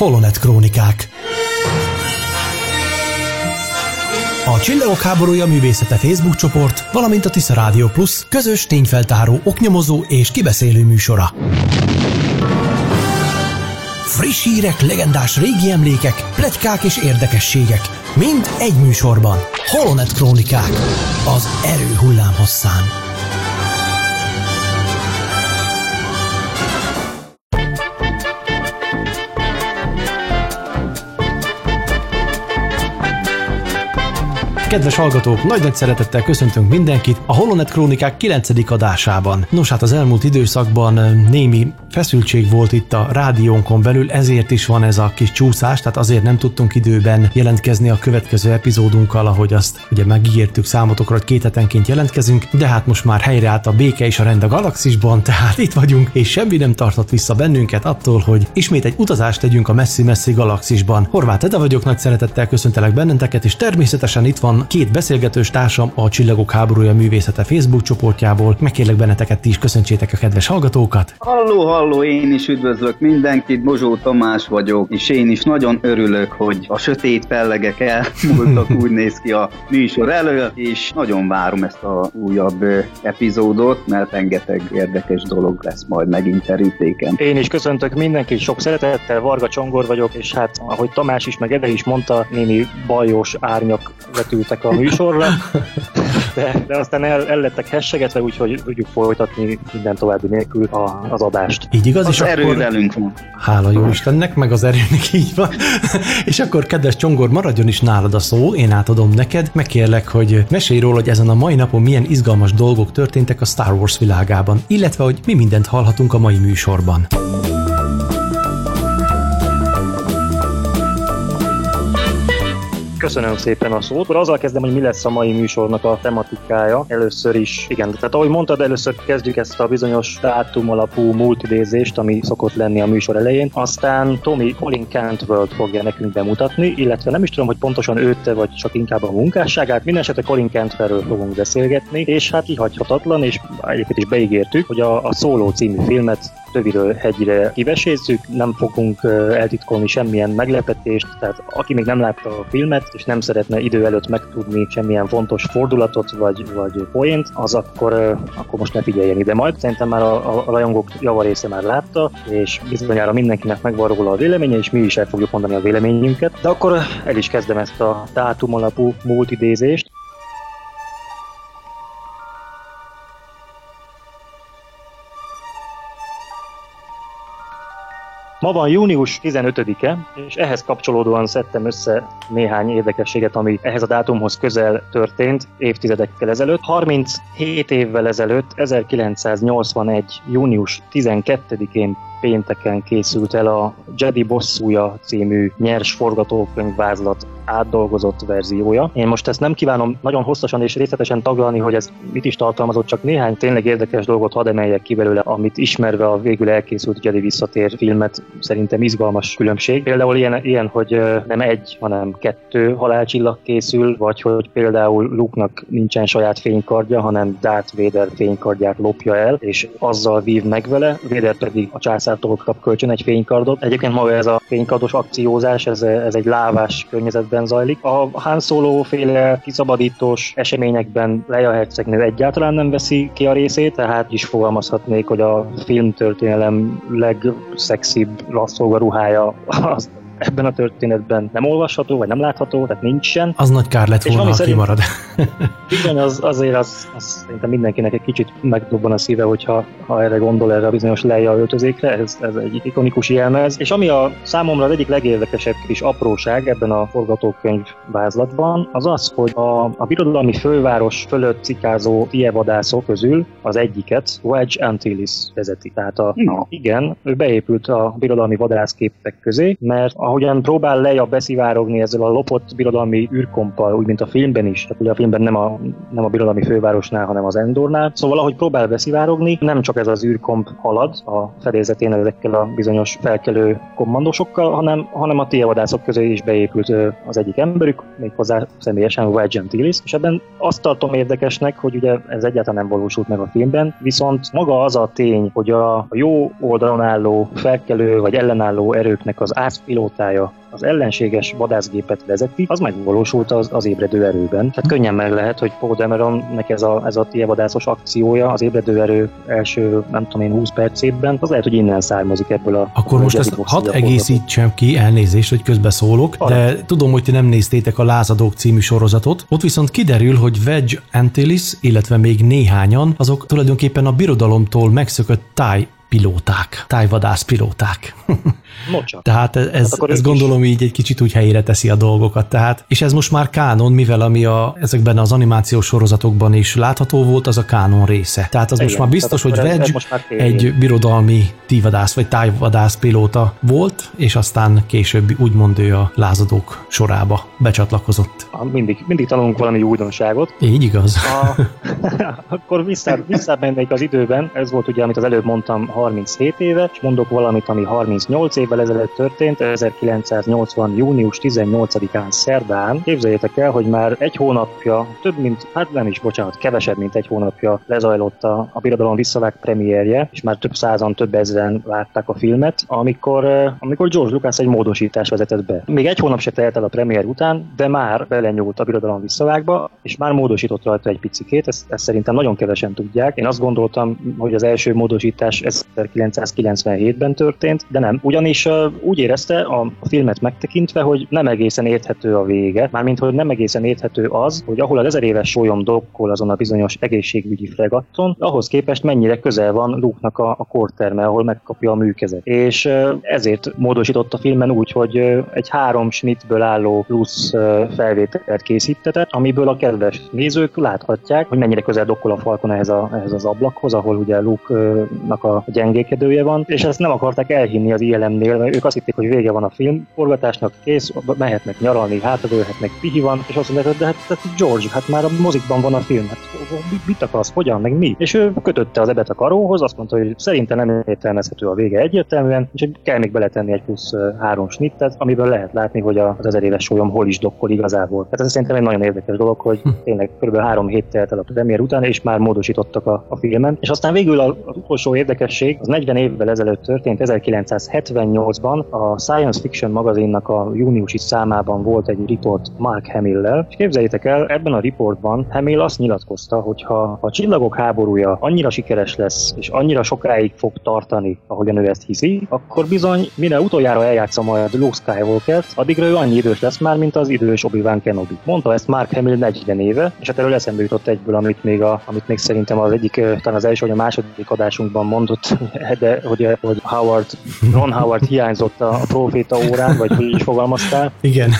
Holonet Krónikák. A Csillagok háborúja művészete Facebook csoport, valamint a Tisza Rádió Plus közös tényfeltáró, oknyomozó és kibeszélő műsora. Friss hírek, legendás régi emlékek, pletykák és érdekességek. Mind egy műsorban. Holonet Krónikák. Az erő hullám hosszán. Kedves hallgatók, nagy nagy szeretettel köszöntünk mindenkit a Holonet Krónikák 9. adásában. Nos hát az elmúlt időszakban némi feszültség volt itt a rádiónkon belül, ezért is van ez a kis csúszás, tehát azért nem tudtunk időben jelentkezni a következő epizódunkkal, ahogy azt ugye megígértük számotokra, hogy két hetenként jelentkezünk, de hát most már helyreállt a béke és a rend a galaxisban, tehát itt vagyunk, és semmi nem tartott vissza bennünket attól, hogy ismét egy utazást tegyünk a messzi-messzi galaxisban. Horváth Ede vagyok, nagy szeretettel köszöntelek benneteket, és természetesen itt van két beszélgetős társam a Csillagok háborúja művészete Facebook csoportjából. Megkérlek benneteket ti is köszöntsétek a kedves hallgatókat. Halló, halló, én is üdvözlök mindenkit, Bozsó Tamás vagyok, és én is nagyon örülök, hogy a sötét pellegek elmúltak, úgy néz ki a műsor elő, és nagyon várom ezt a újabb epizódot, mert rengeteg érdekes dolog lesz majd megint terítéken. Én is köszöntök mindenkit, sok szeretettel, Varga Csongor vagyok, és hát ahogy Tamás is, meg Ede is mondta, némi bajos árnyak vetült jöttek a műsorra, de, de aztán el, el lettek hessegetve, úgyhogy tudjuk folytatni minden további nélkül a, az adást. Így igaz, az és erő akkor... velünk van. Hála jó Istennek, meg az erőnek így van. és akkor, kedves Csongor, maradjon is nálad a szó, én átadom neked. Megkérlek, hogy mesélj róla, hogy ezen a mai napon milyen izgalmas dolgok történtek a Star Wars világában, illetve, hogy mi mindent hallhatunk a mai műsorban. Köszönöm szépen a szót. Akkor azzal kezdem, hogy mi lesz a mai műsornak a tematikája. Először is, igen, tehát ahogy mondtad, először kezdjük ezt a bizonyos dátum alapú multidézést, ami szokott lenni a műsor elején. Aztán Tommy Colin Cantwell fogja nekünk bemutatni, illetve nem is tudom, hogy pontosan őt vagy csak inkább a munkásságát. Mindenesetre Colin Cantwellről fogunk beszélgetni, és hát kihagyhatatlan, és egyébként is beígértük, hogy a, a Szóló című filmet töviről hegyre kivesézzük, nem fogunk eltitkolni semmilyen meglepetést, tehát aki még nem látta a filmet, és nem szeretne idő előtt megtudni semmilyen fontos fordulatot vagy, vagy poént, az akkor, akkor most ne figyeljen ide majd. Szerintem már a, a, a rajongók javarésze már látta, és bizonyára mindenkinek megvan róla a véleménye, és mi is el fogjuk mondani a véleményünket. De akkor el is kezdem ezt a dátum alapú multidézést. Ma van június 15-e, és ehhez kapcsolódóan szedtem össze néhány érdekességet, ami ehhez a dátumhoz közel történt évtizedekkel ezelőtt. 37 évvel ezelőtt, 1981. június 12-én pénteken készült el a Jedi Bosszúja című nyers forgatókönyvvázlat átdolgozott verziója. Én most ezt nem kívánom nagyon hosszasan és részletesen taglalni, hogy ez mit is tartalmazott, csak néhány tényleg érdekes dolgot hadd emeljek ki belőle, amit ismerve a végül elkészült Jedi visszatér filmet szerintem izgalmas különbség. Például ilyen, ilyen hogy nem egy, hanem kettő halálcsillag készül, vagy hogy például Luke-nak nincsen saját fénykardja, hanem Darth Vader fénykardját lopja el, és azzal vív meg vele, Vader pedig a császártól kap kölcsön egy fénykardot. Egyébként maga ez a fénykardos akciózás, ez, ez egy lávás környezetben zajlik. A Han Solo féle kiszabadítós eseményekben Leia hercegnő egyáltalán nem veszi ki a részét, tehát is fogalmazhatnék, hogy a filmtörténelem legszexibb rasszolgaruhája az ebben a történetben nem olvasható, vagy nem látható, tehát nincsen. Az nagy kár lett volna, ha kimarad. bizony, az, azért az, az szerintem mindenkinek egy kicsit megdobban a szíve, hogyha ha erre gondol erre a bizonyos leja öltözékre, ez, ez egy ikonikus jelmez. És ami a számomra az egyik legérdekesebb kis apróság ebben a forgatókönyv vázlatban, az az, hogy a, a birodalmi főváros fölött cikázó ievadászok közül az egyiket Wedge Antilles vezeti. Tehát a, no. igen, ő beépült a birodalmi vadászképek közé, mert a ahogyan próbál lejjebb beszivárogni ezzel a lopott birodalmi űrkompal, úgy mint a filmben is, tehát ugye a filmben nem a, nem a birodalmi fővárosnál, hanem az Endornál. Szóval ahogy próbál beszivárogni, nem csak ez az űrkomp halad a fedélzetén ezekkel a bizonyos felkelő kommandósokkal, hanem, hanem a tievadászok közé is beépült az egyik emberük, méghozzá személyesen Wedge Antilles, és ebben azt tartom érdekesnek, hogy ugye ez egyáltalán nem valósult meg a filmben, viszont maga az a tény, hogy a jó oldalon álló felkelő vagy ellenálló erőknek az ászpilótája az ellenséges vadászgépet vezeti, az megvalósult az, az ébredő erőben. Tehát könnyen meg lehet, hogy Paul Dameronnek ez a, ez a vadászos akciója az ébredő erő első, nem tudom én, 20 percében, az lehet, hogy innen származik ebből a... Akkor most ezt hadd egészítsem ki, elnézést, hogy közbeszólok, Arra. de tudom, hogy ti nem néztétek a Lázadók című sorozatot. Ott viszont kiderül, hogy Wedge Antilles, illetve még néhányan, azok tulajdonképpen a birodalomtól megszökött táj pilóták, tájvadász pilóták. Mocsa. Tehát ez, hát ez gondolom így egy kicsit úgy helyére teszi a dolgokat. Tehát, és ez most már kánon, mivel ami a, ezekben az animációs sorozatokban is látható volt, az a kánon része. Tehát az Igen, most már biztos, hogy Veg egy birodalmi tívadász vagy tájvadász pilóta volt, és aztán később úgymond ő a lázadók sorába becsatlakozott. Mindig, mindig tanulunk valami újdonságot. Így igaz. A, akkor vissza, visszamennék az időben, ez volt ugye, amit az előbb mondtam, 37 éve, és mondok valamit, ami 38 évvel ezelőtt történt, 1980. június 18-án szerdán. Képzeljétek el, hogy már egy hónapja, több mint, hát nem is, bocsánat, kevesebb, mint egy hónapja lezajlott a, a Birodalom visszavág premierje, és már több százan, több ezeren látták a filmet, amikor, eh, amikor George Lucas egy módosítás vezetett be. Még egy hónap se telt el a premier után, de már belenyúlt a Birodalom visszavágba, és már módosított rajta egy picikét, ezt, ezt szerintem nagyon kevesen tudják. Én azt gondoltam, hogy az első módosítás 1997-ben történt, de nem. Ugyanis úgy érezte a filmet megtekintve, hogy nem egészen érthető a vége, mármint hogy nem egészen érthető az, hogy ahol az ezer éves sólyom dokkol azon a bizonyos egészségügyi fregatton, ahhoz képest mennyire közel van Luke-nak a, a korterme, ahol megkapja a műkezet. És ezért módosított a filmen úgy, hogy egy három snitből álló plusz felvételt készítetett, amiből a kedves nézők láthatják, hogy mennyire közel dokkol a falkon ehhez, a, ehhez az ablakhoz, ahol ugye Luke-nak a gyengékedője van, és ezt nem akarták elhinni az ILM-nél, mert ők azt hitték, hogy vége van a film, forgatásnak kész, mehetnek nyaralni, hátadőlhetnek, pihi van, és azt mondják, hogy de hát, hát George, hát már a mozikban van a film, hát mit akarsz, hogyan, meg mi? És ő kötötte az ebet a karóhoz, azt mondta, hogy szerintem nem értelmezhető a vége egyértelműen, és kell még beletenni egy plusz három snittet, amiből lehet látni, hogy az ezer éves sólyom hol is dokkol igazából. Tehát ez szerintem egy nagyon érdekes dolog, hogy hm. tényleg kb. három hét telt el a premier után, és már módosítottak a, a filmen. És aztán végül az utolsó érdekesség, az 40 évvel ezelőtt történt, 1978-ban a Science Fiction magazinnak a júniusi számában volt egy riport Mark Hamill-lel, és képzeljétek el, ebben a riportban Hamill azt nyilatkozta, hogy ha a csillagok háborúja annyira sikeres lesz, és annyira sokáig fog tartani, ahogyan ő ezt hiszi, akkor bizony, mire utoljára eljátsza majd Luke Skywalker, addigra ő annyi idős lesz már, mint az idős Obi-Wan Kenobi. Mondta ezt Mark Hamill 40 éve, és hát erről eszembe jutott egyből, amit még, a, amit még szerintem az egyik, talán az első vagy a második adásunkban mondott, de hogy, hogy Howard, Ron Howard hiányzott a proféta órán, vagy hogy is fogalmaztál. Igen.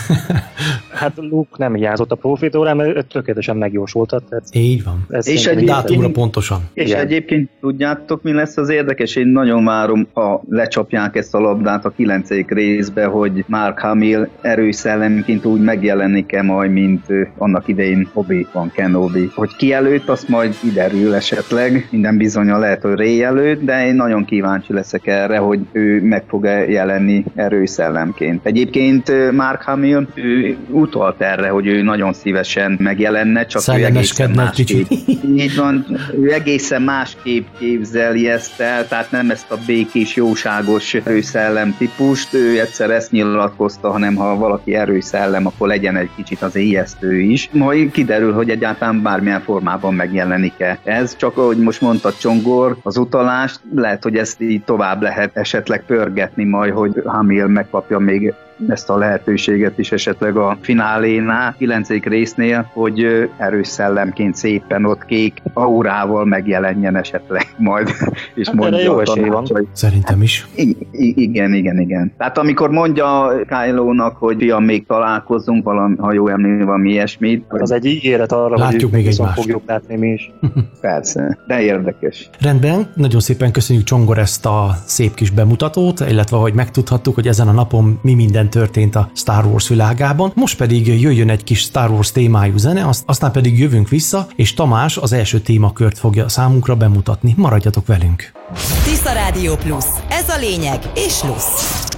Hát Luke nem hiányzott a proféta órán, mert tökéletesen megjósoltat. Tehát Így van. Ez és egy dátumra pontosan. És Igen. egyébként tudjátok, mi lesz az érdekes? Én nagyon várom, ha lecsapják ezt a labdát a kilencedik részbe, hogy Mark Hamill erőszellemként úgy megjelenik-e majd, mint annak idején Obi-Wan Kenobi. Hogy ki előtt, azt majd kiderül esetleg. Minden bizonyal lehet, hogy Ray előtt, de én nagyon kíváncsi leszek erre, hogy ő meg fog -e jelenni erőszellemként. Egyébként Mark Hamill ő utalt erre, hogy ő nagyon szívesen megjelenne, csak ő egészen másképp. Így van, ő egészen másképp képzeli ezt el, tehát nem ezt a békés, jóságos erőszellem típust, ő egyszer ezt nyilatkozta, hanem ha valaki erőszellem, akkor legyen egy kicsit az éjesztő is. Majd kiderül, hogy egyáltalán bármilyen formában megjelenik-e. Ez csak, ahogy most mondta Csongor, az utalást, lehet, hogy ezt így tovább lehet esetleg pörgetni majd, hogy Hamil megkapja még ezt a lehetőséget is esetleg a finálénál, 9. résznél, hogy erős szellemként szépen ott kék aurával megjelenjen esetleg majd, és hát mondja jó esély van. Hogy... Szerintem is. I- igen, igen, igen. Tehát amikor mondja Kylo-nak, hogy fiam, még találkozzunk, valami, ha jó emlékszem, valami ilyesmit. Az egy ígéret arra, Látjuk hogy még egymást. fogjuk látni mi is. Persze, de érdekes. Rendben, nagyon szépen köszönjük Csongor ezt a szép kis bemutatót, illetve hogy megtudhattuk, hogy ezen a napon mi mindent történt a Star Wars világában. Most pedig jöjjön egy kis Star Wars témájú zene, aztán pedig jövünk vissza, és Tamás az első témakört fogja számunkra bemutatni. Maradjatok velünk! Tisza Rádió Plus. Ez a lényeg és plusz.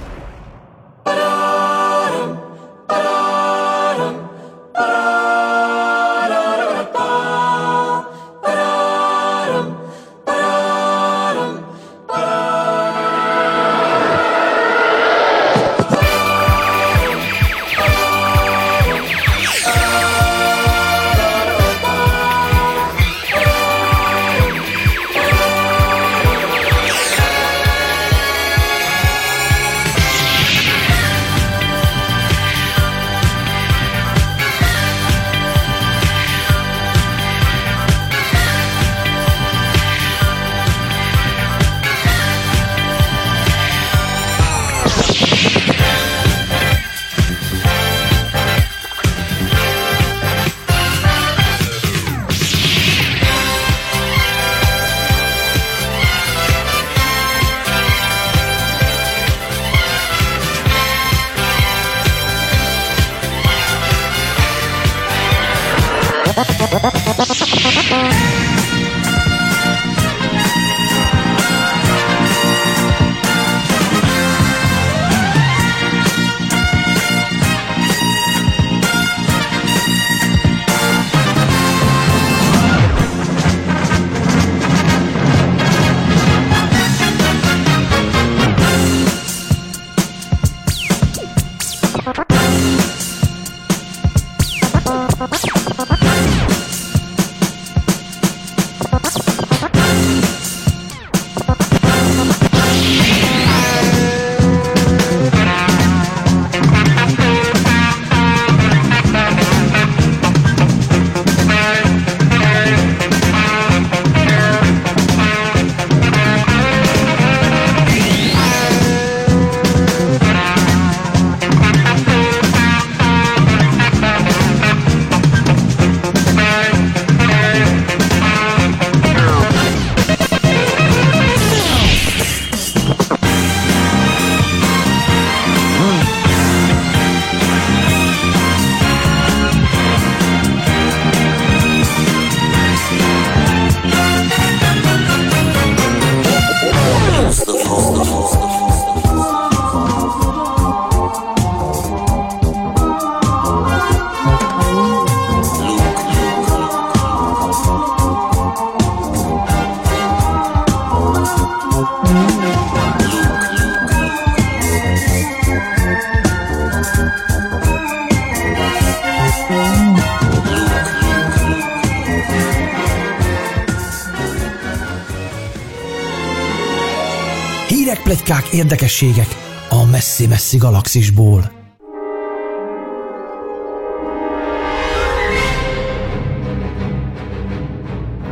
Pletykák, érdekességek a messzi-messzi galaxisból.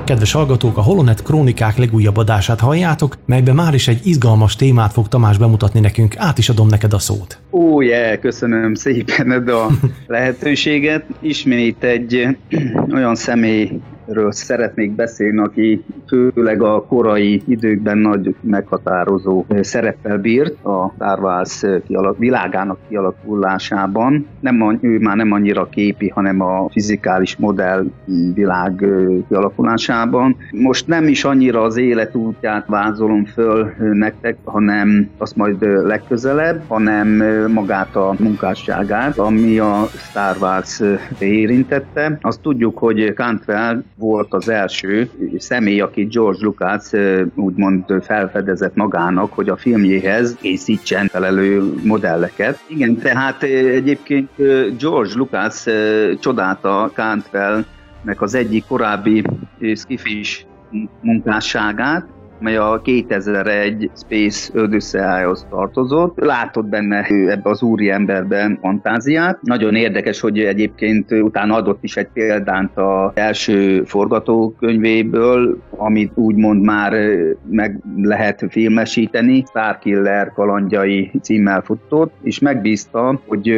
Kedves hallgatók, a Holonet Krónikák legújabb adását halljátok, melyben már is egy izgalmas témát fog Tamás bemutatni nekünk. Át is adom neked a szót. Ó, yeah, köszönöm szépen a lehetőséget. Ismét egy olyan személy ről szeretnék beszélni, aki főleg a korai időkben nagy meghatározó szereppel bírt a Wars kialak, világának kialakulásában. Nem, ő már nem annyira képi, hanem a fizikális modell világ kialakulásában. Most nem is annyira az életútját vázolom föl nektek, hanem azt majd legközelebb, hanem magát a munkásságát, ami a Star Wars érintette. Azt tudjuk, hogy Cantwell volt az első személy, aki George Lucas úgymond felfedezett magának, hogy a filmjéhez készítsen felelő modelleket. Igen, tehát egyébként George Lucas csodálta Cantwell-nek az egyik korábbi skifis munkásságát, mely a 2001 Space Odyssey-hoz tartozott. Látott benne ebbe az úri emberben fantáziát. Nagyon érdekes, hogy egyébként utána adott is egy példánt az első forgatókönyvéből, amit úgymond már meg lehet filmesíteni. Starkiller kalandjai címmel futott, és megbízta, hogy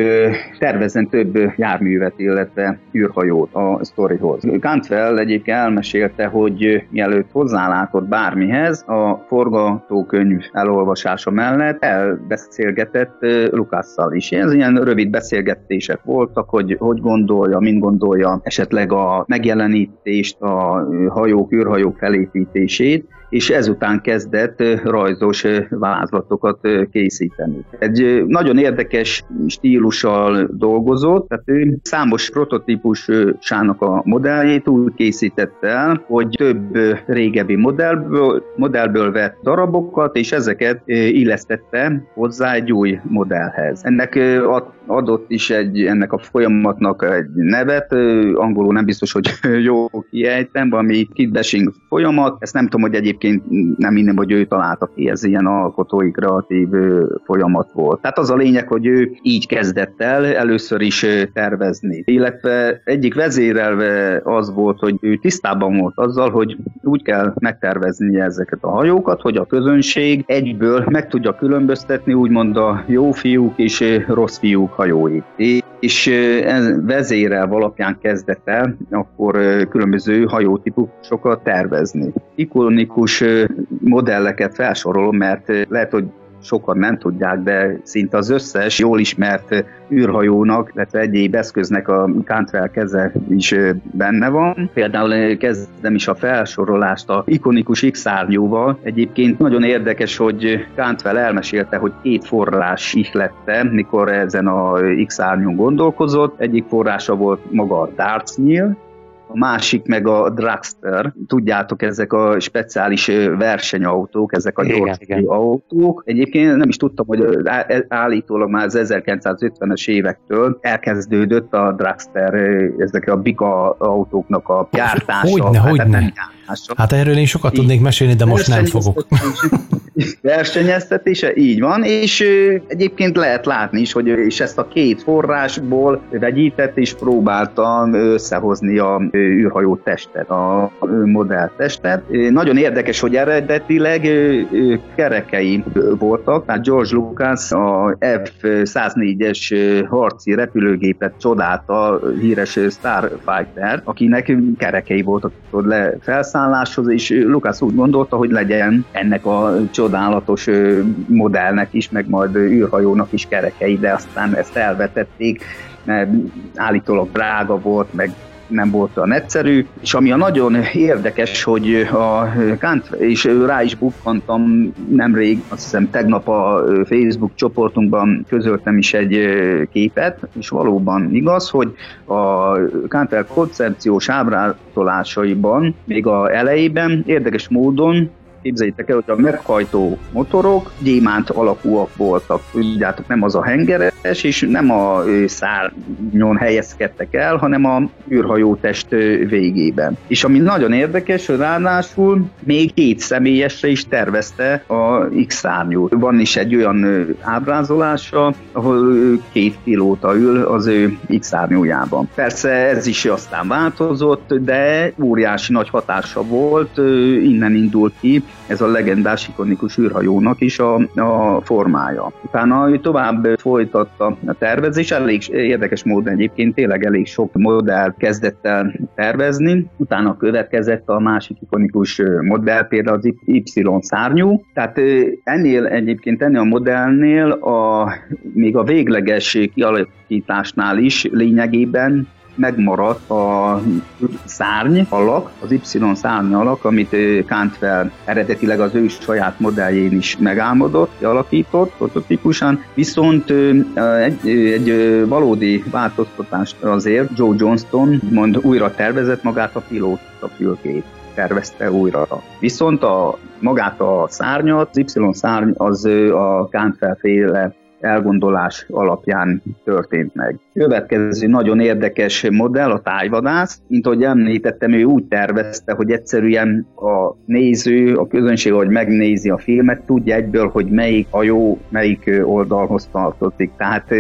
tervezzen több járművet, illetve űrhajót a sztorihoz. Cantwell egyébként elmesélte, hogy mielőtt hozzálátott bármihez, ehhez a forgatókönyv elolvasása mellett elbeszélgetett Lukásszal is. Ez ilyen rövid beszélgetések voltak, hogy hogy gondolja, mind gondolja esetleg a megjelenítést, a hajók, űrhajók felépítését, és ezután kezdett rajzos vázlatokat készíteni. Egy nagyon érdekes stílussal dolgozott, tehát ő számos prototípusának a modelljét úgy készítette el, hogy több régebbi modellből, modellből vett darabokat, és ezeket illesztette hozzá egy új modellhez. Ennek adott is egy, ennek a folyamatnak egy nevet, angolul nem biztos, hogy jó kiejtem, valami kidbashing folyamat, ezt nem tudom, hogy egyébként nem minden, hogy ő találta ki, ez ilyen alkotói kreatív folyamat volt. Tehát az a lényeg, hogy ő így kezdett el először is tervezni. Illetve egyik vezérelve az volt, hogy ő tisztában volt azzal, hogy úgy kell megtervezni ezeket a hajókat, hogy a közönség egyből meg tudja különböztetni úgymond a jó fiúk és rossz fiúk hajóit. És ez vezérel alapján kezdett el akkor különböző hajótípusokat tervezni. Ikonikus modelleket felsorolom, mert lehet, hogy sokan nem tudják, de szinte az összes jól ismert űrhajónak, illetve egyéb eszköznek a Cantwell keze is benne van. Például kezdem is a felsorolást a ikonikus x Egyébként nagyon érdekes, hogy Cantwell elmesélte, hogy két forrás ihlette, mikor ezen a x gondolkozott. Egyik forrása volt maga a Dartsnyil, a másik meg a Dragster. Tudjátok, ezek a speciális versenyautók, ezek a gyors autók. Egyébként nem is tudtam, hogy állítólag már az 1950-es évektől elkezdődött a Dragster, ezek a bika autóknak a gyártása. Hogyne, hát hogyne. Hát erről én sokat tudnék mesélni, de most nem fogok. Versenyeztetése, így van, és egyébként lehet látni is, hogy és ezt a két forrásból vegyített és próbáltam összehozni a űrhajó testet, a modell testet. Nagyon érdekes, hogy eredetileg kerekei voltak, tehát George Lucas a F-104-es harci repülőgépet csodálta, híres Starfighter, akinek kerekei voltak le felszálláshoz, és Lucas úgy gondolta, hogy legyen ennek a csodálatos modellnek is, meg majd űrhajónak is kerekei, de aztán ezt elvetették, mert állítólag drága volt, meg nem volt olyan egyszerű, és ami a nagyon érdekes, hogy a Kant, és rá is bukkantam nemrég, azt hiszem tegnap a Facebook csoportunkban közöltem is egy képet, és valóban igaz, hogy a Kantel koncepciós ábrázolásaiban, még a elejében érdekes módon Képzeljétek el, hogy a meghajtó motorok gyémánt alakúak voltak. Tudjátok, nem az a hengeres, és nem a szárnyon helyezkedtek el, hanem a űrhajó test végében. És ami nagyon érdekes, hogy ráadásul még két személyesre is tervezte a X-szárnyút. Van is egy olyan ábrázolása, ahol két pilóta ül az ő X-szárnyújában. Persze ez is aztán változott, de óriási nagy hatása volt, innen indult ki ez a legendás ikonikus űrhajónak is a, a formája. Utána ő tovább folytatta a tervezés, elég érdekes módon egyébként tényleg elég sok modell kezdett el tervezni, utána következett a másik ikonikus modell, például az Y-szárnyú, tehát ennél egyébként ennél a modellnél a, még a végleges kialakításnál is lényegében megmaradt a szárny alak, az Y szárny alak, amit Cantwell eredetileg az ő saját modelljén is megálmodott, kialakított prototípusan, viszont egy, egy valódi változtatást azért Joe Johnston mond újra tervezett magát a pilóta fülkét tervezte újra. Viszont a, magát a szárnyat, az Y szárny az a Cantwell féle elgondolás alapján történt meg. Következő nagyon érdekes modell a tájvadász. Mint ahogy említettem, ő úgy tervezte, hogy egyszerűen a néző, a közönség, ahogy megnézi a filmet, tudja egyből, hogy melyik a jó, melyik oldalhoz tartozik. Tehát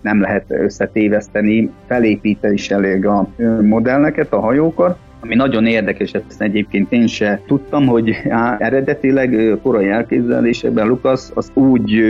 nem lehet összetéveszteni, felépíteni is elég a modelleket, a hajókat. Ami nagyon érdekes, ezt egyébként én se tudtam, hogy á, eredetileg korai elképzelésében Lukasz az úgy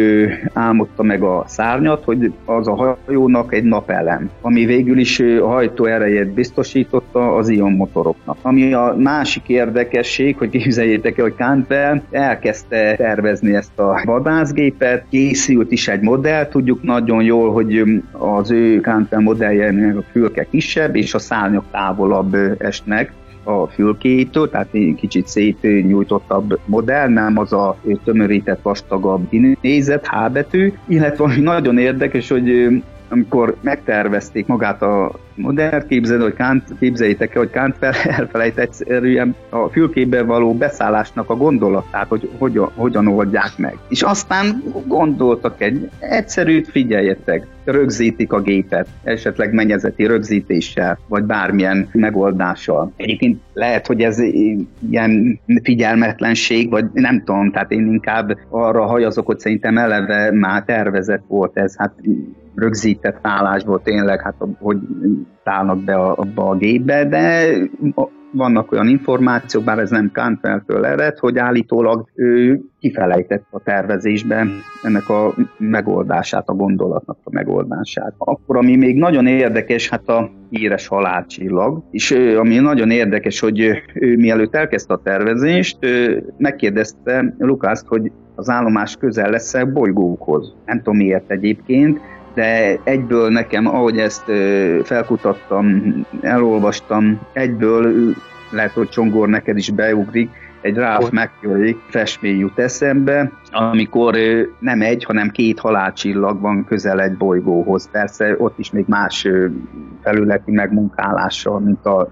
álmodta meg a szárnyat, hogy az a hajónak egy napelem, ami végül is a hajtó erejét biztosította az ion motoroknak. Ami a másik érdekesség, hogy képzeljétek el, hogy Campbell elkezdte tervezni ezt a vadászgépet, készült is egy modell, tudjuk nagyon jól, hogy az ő Campbell modelljenek a fülke kisebb, és a szárnyak távolabb esnek a fülkétől, tehát egy kicsit szétnyújtottabb modell, nem az a tömörített, vastagabb nézet, H betű, illetve ami nagyon érdekes, hogy amikor megtervezték magát a modern képzelni, hogy Kant, képzeljétek el, hogy Kant fel, elfelejt egyszerűen a fülkében való beszállásnak a gondolatát, hogy hogyan, hogyan oldják meg. És aztán gondoltak egy egyszerűt, figyeljetek, rögzítik a gépet, esetleg mennyezeti rögzítéssel, vagy bármilyen megoldással. Egyébként lehet, hogy ez ilyen figyelmetlenség, vagy nem tudom, tehát én inkább arra hajazok, hogy szerintem eleve már tervezett volt ez, hát rögzített állásból tényleg, hát hogy szállnak be a, abba a gépbe, de vannak olyan információk, bár ez nem Kantfeltől ered, hogy állítólag ő kifelejtett a tervezésben ennek a megoldását, a gondolatnak a megoldását. Akkor, ami még nagyon érdekes, hát a híres halálcsillag, és ami nagyon érdekes, hogy ő mielőtt elkezdte a tervezést, megkérdezte Lukászt, hogy az állomás közel lesz-e bolygókhoz. Nem tudom miért egyébként, de egyből nekem, ahogy ezt felkutattam, elolvastam, egyből lehet, hogy Csongor neked is beugrik, egy Ralph McQuarrie festmény jut eszembe, amikor nem egy, hanem két halálcsillag van közel egy bolygóhoz. Persze ott is még más felületi megmunkálással, mint a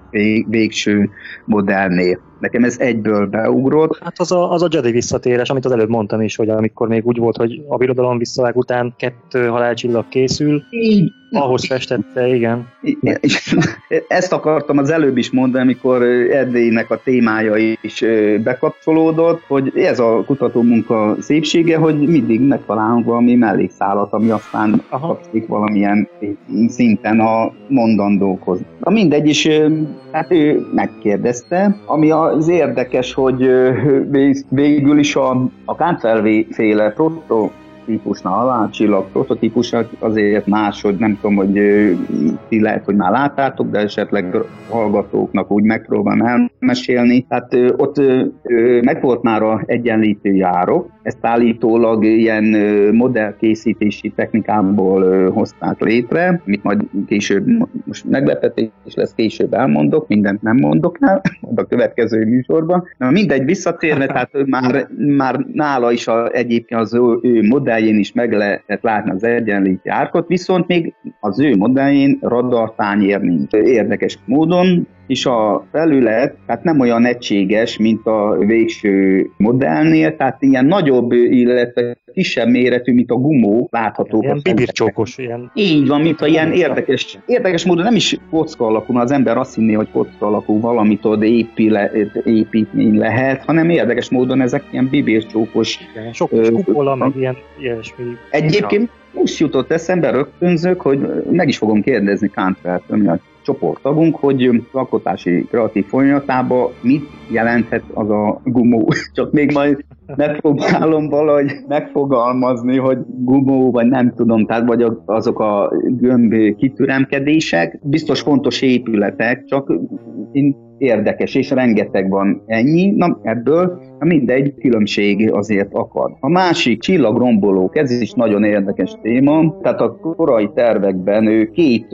végső modellnél. Nekem ez egyből beugrott. Hát az a, az a Jedi visszatérés, amit az előbb mondtam is, hogy amikor még úgy volt, hogy a birodalom visszavág után kettő halálcsillag készül, így, ahhoz festette, igen. Ezt akartam az előbb is mondani, amikor Erdélynek a témája is bekapcsolódott, hogy ez a kutatómunka szépsége, hogy mindig megtalálunk valami mellékszálat, ami aztán kapszik valamilyen szinten a mondandókhoz. Na mindegy, is, hát ő megkérdezte, ami az érdekes, hogy végül is a, a féle proto típusnál, a csillag prototípusok azért más, hogy nem tudom, hogy ti lehet, hogy már láttátok, de esetleg hallgatóknak úgy megpróbálom elmesélni. Tehát ott meg volt már a egyenlítő járok, ezt állítólag ilyen modellkészítési technikából hozták létre, amit majd később, most meglepetés lesz, később elmondok, mindent nem mondok el, a következő műsorban. Na mindegy, visszatérve, tehát már, már nála is a, egyébként az ő, ő modelljén is meg lehetett látni az egyenlítő árkot, viszont még az ő modelljén radartányér nincs. Érdekes módon és a felület tehát nem olyan egységes, mint a végső modellnél, tehát ilyen nagyobb, illetve kisebb méretű, mint a gumó látható. Ilyen bibircsókos, ilyen. Így van, mint a ilyen érdekes, érdekes módon nem is kocka alakú, mert az ember azt hinné, hogy kocka alakú valamit ott épile, építmény lehet, hanem érdekes módon ezek ilyen bibircsókos. Sok kupola, meg ilyen ilyesmi. Egyébként most jutott eszembe rögtönzök, hogy meg is fogom kérdezni Kantfeltől, mi a csoporttagunk, hogy alkotási kreatív folyamatában mit jelenthet az a gumó. Csak még majd megpróbálom valahogy megfogalmazni, hogy gumó, vagy nem tudom, tehát vagy azok a gömb kitüremkedések, biztos fontos épületek, csak én érdekes, és rengeteg van ennyi, na ebből mindegy különbség azért akad. A másik csillagrombolók, ez is nagyon érdekes téma, tehát a korai tervekben ő két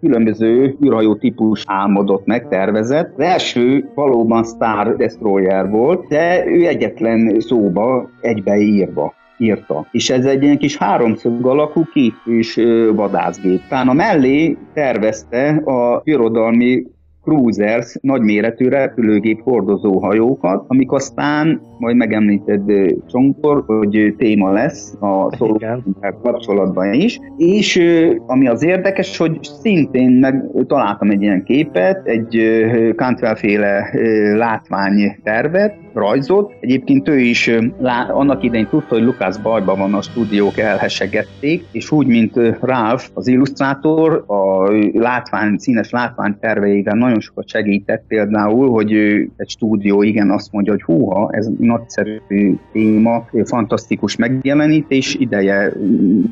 különböző űrhajó típus álmodott meg, tervezett. Az első valóban Star Destroyer volt, de ő egyetlen szóba egybeírva írta. És ez egy ilyen kis háromszög alakú kétfős vadászgép. Talán a mellé tervezte a birodalmi cruisers, nagyméretű repülőgép hordozó hajókat, amik aztán, majd megemlíted Csonkor, hogy téma lesz a szólókkal kapcsolatban is, és ami az érdekes, hogy szintén meg találtam egy ilyen képet, egy Cantwell-féle látványtervet, rajzot. Egyébként ő is lá, annak idején tudta, hogy Lukács bajban van, a stúdiók elhesegették, és úgy, mint Ralph, az illusztrátor, a látvány, színes látvány terveivel nagyon sokat segített például, hogy egy stúdió igen azt mondja, hogy húha, ez nagyszerű téma, fantasztikus megjelenítés, ideje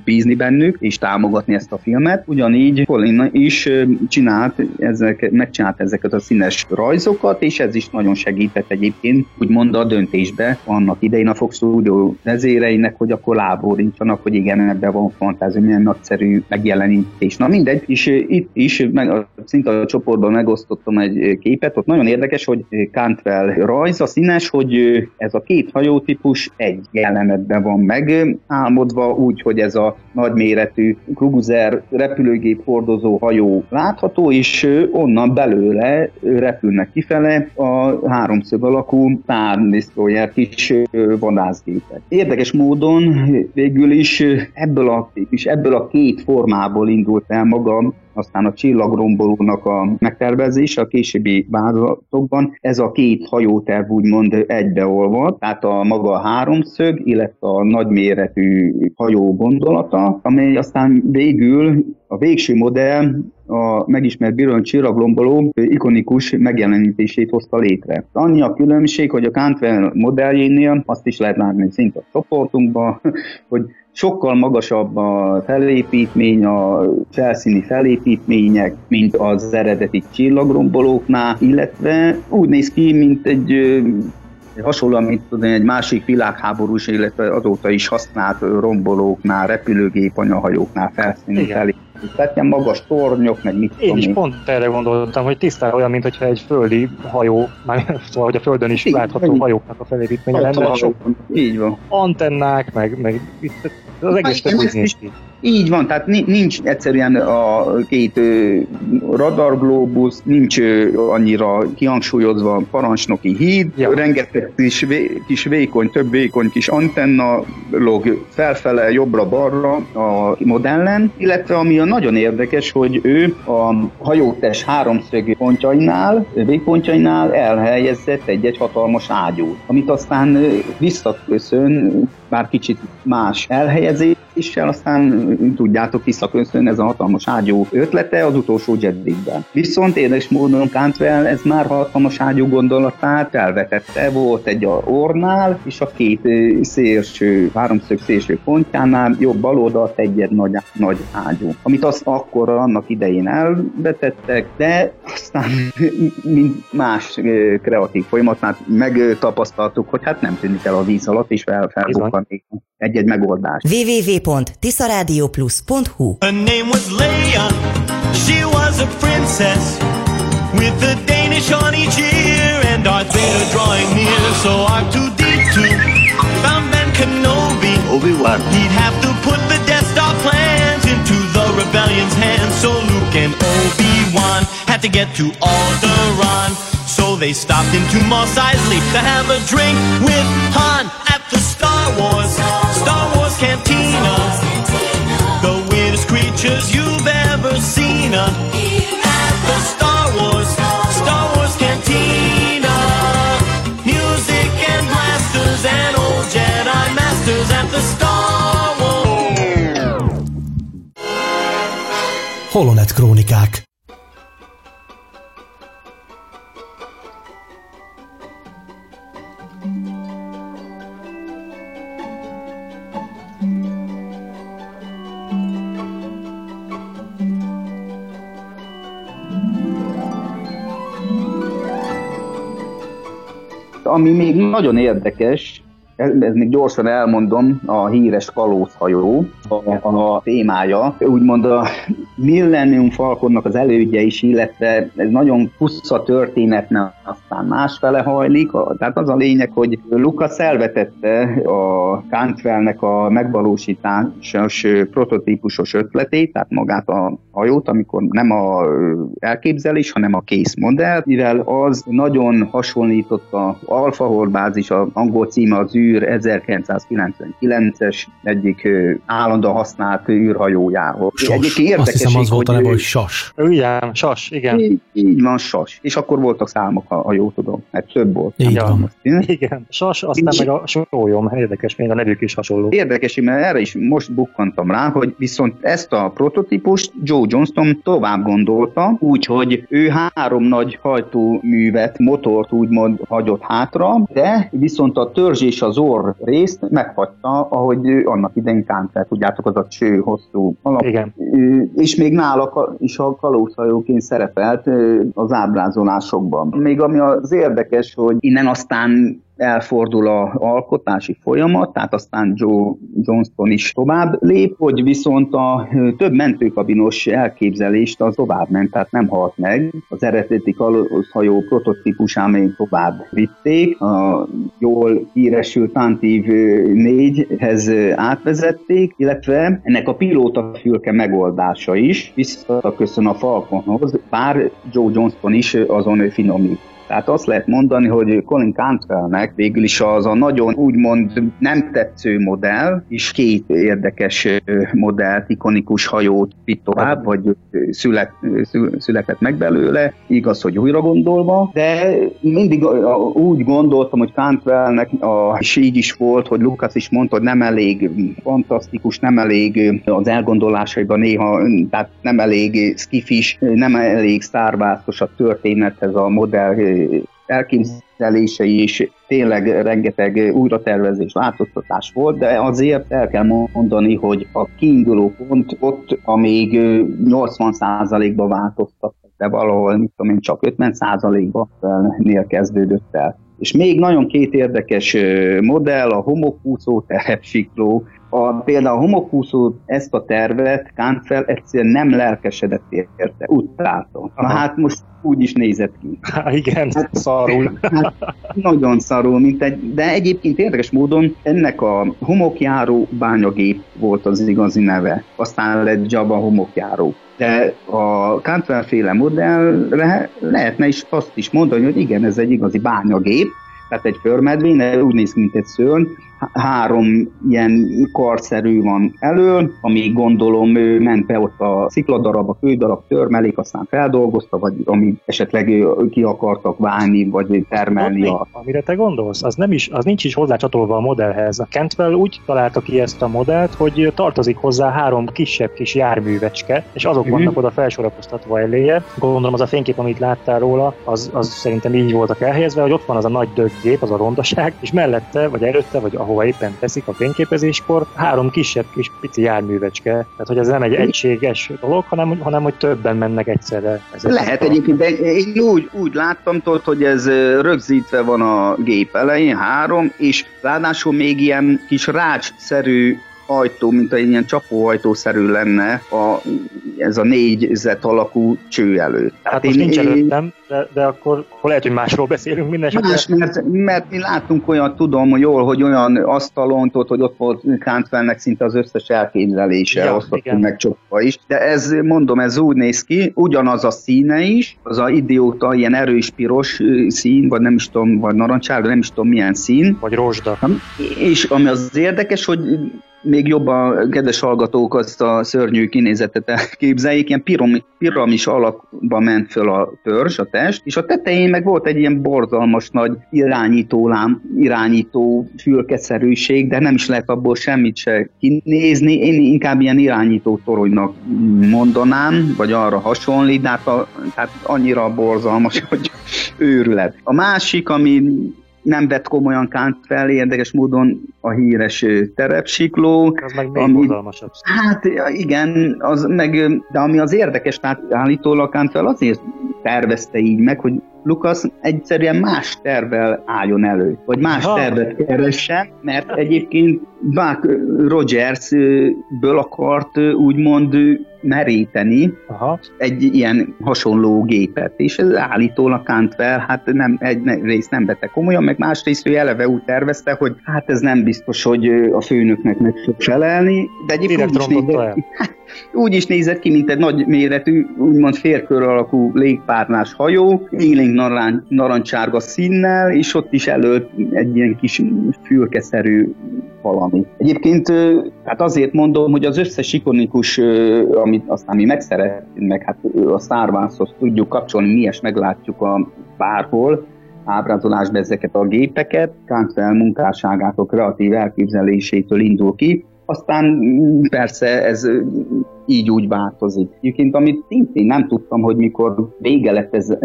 bízni bennük, és támogatni ezt a filmet. Ugyanígy Colin is csinált, ezek, megcsinált ezeket a színes rajzokat, és ez is nagyon segített egyébként, úgymond a döntésbe annak idején a Fox Studio vezéreinek, hogy akkor lábórincsanak, hogy igen, ebben van fantázia, milyen nagyszerű megjelenítés. Na mindegy, és itt is meg, szinte a csoportban megosztottam egy képet, ott nagyon érdekes, hogy Cantwell rajz, a színes, hogy ez a két hajótípus egy jelenetben van megálmodva, úgy, hogy ez a nagyméretű cruiser repülőgép hordozó hajó látható, és onnan belőle repülnek kifele a háromszög alakú Destroyer kis vadászgépek. Érdekes módon végül is ebből a, és ebből a két formából indult el maga aztán a csillagrombolónak a megtervezése a későbbi változatokban, ez a két hajóterv úgymond egybeolvad, tehát a maga a háromszög, illetve a nagyméretű hajó gondolata, amely aztán végül a végső modell a megismert Biron csillaglomboló ikonikus megjelenítését hozta létre. Annyi a különbség, hogy a Cantwell modelljénél azt is lehet látni szint a csoportunkban, hogy sokkal magasabb a felépítmény, a felszíni felépítmények, mint az eredeti csillagrombolóknál, illetve úgy néz ki, mint egy hasonlóan, mint tudom, egy másik világháborús, illetve azóta is használt rombolóknál, repülőgép anyahajóknál felszíni felépítmény tehát ilyen magas tornyok, meg mit Én is én. pont erre gondoltam, hogy tisztán olyan, mint hogyha egy földi hajó, már szóval, hogy a földön is így, látható így. hajóknak a felépítménye lenne. Sok így van. Antennák, meg, meg itt, az egész hát, úgy néz ki. Így van, tehát nincs egyszerűen a két radarglóbusz, nincs annyira kihangsúlyozva parancsnoki híd, ja. rengeteg kis, kis vékony, több vékony kis antenna log felfele, jobbra-balra a modellen, illetve ami a nagyon érdekes, hogy ő a hajótes háromszög pontjainál, végpontjainál elhelyezett egy-egy hatalmas ágyút, amit aztán visszaköszön bár kicsit más elhelyezéssel, aztán tudjátok, visszaköszön ez a hatalmas ágyú ötlete az utolsó Jeddigben. Viszont érdekes módon Cantwell ez már hatalmas ágyú gondolatát elvetette, volt egy a ornál, és a két szélső, háromszög szélső pontjánál jobb bal oldalt egy nagy, nagy ágyú, amit azt akkor annak idején elvetettek, de aztán mint más kreatív folyamatnál megtapasztaltuk, hogy hát nem tűnik el a víz alatt, és fel, felbukkan egy-egy megoldás. www.tiszaradioplus.hu Her name was Leia, she was a princess With the Danish on each ear and Darth Vader drawing near So R2-D2 found Ben Kenobi. Obi-Wan. He'd have to put the Death Star plans into the rebellion's hands So Luke and Obi-Wan had to get to Alderaan. So they stopped into Mos Eisley to have a drink with Han at the Star Wars, Star Wars Cantina. The weirdest creatures you've ever seen uh, at the Star Wars, Star Wars Cantina. Music and blasters and old Jedi masters at the Star Wars. Holonet Krónikák ami még nagyon érdekes, ez, még gyorsan elmondom, a híres kalózhajó, a, a témája, úgymond a Millennium Falconnak az elődje is, illetve ez nagyon puszta történetne, aztán másfele hajlik, tehát az a lényeg, hogy Lucas elvetette a Cantwellnek a megvalósításos prototípusos ötletét, tehát magát a hajót, amikor nem a elképzelés, hanem a kész modell, mivel az nagyon hasonlított a Alfa Horbázis, a angol címe az űr 1999-es egyik állandóan használt űrhajójához. Sos. Egyébként érdekes, Azt hiszem az volt a neve, hogy Sas. Igen, Sas, igen. Így, így van, Sas. És akkor voltak számok a ha jól tudom. Hát több volt. Így Ja. van. Igen, sas, aztán meg a sólyom, érdekes, még a nevük is hasonló. Érdekes, mert erre is most bukkantam rá, hogy viszont ezt a prototípust Joe Johnston tovább gondolta, úgyhogy ő három nagy hajtóművet, motort úgymond hagyott hátra, de viszont a törzs és az orr részt meghagyta, ahogy annak idején Kántel, tudjátok, az a cső hosszú alap. Igen. És még nála is a kalózhajóként szerepelt az ábrázolásokban. Még ami az érdekes, hogy innen aztán elfordul a alkotási folyamat, tehát aztán Joe Johnston is tovább lép, hogy viszont a több mentőkabinos elképzelést az tovább ment, tehát nem halt meg. Az eredeti kalózhajó prototípusán még tovább vitték, a jól híresült Tantív 4-hez átvezették, illetve ennek a pilóta fülke megoldása is visszaköszön a Falconhoz, bár Joe Johnston is azon finomít. Tehát azt lehet mondani, hogy Colin Cantwellnek végül is az a nagyon úgymond nem tetsző modell, és két érdekes modellt, ikonikus hajót vitt tovább, vagy ö, szület, született meg belőle, igaz, hogy újra gondolva, de mindig úgy gondoltam, hogy Cantwellnek a, és így is volt, hogy Lucas is mondta, hogy nem elég fantasztikus, nem elég az elgondolásaiban néha, tehát nem elég skifis, nem elég szárvászos a történethez a modell elképzelései is tényleg rengeteg újratervezés, változtatás volt, de azért el kell mondani, hogy a kiinduló pont ott, amíg ö, 80%-ba változtattak, de valahol, mit tudom én, csak 50%-ba nél kezdődött el. És még nagyon két érdekes modell, a homokúszó terepsikló. A, például a homokúszó ezt a tervet Kánfel egyszerűen nem lelkesedett érte, utálta. Na hát most úgy is nézett ki. Há, igen, szarul. Hát, nagyon szarul, mint egy, de egyébként érdekes módon ennek a homokjáró bányagép volt az igazi neve. Aztán lett Java homokjáró. De a Cantwell féle modellre lehetne is azt is mondani, hogy igen, ez egy igazi bányagép, tehát egy förmedvény, úgy néz ki, mint egy szörny, Há- három ilyen karszerű van elől, ami gondolom ő ment be ott a szikladarab, a kődarab törmelék, aztán feldolgozta, vagy ami esetleg ő ki akartak válni, vagy termelni a? Amire te gondolsz, az, nem is, az nincs is hozzácsatolva a modellhez. A Cantwell úgy találta ki ezt a modellt, hogy tartozik hozzá három kisebb kis járművecske, és azok Mhm. vannak oda felsorakoztatva eléje. Gondolom az a fénykép, amit láttál róla, az, az szerintem így voltak elhelyezve, hogy ott van az a nagy döggép, az a rondaság, és mellette, vagy előtte, vagy ahova éppen teszik a fényképezéskor, három kisebb kis pici járművecske. Tehát, hogy ez nem egy egységes dolog, hanem, hanem hogy többen mennek egyszerre. Lehet a- egyébként, de én úgy, úgy láttam, tudod, hogy ez rögzítve van a gép elején, három, és ráadásul még ilyen kis rácsszerű ajtó, mint egy ilyen csapóajtószerű lenne a, ez a négyzet alakú cső előtt. Hát most nincs előttem, de, de akkor, lehet, hogy másról beszélünk minden. Más, mert, mert mi láttunk olyan, tudom hogy jól, hogy olyan asztalon, tudod, hogy ott volt Cantwellnek szinte az összes elképzelése, Ja, osztottunk meg csokva is. De ez, mondom, ez úgy néz ki, ugyanaz a színe is, az a idióta ilyen erős piros szín, vagy nem is tudom, vagy narancsárga, nem is tudom milyen szín. Vagy rózsda. És ami az érdekes, hogy még jobban, kedves hallgatók, azt a szörnyű kinézetet elképzeljék, ilyen piram, piramis alakba ment föl a törzs, a test, és a tetején meg volt egy ilyen borzalmas nagy irányító lám, irányító fülkeszerűség, de nem is lehet abból semmit se kinézni. Én inkább ilyen irányító toronynak mondanám, vagy arra hasonlít, de hát, a, tehát annyira borzalmas, hogy őrület. A másik, ami nem vett komolyan Kant fel, érdekes módon a híres terepsikló. Az meg még Ami-. Hát igen, az meg, de ami az érdekes, tehát állítólag Kant fel azért tervezte így meg, hogy Lukasz egyszerűen más tervvel álljon elő, vagy más Ha. tervet keressen, mert egyébként Buck Rogers-ből akart úgymond meríteni Aha. egy ilyen hasonló gépet, és ez állítólag Cantwell, hát nem, egy részt nem vette komolyan, meg másrészt ő eleve úgy tervezte, hogy hát ez nem biztos, hogy a főnöknek meg fog felelni, de egyébként úgy is, nézett, el. úgy is nézett ki, mint egy nagy méretű, úgymond félkör alakú légpárnás hajó, élénk narancs, narancsárga színnel, és ott is elő egy ilyen kis fülkeszerű valami. Egyébként hát azért mondom, hogy az összes ikonikus, amit aztán mi megszeretünk, meg hát a Star Wars-hoz tudjuk kapcsolni, mi is meglátjuk a bárhol, ábrázolásban ezeket a gépeket, Cantwell munkásságától, kreatív elképzelésétől indul ki, aztán mm, persze ez így úgy változik. Egyébként, amit szintén nem tudtam, hogy mikor vége lett ez,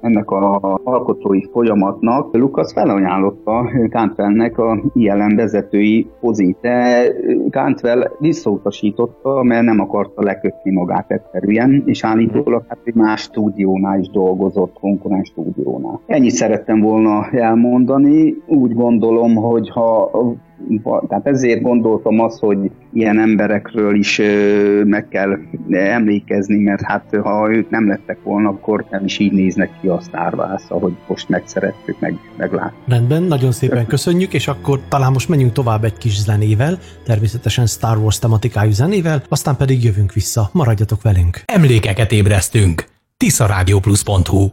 ennek a alkotói folyamatnak, Lukasz felajánlotta Cantwellnek a ILM vezetői pozit, de Cantwell visszautasította, mert nem akarta lekötni magát egyszerűen, és állítólag hát egy más stúdiónál is dolgozott, konkurens stúdiónál. Ennyit szerettem volna elmondani. Úgy gondolom, hogy ha tehát ezért gondoltam azt, hogy ilyen emberekről is meg kell emlékezni, mert hát ha ők nem lettek volna, akkor nem is így néznek ki a Star Wars, ahogy most megszerettük, meg, meglátni. Rendben, nagyon szépen köszönjük, és akkor talán most menjünk tovább egy kis zenével, természetesen Star Wars tematikájú zenével, aztán pedig jövünk vissza. Maradjatok velünk! Emlékeket ébresztünk! tiszarádióplus.hu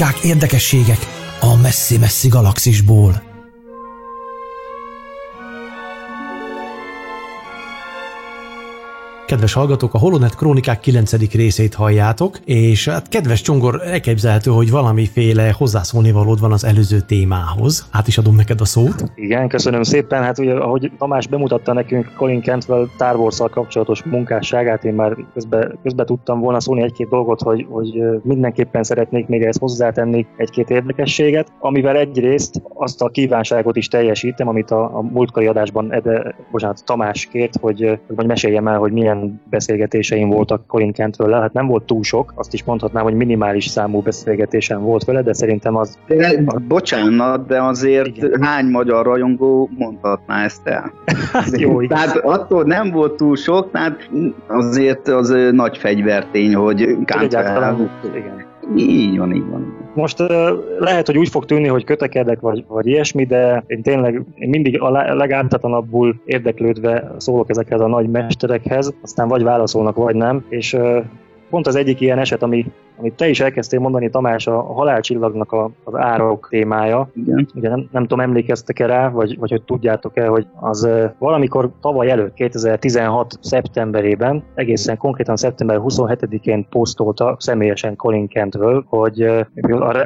plegykák, érdekességek a messzi-messzi galaxisból. Kedves hallgatók, a Holonet Krónikák 9. részét halljátok, és hát kedves Csongor, elképzelhető, hogy valamiféle hozzászólni valód van az előző témához. Át is adom neked a szót. Igen, köszönöm szépen. Hát ugye, ahogy Tamás bemutatta nekünk Colin Cantwell Star wars kapcsolatos munkásságát, én már közben, közben tudtam volna szólni egy-két dolgot, hogy, hogy mindenképpen szeretnék még ezt hozzátenni egy-két érdekességet, amivel egyrészt azt a kívánságot is teljesítem, amit a, a múltkori adásban Ede, bocsánat, Tamás kért, hogy, hogy meséljem el, hogy milyen beszélgetéseim voltak Colin Cantről, hát nem volt túl sok, azt is mondhatnám, hogy minimális számú beszélgetésem volt vele, de szerintem az... De, bocsánat, de azért Igen. hány magyar rajongó mondhatná ezt el? Hát jó, Tehát attól nem volt túl sok, tehát azért az nagy fegyvertény, hogy Cantwell... Igen. Így van, így van. Most lehet, hogy úgy fog tűnni, hogy kötekedek, vagy, vagy ilyesmi, de én tényleg én mindig a legártatlanabbul érdeklődve szólok ezekhez a nagy mesterekhez, aztán vagy válaszolnak, vagy nem, és pont az egyik ilyen eset, ami amit te is elkezdtél mondani, Tamás, a halálcsillagnak a, az árok témája. Igen. Ugye nem, nem tudom, emlékeztek-e rá, vagy, vagy hogy tudjátok-e, hogy az valamikor tavaly előtt, 2016. szeptemberében, egészen konkrétan szeptember 27-én posztolta személyesen Colin Cantwell, hogy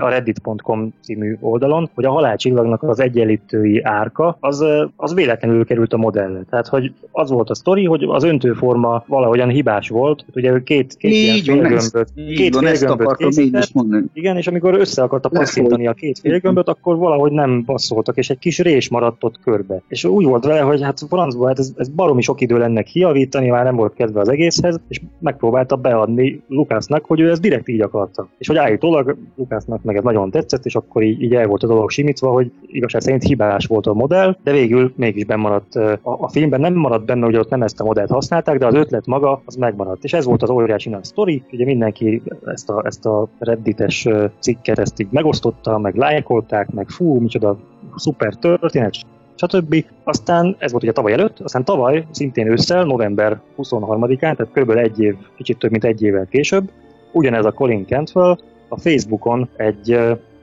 a reddit.com című oldalon, hogy a halálcsillagnak az egyenlítői árka, az, az véletlenül került a modellre. Tehát, hogy az volt a sztori, hogy az öntőforma valahogyan hibás volt. Ugye két, két ilyen Így ezt, félgömböt, két van, akartam én készített, is mondani. igen, és amikor össze akarta passzintani a két félgömböt, akkor valahogy nem passzoltak, és egy kis rés maradt ott körbe. És úgy volt vele, hogy hát francba, hát ez, ez baromi sok idő lenne kijavítani, már nem volt kedve az egészhez, és megpróbálta beadni Lukásznak, hogy ő ezt direkt így akarta. És hogy állítólag Lukásznak meg ez nagyon tetszett, és akkor így, így el volt a dolog simítva, hogy igazság szerint hibás volt a modell, de végül mégis benn maradt a, a filmben nem maradt benne, hogy ott nem ezt a modellt használták, de az ötlet maga az megmaradt. És ez volt az óriási nagy sztori, ugye mindenki ezt a, ezt a reddites cikket ezt így megosztotta, meg lájkolták, meg fú, micsoda szuper történet, stb. Aztán ez volt ugye tavaly előtt, aztán tavaly, szintén ősszel, november 23-án, tehát kb. egy év, kicsit több mint egy évvel később, ugyanez a Colin Cantwell a Facebookon egy,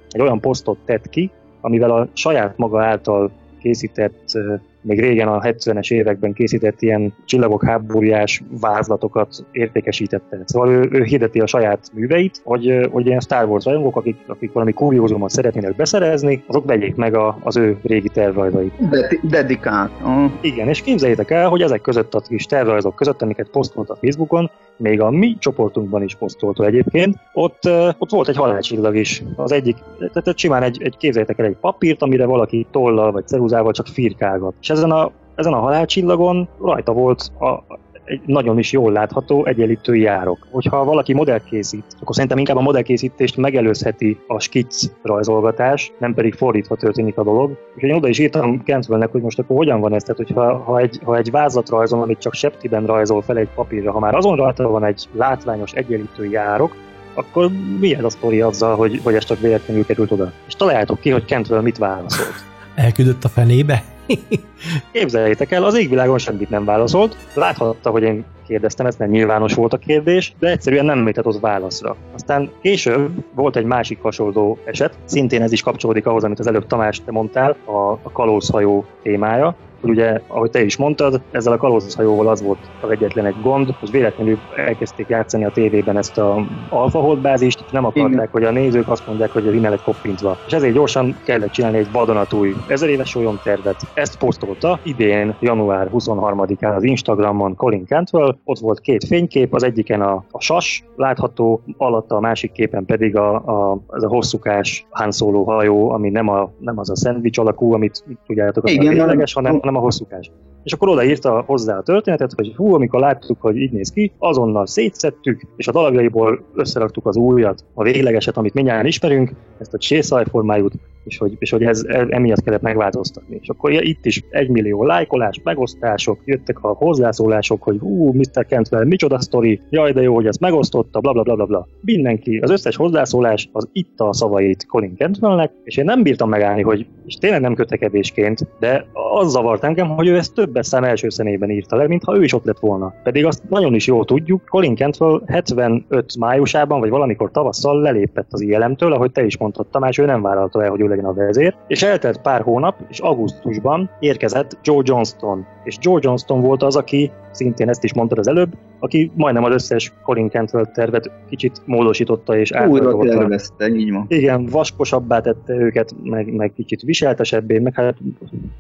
egy olyan posztot tett ki, amivel a saját maga által készített, még régen a 70-es években készített ilyen csillagok háborújás vázlatokat értékesítette. Szóval ő, ő hirdeti a saját műveit, hogy, hogy ilyen Star Wars rajongók, akik, akik valami kuriózumot szeretnének beszerezni, azok vegyék meg a, az ő régi tervrajzait. De- Dedikált. Ah, Igen, és képzeljétek el, hogy ezek között a kis tervrajzok között, amiket posztolt a Facebookon, még a mi csoportunkban is posztolta egyébként, ott, ott volt egy halálcsillag is. Az egyik, tehát simán egy, egy képzeljétek el egy papírt, amire valaki tollal vagy ceruzával csak firkálgat. És ezen a, ezen a halálcsillagon rajta volt a, egy nagyon is jól látható egyenlítői árok. Hogyha valaki modellt készít, akkor szerintem inkább a modellkészítést megelőzheti a skicc rajzolgatás, nem pedig fordítva történik a dolog. Úgyhogy én oda is írtam Kentvelnek, hogy most akkor hogyan van ez, tehát hogyha ha egy, ha egy vázlat rajzol, amit csak septiben rajzol fel egy papírra, ha már azon rajta van egy látványos egyenlítői árok, akkor mi ez a sztori azzal, hogy, hogy ez csak véletlenül került oda? És találjátok ki, hogy Kentvel mit válaszolt. Elküldött a fenébe? Képzeljétek el, az égvilágon semmit nem válaszolt. Láthatta, hogy én kérdeztem, ez nem nyilvános volt a kérdés, de egyszerűen nem mutatott válaszra. Aztán később volt egy másik hasonló eset, szintén ez is kapcsolódik ahhoz, amit az előbb Tamás te mondtál, a, a kalózhajó témája, ugye, ahogy te is mondtad, ezzel a kalózhajóval az volt az egyetlen egy gond, hogy véletlenül elkezdték játszani a tévében ezt a alfa holdbázist, és nem akarták, Igen. hogy a nézők azt mondják, hogy innen egy koppintva. És ezért gyorsan kellett csinálni egy vadonatúj ezer éves tervet. Ezt posztolta idén, január 23-án az Instagramon Colin Cantwell. Ott volt két fénykép, az egyiken a, a sas látható, alatta a másik képen pedig a, a, ez a hosszúkás Han Solo hajó, ami nem, a, nem az a szendvics alakú, amit tudjátok, az Igen, a tényleges, nem- hanem, hanem a hosszúkás. És akkor odaírta hozzá a történetet, hogy hú, amikor láttuk, hogy így néz ki, azonnal szétszettük, és a darabjaiból összeraktuk az újat, a véglegeset, amit mindjárt ismerünk, ezt a csészajformájút, és hogy, és hogy ez, ez emiatt kellett megváltoztatni. És akkor itt is egy millió lájkolás, megosztások, jöttek a hozzászólások, hogy hú, Mr. Cantwell, micsoda sztori, jaj, de jó, hogy ezt megosztotta, bla bla bla bla bla. Mindenki, az összes hozzászólás az itt a szavait Colin Cantwellnek, és én nem bírtam megállni, hogy, és tényleg nem kötekedésként, de az zavart engem, hogy ő ezt többes szám első szemében írta le, mintha ő is ott lett volna. Pedig azt nagyon is jól tudjuk, Colin Cantwell 75 májusában, vagy valamikor tavasszal lelépett az ILM-től, ahogy te is mondtad, Tamás, ő nem vállalta el, hogy ő legyen a vezér, és eltelt pár hónap, és augusztusban érkezett Joe Johnston. És Joe Johnston volt az, aki, szintén ezt is mondtad az előbb, aki majdnem az összes Colin Cantwell tervet kicsit módosította és Újra átrajzolta. tervezte, így van. Igen, vaskosabbá tette őket, meg, meg kicsit viseltesebbé, meg hát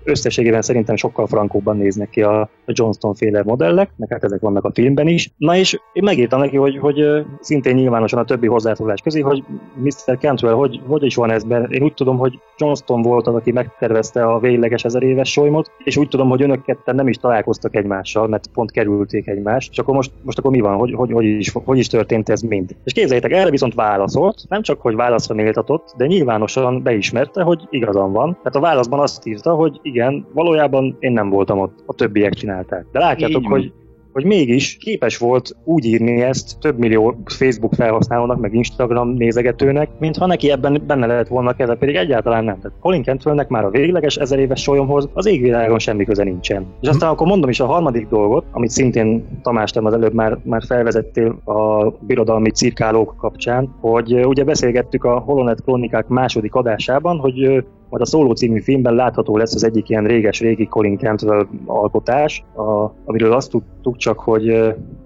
összességében szerintem sokkal frankóbban néznek ki a, Johnston féle modellek, meg hát ezek vannak a filmben is. Na és én megírtam neki, hogy, hogy szintén nyilvánosan a többi hozzászólás közé, hogy Mr. Cantwell, hogy, hogy is van ez, mert én úgy tudom, hogy Johnston volt az, aki megtervezte a végleges ezer éves solymot, és úgy tudom, hogy önök ketten nem is találkoztak egymással, mert pont kerülték egymást, és akkor most, most akkor mi van, hogy, hogy, hogy, is, hogy is történt ez mind. És képzeljétek, erre viszont válaszolt, nem csak, hogy válaszra méltatott, de nyilvánosan beismerte, hogy igazam van. Tehát a válaszban azt írta, hogy igen, valójában én nem voltam ott, a többiek csinálták. De látjátok, Így hogy hogy mégis képes volt úgy írni ezt több millió Facebook felhasználónak, meg Instagram nézegetőnek, mintha neki ebben benne lehet volna keze, pedig egyáltalán nem. Tehát Colin Cantwellnek már a végleges ezer éves solyomhoz az égvilágon semmi köze nincsen. És aztán akkor mondom is a harmadik dolgot, amit szintén Tamás az előbb már, már felvezettél a birodalmi cirkálók kapcsán, hogy ugye beszélgettük a Holonet Kronikák második adásában, hogy majd a Szóló című filmben látható lesz az egyik ilyen réges-régi Colin Cantwell alkotás, a, amiről azt tudtuk csak, hogy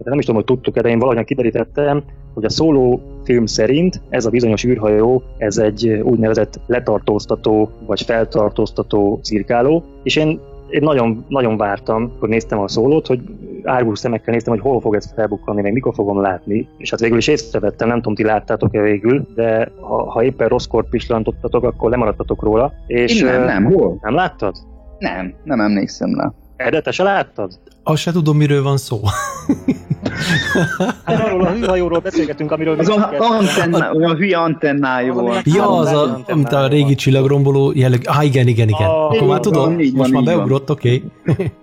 nem is tudom, hogy tudtuk-e, de én valahogyan kiderítettem, hogy a Szóló film szerint ez a bizonyos űrhajó, ez egy úgynevezett letartóztató vagy feltartóztató cirkáló, és én én nagyon, nagyon vártam, hogy néztem a szólót, hogy árgus szemekkel néztem, hogy hol fog ez felbukkanni, meg mikor fogom látni, és hát végül is észrevettem, nem tudom, ti láttátok-e végül, de ha, ha éppen rosszkort pislantottatok, akkor lemaradtatok róla. És, Én nem, nem, hol? Nem láttad? Nem, nem emlékszem rá. Ede, te se láttad? Azt se tudom, miről van szó. Hát arról a hűhajóról beszélgetünk, amiről Az a, antenna, olyan hülye antennája volt. Ja, az a, mint a régi van. csillagromboló jelleg. Ah, igen, igen, igen. Ah, Akkor már van, most már beugrott, oké.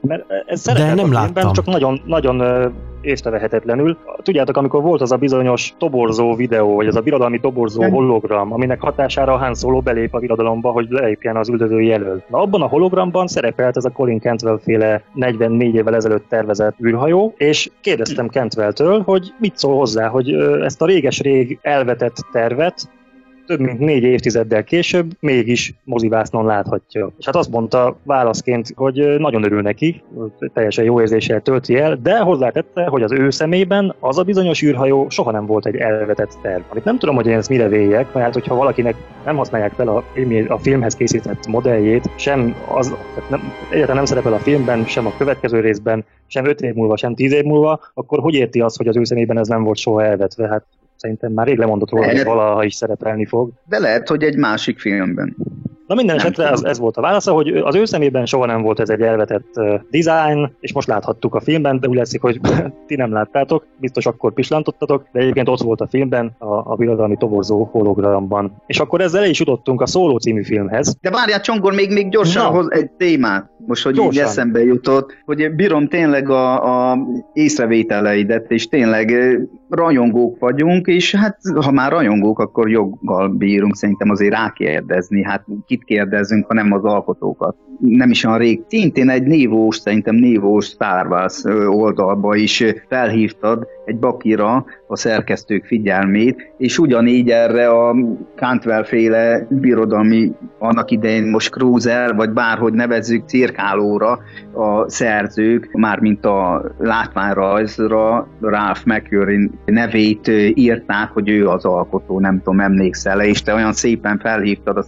Mert ez szerepelt nem a filmben, láttam. csak nagyon, nagyon ö, észrevehetetlenül. Tudjátok, amikor volt az a bizonyos toborzó videó, vagy az a birodalmi toborzó hologram, aminek hatására Han Solo belép a birodalomba, hogy lelépjen az üldöző jelöl. Na abban a hologramban szerepelt ez a Colin Cantwell féle 44 évvel ezelőtt tervezett űrhajó, és kérdeztem Cantwell-től, hogy mit szól hozzá, hogy ezt a réges-rég elvetett tervet több mint négy évtizeddel később mégis mozivásznon láthatja. És hát azt mondta válaszként, hogy nagyon örül neki, teljesen jó érzéssel tölti el, de hozzátette, hogy az ő szemében az a bizonyos űrhajó soha nem volt egy elvetett terv. Amit nem tudom, hogy én ezt mire véljek, mert hát, hogyha valakinek nem használják fel a, a filmhez készített modelljét, sem az, tehát nem, egyáltalán nem szerepel a filmben, sem a következő részben, sem öt év múlva, sem tíz év múlva, akkor hogy érti azt, hogy az ő szemében ez nem volt soha elvetve? Hát szerintem már rég lemondott róla, hogy valaha is szerepelni fog. De lehet, hogy egy másik filmben. Na minden Nem esetre ez, ez volt a válasza, hogy az ő szemében soha nem volt ez egy elvetett uh, design, és most láthattuk a filmben, de úgy látszik, hogy ti nem láttátok, biztos akkor pislantottatok, de egyébként ott volt a filmben, a, a birodalmi toborzó hologramban. És akkor ezzel el is jutottunk a Szóló című filmhez. De várjál, Csongor, még, még gyorsan Na. hoz egy témát, most, hogy így Gyorsan. eszembe jutott, hogy bírom tényleg a, a észrevételeidet, és tényleg rajongók vagyunk, és hát ha már rajongók, akkor joggal bírunk szerintem azért rákérdezni, hát kit kérdezzünk, ha nem az alkotókat. Nem is olyan rég. Szintén egy névós, szerintem névós Star Wars oldalba is felhívtad egy bakira a szerkesztők figyelmét, és ugyanígy erre a Cantwell féle birodalmi, annak idején most cruiser, vagy bárhogy nevezzük, cirkálóra a szerzők, mármint a látványrajzra Ralph McQuarrie nevét írták, hogy ő az alkotó, nem tudom, emlékszel -e, és te olyan szépen felhívtad a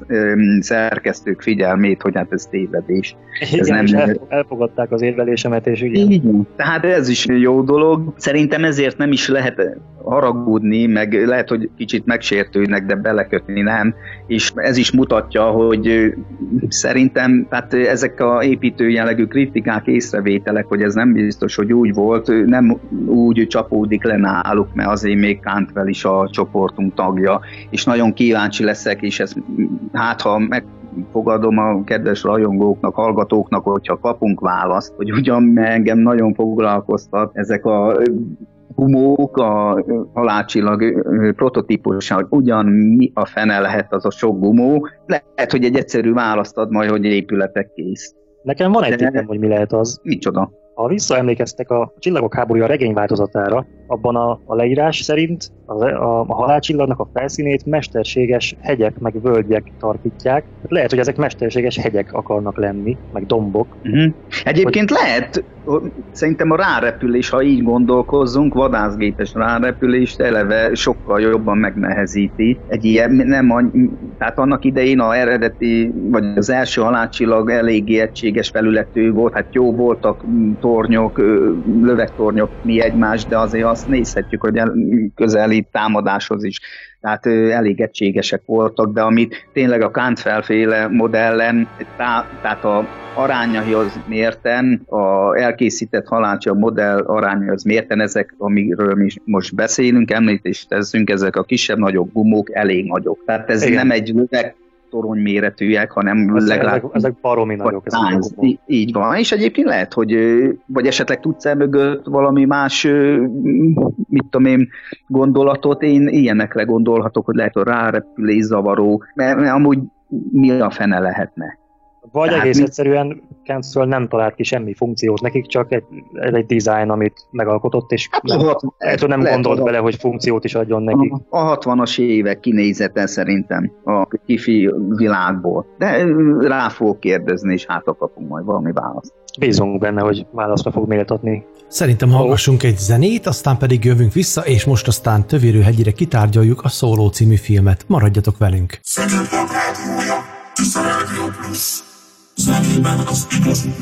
szerkesztők figyelmét, hogy hát ez tévedés. Ez nem nem elfogadták az érvelésemet, és igen. Így van. Tehát ez is jó dolog. Szerintem ezért nem is lehet haragudni, meg lehet, hogy kicsit megsértődnek, de belekötni nem. És ez is mutatja, hogy szerintem tehát ezek a építő jellegű kritikák, észrevételek, hogy ez nem biztos, hogy úgy volt, nem úgy csapódik le náluk, mert azért még Cantwell is a csoportunk tagja, és nagyon kíváncsi leszek, és ez hát ha meg fogadom a kedves rajongóknak, hallgatóknak, hogyha kapunk választ, hogy ugyan engem nagyon foglalkoztat ezek a gumók, a halálcsillag prototípusan, ugyan mi a fene lehet az a sok gumó, lehet, hogy egy egyszerű választ ad majd, hogy épületek kész. Nekem van egy tippem, hogy mi lehet az. Micsoda? Ha visszaemlékeztek a Csillagok háborúja regény változatára, abban a, a leírás szerint a, a, a halálcsillagnak a felszínét mesterséges hegyek meg völgyek tarkítják. Lehet, hogy ezek mesterséges hegyek akarnak lenni, meg dombok. Uh-huh. Egyébként hogy... lehet, szerintem a rárepülés, ha így gondolkozzunk, vadászgépes rárepülést eleve sokkal jobban megnehezíti. Egy ilyen, nem, a, tehát annak idején a eredeti, vagy az első halálcsillag eléggé egységes felületű volt, hát jó voltak tornyok, lövegtornyok mi egymás, de azért azt nézhetjük, hogy el, közelít támadáshoz is tehát elég egységesek voltak, de amit tényleg a Kant féle modellen, tá, tehát a arányaihoz mérten, a elkészített halálcsa modell arányaihoz mérten, ezek, amiről mi most beszélünk, említést teszünk, ezek a kisebb-nagyobb gumók elég nagyok. Tehát ez Igen. nem egy löveg torony méretűek, hanem Ez- legalább ezek, ezek baromi nagyok. Ezek. Í- Így van, és egyébként lehet, hogy vagy esetleg tudsz e mögött valami más, mit tudom én, gondolatot, én ilyenekre gondolhatok, hogy lehet, hogy rárepülés zavaró, mert, mert amúgy mi a fene lehetne. Vagy Tehát egész mi- egyszerűen Cancel nem talált ki semmi funkciót nekik, csak egy, egy, egy design, amit megalkotott, és nem, hat- lehet, hogy nem lehet, gondolt a- bele, hogy funkciót is adjon nekik. A 60-as évek kinézete szerintem a kifi világból. De rá fogok kérdezni, és hát kapunk majd valami választ. Bízunk benne, hogy válaszra fog méltatni. Szerintem hallgassunk egy zenét, aztán pedig jövünk vissza, és most aztán Tövérő hegyire kitárgyaljuk a Szóló című filmet. Maradjatok velünk! Rádiója, Plusz. Zenében az igazi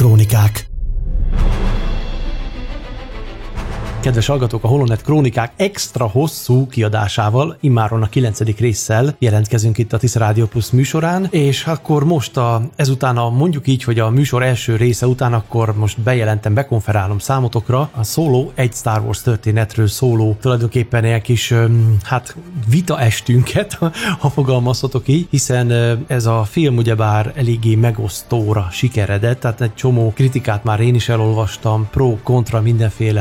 Krónikák Kedves hallgatók, a Holonet Krónikák extra hosszú kiadásával, immáron a 9. résszel jelentkezünk itt a Tisza Rádió Plus műsorán, és akkor most a, ezután a, mondjuk így, hogy a műsor első része után akkor most bejelentem, bekonferálom számotokra a szóló egy Star Wars történetről szóló tulajdonképpen egy kis, hát vita estünket, ha fogalmazhatok így, hiszen ez a film ugyebár eléggé megosztóra sikeredett, tehát egy csomó kritikát már én is elolvastam, pro, kontra mindenféle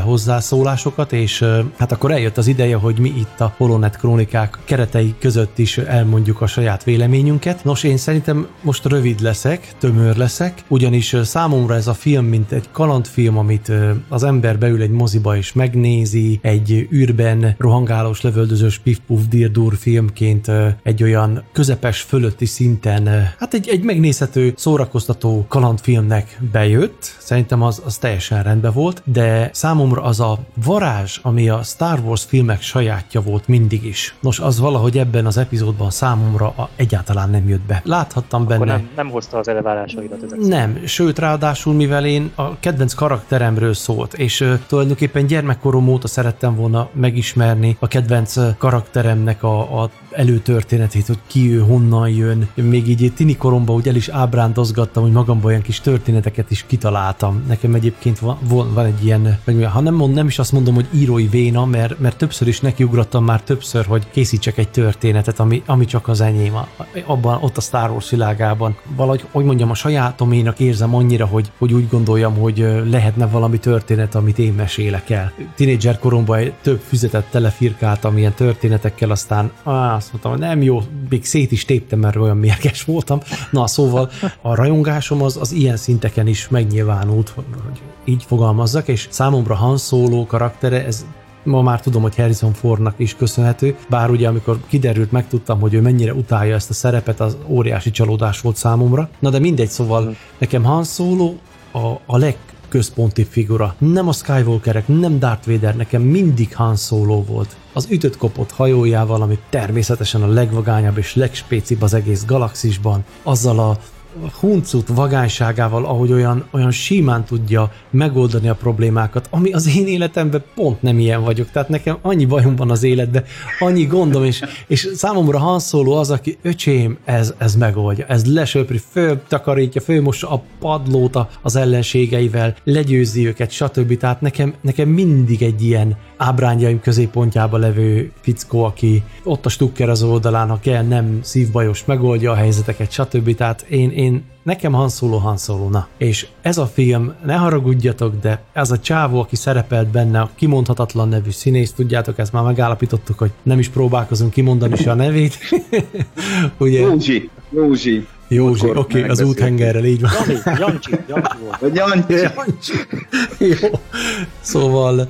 hozzászólásokat, és hát akkor eljött az ideje, hogy mi itt a Holonet Krónikák keretei között is elmondjuk a saját véleményünket. Nos, én szerintem most rövid leszek, tömör leszek, ugyanis számomra ez a film, mint egy kalandfilm, amit az ember beül egy moziba és megnézi, egy űrben rohangálós, lövöldözős pif-puf dirdur filmként egy olyan közepes fölötti szinten, hát egy, egy megnézhető, szórakoztató kalandfilmnek bejött. Szerintem az, az teljesen rendben volt, de számomra az a varázs, ami a Star Wars filmek sajátja volt mindig is. Nos, az valahogy ebben az epizódban számomra a, egyáltalán nem jött be. Láthattam Akkor benne. nem, nem hozta az elvárásaidat ezek szerint. Nem, sőt, ráadásul, mivel én a kedvenc karakteremről szólt, és ö, tulajdonképpen gyermekkorom óta szerettem volna megismerni a kedvenc karakteremnek a, a előtörténetét, hogy ki ő, honnan jön. Még így tini koromban úgy el is ábrándozgattam, hogy magamban olyan kis történeteket is kitaláltam. Nekem egyébként van, van, van egy ilyen, vagy ha nem, mond, nem is azt mondom, hogy írói véna, mert, mert többször is nekiugrottam már többször, hogy készítsek egy történetet, ami, ami csak az enyém. A- Abban, ott a Star Wars világában. Valahogy, hogy mondjam, a sajátoménak érzem annyira, hogy, hogy úgy gondoljam, hogy lehetne valami történet, amit én mesélek el. Tínédzser koromban több füzetet telefirkáltam ilyen történetekkel, aztán á, azt mondtam, hogy nem jó, még szét is téptem, mert olyan mérges voltam. Na, szóval a rajongásom az, az ilyen szinteken is megnyilvánult, hogy így fogalmazzak, és számomra Han Solo karaktere, ez Ma már tudom, hogy Harrison Fordnak is köszönhető, bár ugye amikor kiderült, megtudtam, hogy ő mennyire utálja ezt a szerepet, az óriási csalódás volt számomra. Na de mindegy, szóval nekem Han Solo a, a legközponti figura. Nem a Skywalkerek, nem Darth Vader, nekem mindig Han Solo volt. Az ütött kopott hajójával, ami természetesen a legvagányabb és legspécibb az egész galaxisban, azzal a huncut vagányságával, ahogy olyan, olyan simán tudja megoldani a problémákat, ami az én életemben pont nem ilyen vagyok. Tehát nekem annyi bajom van az életben, annyi gondom, és, és számomra Han az, aki öcsém, ez, ez megoldja, ez lesöpri, föltakarítja, fölmossa a padlót az ellenségeivel, legyőzi őket, stb. Tehát nekem, nekem mindig egy ilyen ábrányjaim középpontjába levő fickó, aki ott a stukker az oldalán, ha kell, nem szívbajos, megoldja a helyzeteket, stb. Tehát én, én nekem Han Solo, Han Solo, na. És ez a film, ne haragudjatok, de ez a csávó, aki szerepelt benne, a kimondhatatlan nevű színész, tudjátok, ezt már megállapítottuk, hogy nem is próbálkozunk kimondani se a nevét. Ugye, Józsi, Józsi. Józsi, oké, okay, az úthengerrel így van. Jani, Jancsi, Jancsi volt. Jancsi. Jó. Szóval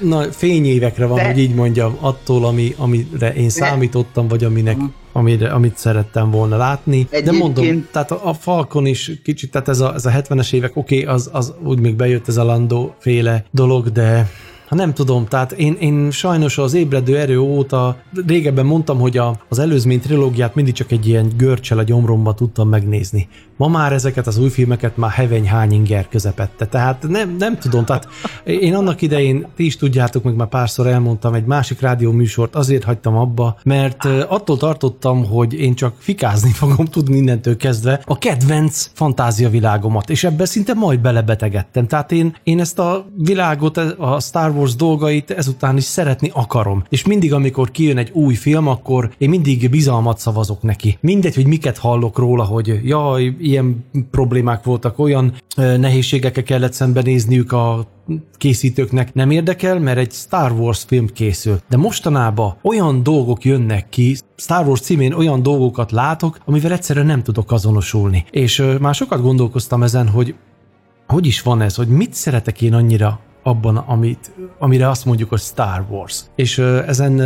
na, fényévekre van, De- hogy így mondjam, attól, ami, amire én számítottam, vagy aminek, amire, amit szerettem volna látni. De Egyébként- mondom, tehát a, a Falcon is kicsit, tehát ez a, ez a 70-es évek, oké, okay, az, az úgy még bejött ez a Lando féle dolog, de ha nem tudom, tehát én, én sajnos az ébredő erő óta, régebben mondtam, hogy a, az előzmény trilógiát mindig csak egy ilyen görcsel a gyomromba tudtam megnézni. Ma már ezeket az új filmeket már heveny hányinger közepette, tehát nem, nem tudom, tehát én annak idején, ti is tudjátok, meg már párszor elmondtam, egy másik rádió műsort azért hagytam abba, mert attól tartottam, hogy én csak fikázni fogom tudni innentől kezdve a kedvenc fantáziavilágomat, és ebbe szinte majd belebetegedtem. Tehát én, én ezt a világot, a Star Wars dolgait ezután is szeretni akarom. És mindig, amikor kijön egy új film, akkor én mindig bizalmat szavazok neki. Mindegy, hogy miket hallok róla, hogy jaj, ilyen problémák voltak, olyan nehézségekkel kellett szembenézniük a készítőknek nem érdekel, mert egy Star Wars film készül. De mostanában olyan dolgok jönnek ki, Star Wars címén olyan dolgokat látok, amivel egyszerűen nem tudok azonosulni. És már sokat gondolkoztam ezen, hogy hogy is van ez, hogy mit szeretek én annyira abban, amit, amire azt mondjuk, hogy Star Wars. És ezen,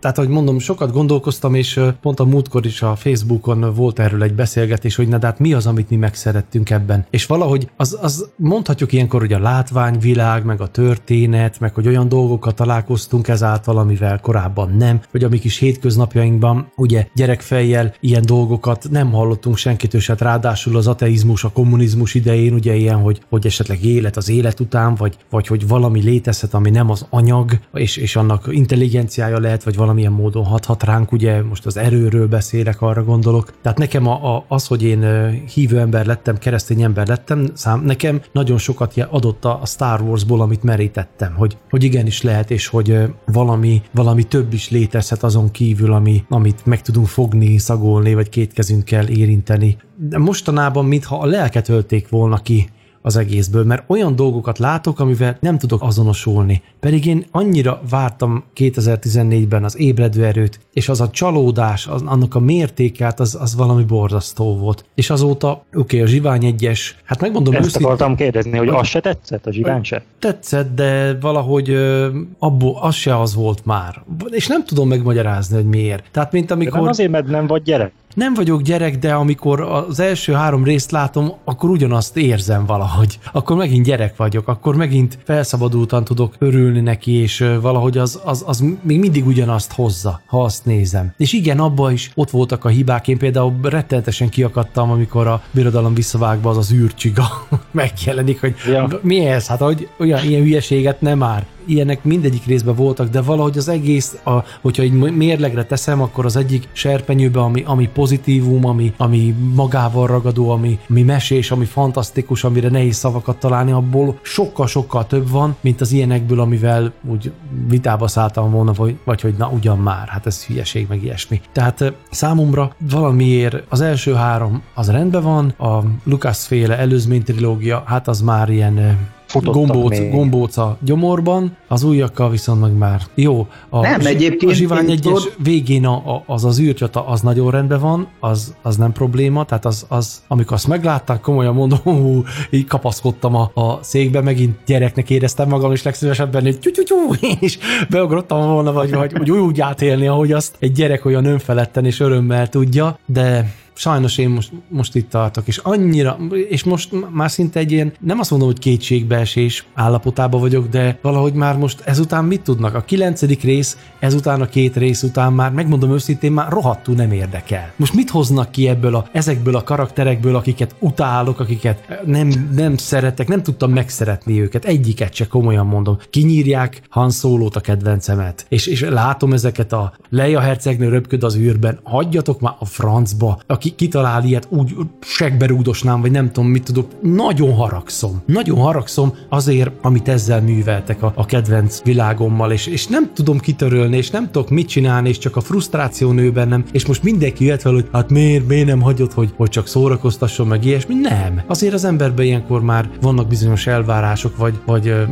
tehát ahogy mondom, sokat gondolkoztam, és pont a múltkor is a Facebookon volt erről egy beszélgetés, hogy na de hát mi az, amit mi megszerettünk ebben. És valahogy az, az mondhatjuk ilyenkor, hogy a látványvilág, meg a történet, meg hogy olyan dolgokat találkoztunk ezáltal, amivel korábban nem, hogy a mi kis hétköznapjainkban, ugye gyerekfejjel ilyen dolgokat nem hallottunk senkitől se, hát ráadásul az ateizmus, a kommunizmus idején, ugye ilyen, hogy, hogy esetleg élet az élet után, vagy, vagy hogy valami létezhet, ami nem az anyag, és, és annak intelligenciája lehet, vagy valamilyen módon hathat ránk, ugye most az erőről beszélek, arra gondolok. Tehát nekem a, a, az, hogy én hívő ember lettem, keresztény ember lettem, szám, nekem nagyon sokat adott a Star Warsból, amit merítettem, hogy, hogy igenis lehet, és hogy valami, valami több is létezhet azon kívül, ami, amit meg tudunk fogni, szagolni, vagy két kezünkkel érinteni. De mostanában, mintha a lelket ölték volna ki az egészből, mert olyan dolgokat látok, amivel nem tudok azonosulni. Pedig én annyira vártam 2014-ben az ébredő erőt, és az a csalódás, az, annak a mértékát, az, az valami borzasztó volt. És azóta, oké, okay, a Zsivány egyes, hát megmondom Ezt őszintén, akartam kérdezni, hogy az se tetszett, a zsivány se? tetszett, de valahogy abból az se az volt már. És nem tudom megmagyarázni, hogy miért. Tehát, mint De nem amikor... azért, mert nem vagy gyerek. Nem vagyok gyerek, de amikor az első három részt látom, akkor ugyanazt érzem valahogy. Akkor megint gyerek vagyok, akkor megint felszabadultan tudok örülni neki, és valahogy az, az, az még mindig ugyanazt hozza, ha azt nézem. És igen, abban is ott voltak a hibák. Én például rettenetesen kiakadtam, amikor a birodalom visszavágba az az űrcsiga megjelenik, hogy Ja. mi ez? Hát, hogy olyan ilyen hülyeséget nem már. Ilyenek mindegyik részben voltak, de valahogy az egész, a, hogyha egy mérlegre teszem, akkor az egyik serpenyőbe, ami, ami pozitívum, ami, ami magával ragadó, ami, ami mesés, ami fantasztikus, amire nehéz szavakat találni, abból sokkal-sokkal több van, mint az ilyenekből, amivel úgy vitába szálltam volna, vagy, vagy hogy na ugyan már, hát ez hülyeség, meg ilyesmi. Tehát számomra valamiért az első három az rendben van, a Lucas féle előzmény trilógia, hát az már ilyen gombóc, még. gombóca gyomorban, az újakkal viszont meg már jó. A, Nem, egyébként A zsivány egyes tudod- végén a, a, az az űrcsata, az nagyon rendben van, az, az nem probléma, tehát az, az, amikor azt meglátták, komolyan mondom, hú, így kapaszkodtam a, a székbe, megint gyereknek éreztem magam, és legszívesebben, hogy tyú, tyú, tyú, és beugrottam volna, vagy, vagy úgy, úgy átélni, ahogy azt egy gyerek olyan önfeledten és örömmel tudja, de sajnos én most, most itt tartok, és annyira, és most már szinte egy ilyen, nem azt mondom, hogy kétségbeesés állapotában vagyok, de valahogy már most ezután mit tudnak? A kilencedik rész, ezután a két rész után már, megmondom őszintén, már rohadtul nem érdekel. Most mit hoznak ki ebből a, ezekből a karakterekből, akiket utálok, akiket nem, nem szeretek, nem tudtam megszeretni őket, egyiket se komolyan mondom. Kinyírják Han Solo-t a kedvencemet, és, és látom ezeket a Leia hercegnő röpköd az űrben, hagyjatok már a francba, aki kitalál ilyet, úgy segbe rúgdosnám, vagy nem tudom, mit tudok, nagyon haragszom. Nagyon haragszom azért, amit ezzel műveltek a, a kedvenc világommal, és, és nem tudom kitörölni, és nem tudok mit csinálni, és csak a frusztráció nő bennem, és most mindenki jöhet fel, hogy hát miért, miért nem hagyod, hogy, hogy csak szórakoztasson meg ilyesmi. Nem. Azért az emberben ilyenkor már vannak bizonyos elvárások, vagy, vagy ö,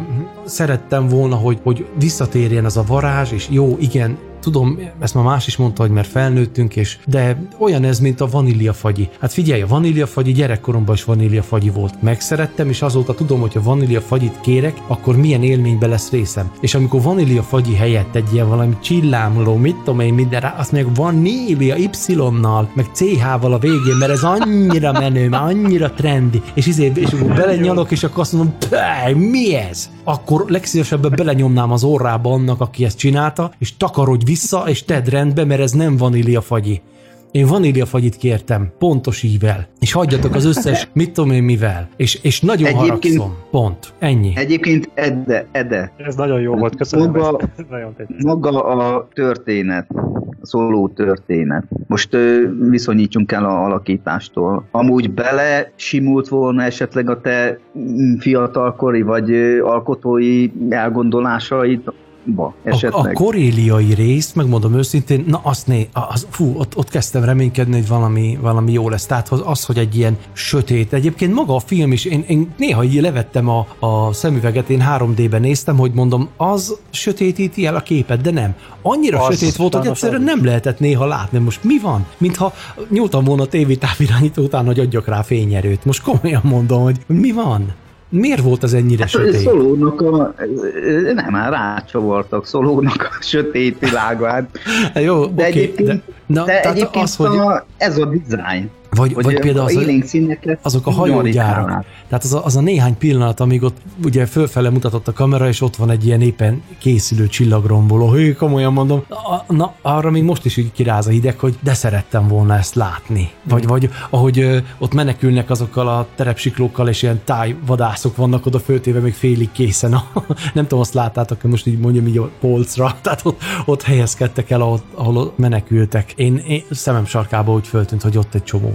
szerettem volna, hogy, hogy visszatérjen az a varázs, és jó, igen, Tudom, ezt már más is mondta, hogy mert felnőttünk, és de olyan ez, mint a vaníliafagyi. Hát figyelj, a vaníliafagyi gyerekkoromban is vaníliafagyi volt. Megszerettem, és azóta tudom, hogy ha vaníliafagyit kérek, akkor milyen élménybe lesz részem. És amikor vaníliafagyi helyett egy ilyen valami csillámló, mit tudom én, minden rá, azt meg vanília Y-nal, meg CH-val a végén, mert ez annyira menő, már annyira trendi, és izé, és akkor belenyalok, és akkor azt mondom, "Pej, mi ez? Akkor legszívesebben belenyomnám az orrába annak, aki ezt csinálta, és takarodj vissza, és tedd rendbe, mert ez nem vaníliafagyi. Én vaníliafagyit kértem, pontos ível, és hagyjatok az összes, mit tudom én mivel, és, és nagyon Egyébként- haragszom. Pont. Ennyi. Egyébként Ede, Ede, Ez nagyon jó volt, köszönöm. Maga- nagyon tetszett. maga a történet, a szóló történet. Most ö, viszonyítsunk el a alakítástól. Amúgy bele simult volna esetleg a te fiatalkori vagy alkotói elgondolásaidba A, esetleg? a koréliai részt, megmondom őszintén, na azt né, az, fú, ott, ott kezdtem reménykedni, hogy valami, valami jó lesz. Tehát az- hogy egy ilyen sötét, egyébként maga a film is, én, én néha így levettem a, a szemüveget, én 3D-ben néztem, hogy mondom, az sötétíti el a képet, de nem. Annyira Az sötét volt, hogy egyszerűen nem lehetett néha látni. Most mi van? Mintha nyúltam volna a tévétávirányító után, hogy adjak rá fényerőt. Most komolyan mondom, hogy mi van? Miért volt az ennyire Hát, sötét? Szolónak a... Nem, már rácsavartak Szolónak a sötét világát. Jó, De oké, egyébként, de, na, de tehát egyébként az, hogy... a, ez a dizájn. Vagy, hogy vagy például az, azok a hajógyárak. Tehát az a, az a néhány pillanat, amíg ott ugye fölfele mutatott a kamera, és ott van egy ilyen éppen készülő csillagromboló. Hű, komolyan mondom, a, na, arra még most is így kiráz a hideg, hogy de szerettem volna ezt látni. Vagy, vagy ahogy ö, ott menekülnek azokkal a terepsiklókkal, és ilyen tájvadászok vannak oda föltéve még félig készen. A, nem tudom, azt láttátok most így mondjam így a polcra, tehát ott, ott helyezkedtek el, ahol, ahol menekültek. Én, én szemem sarkába úgy föltűnt, hogy ott egy csomó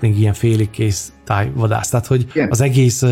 még ilyen félig kész tájvadász. Tehát, hogy Igen. az egész,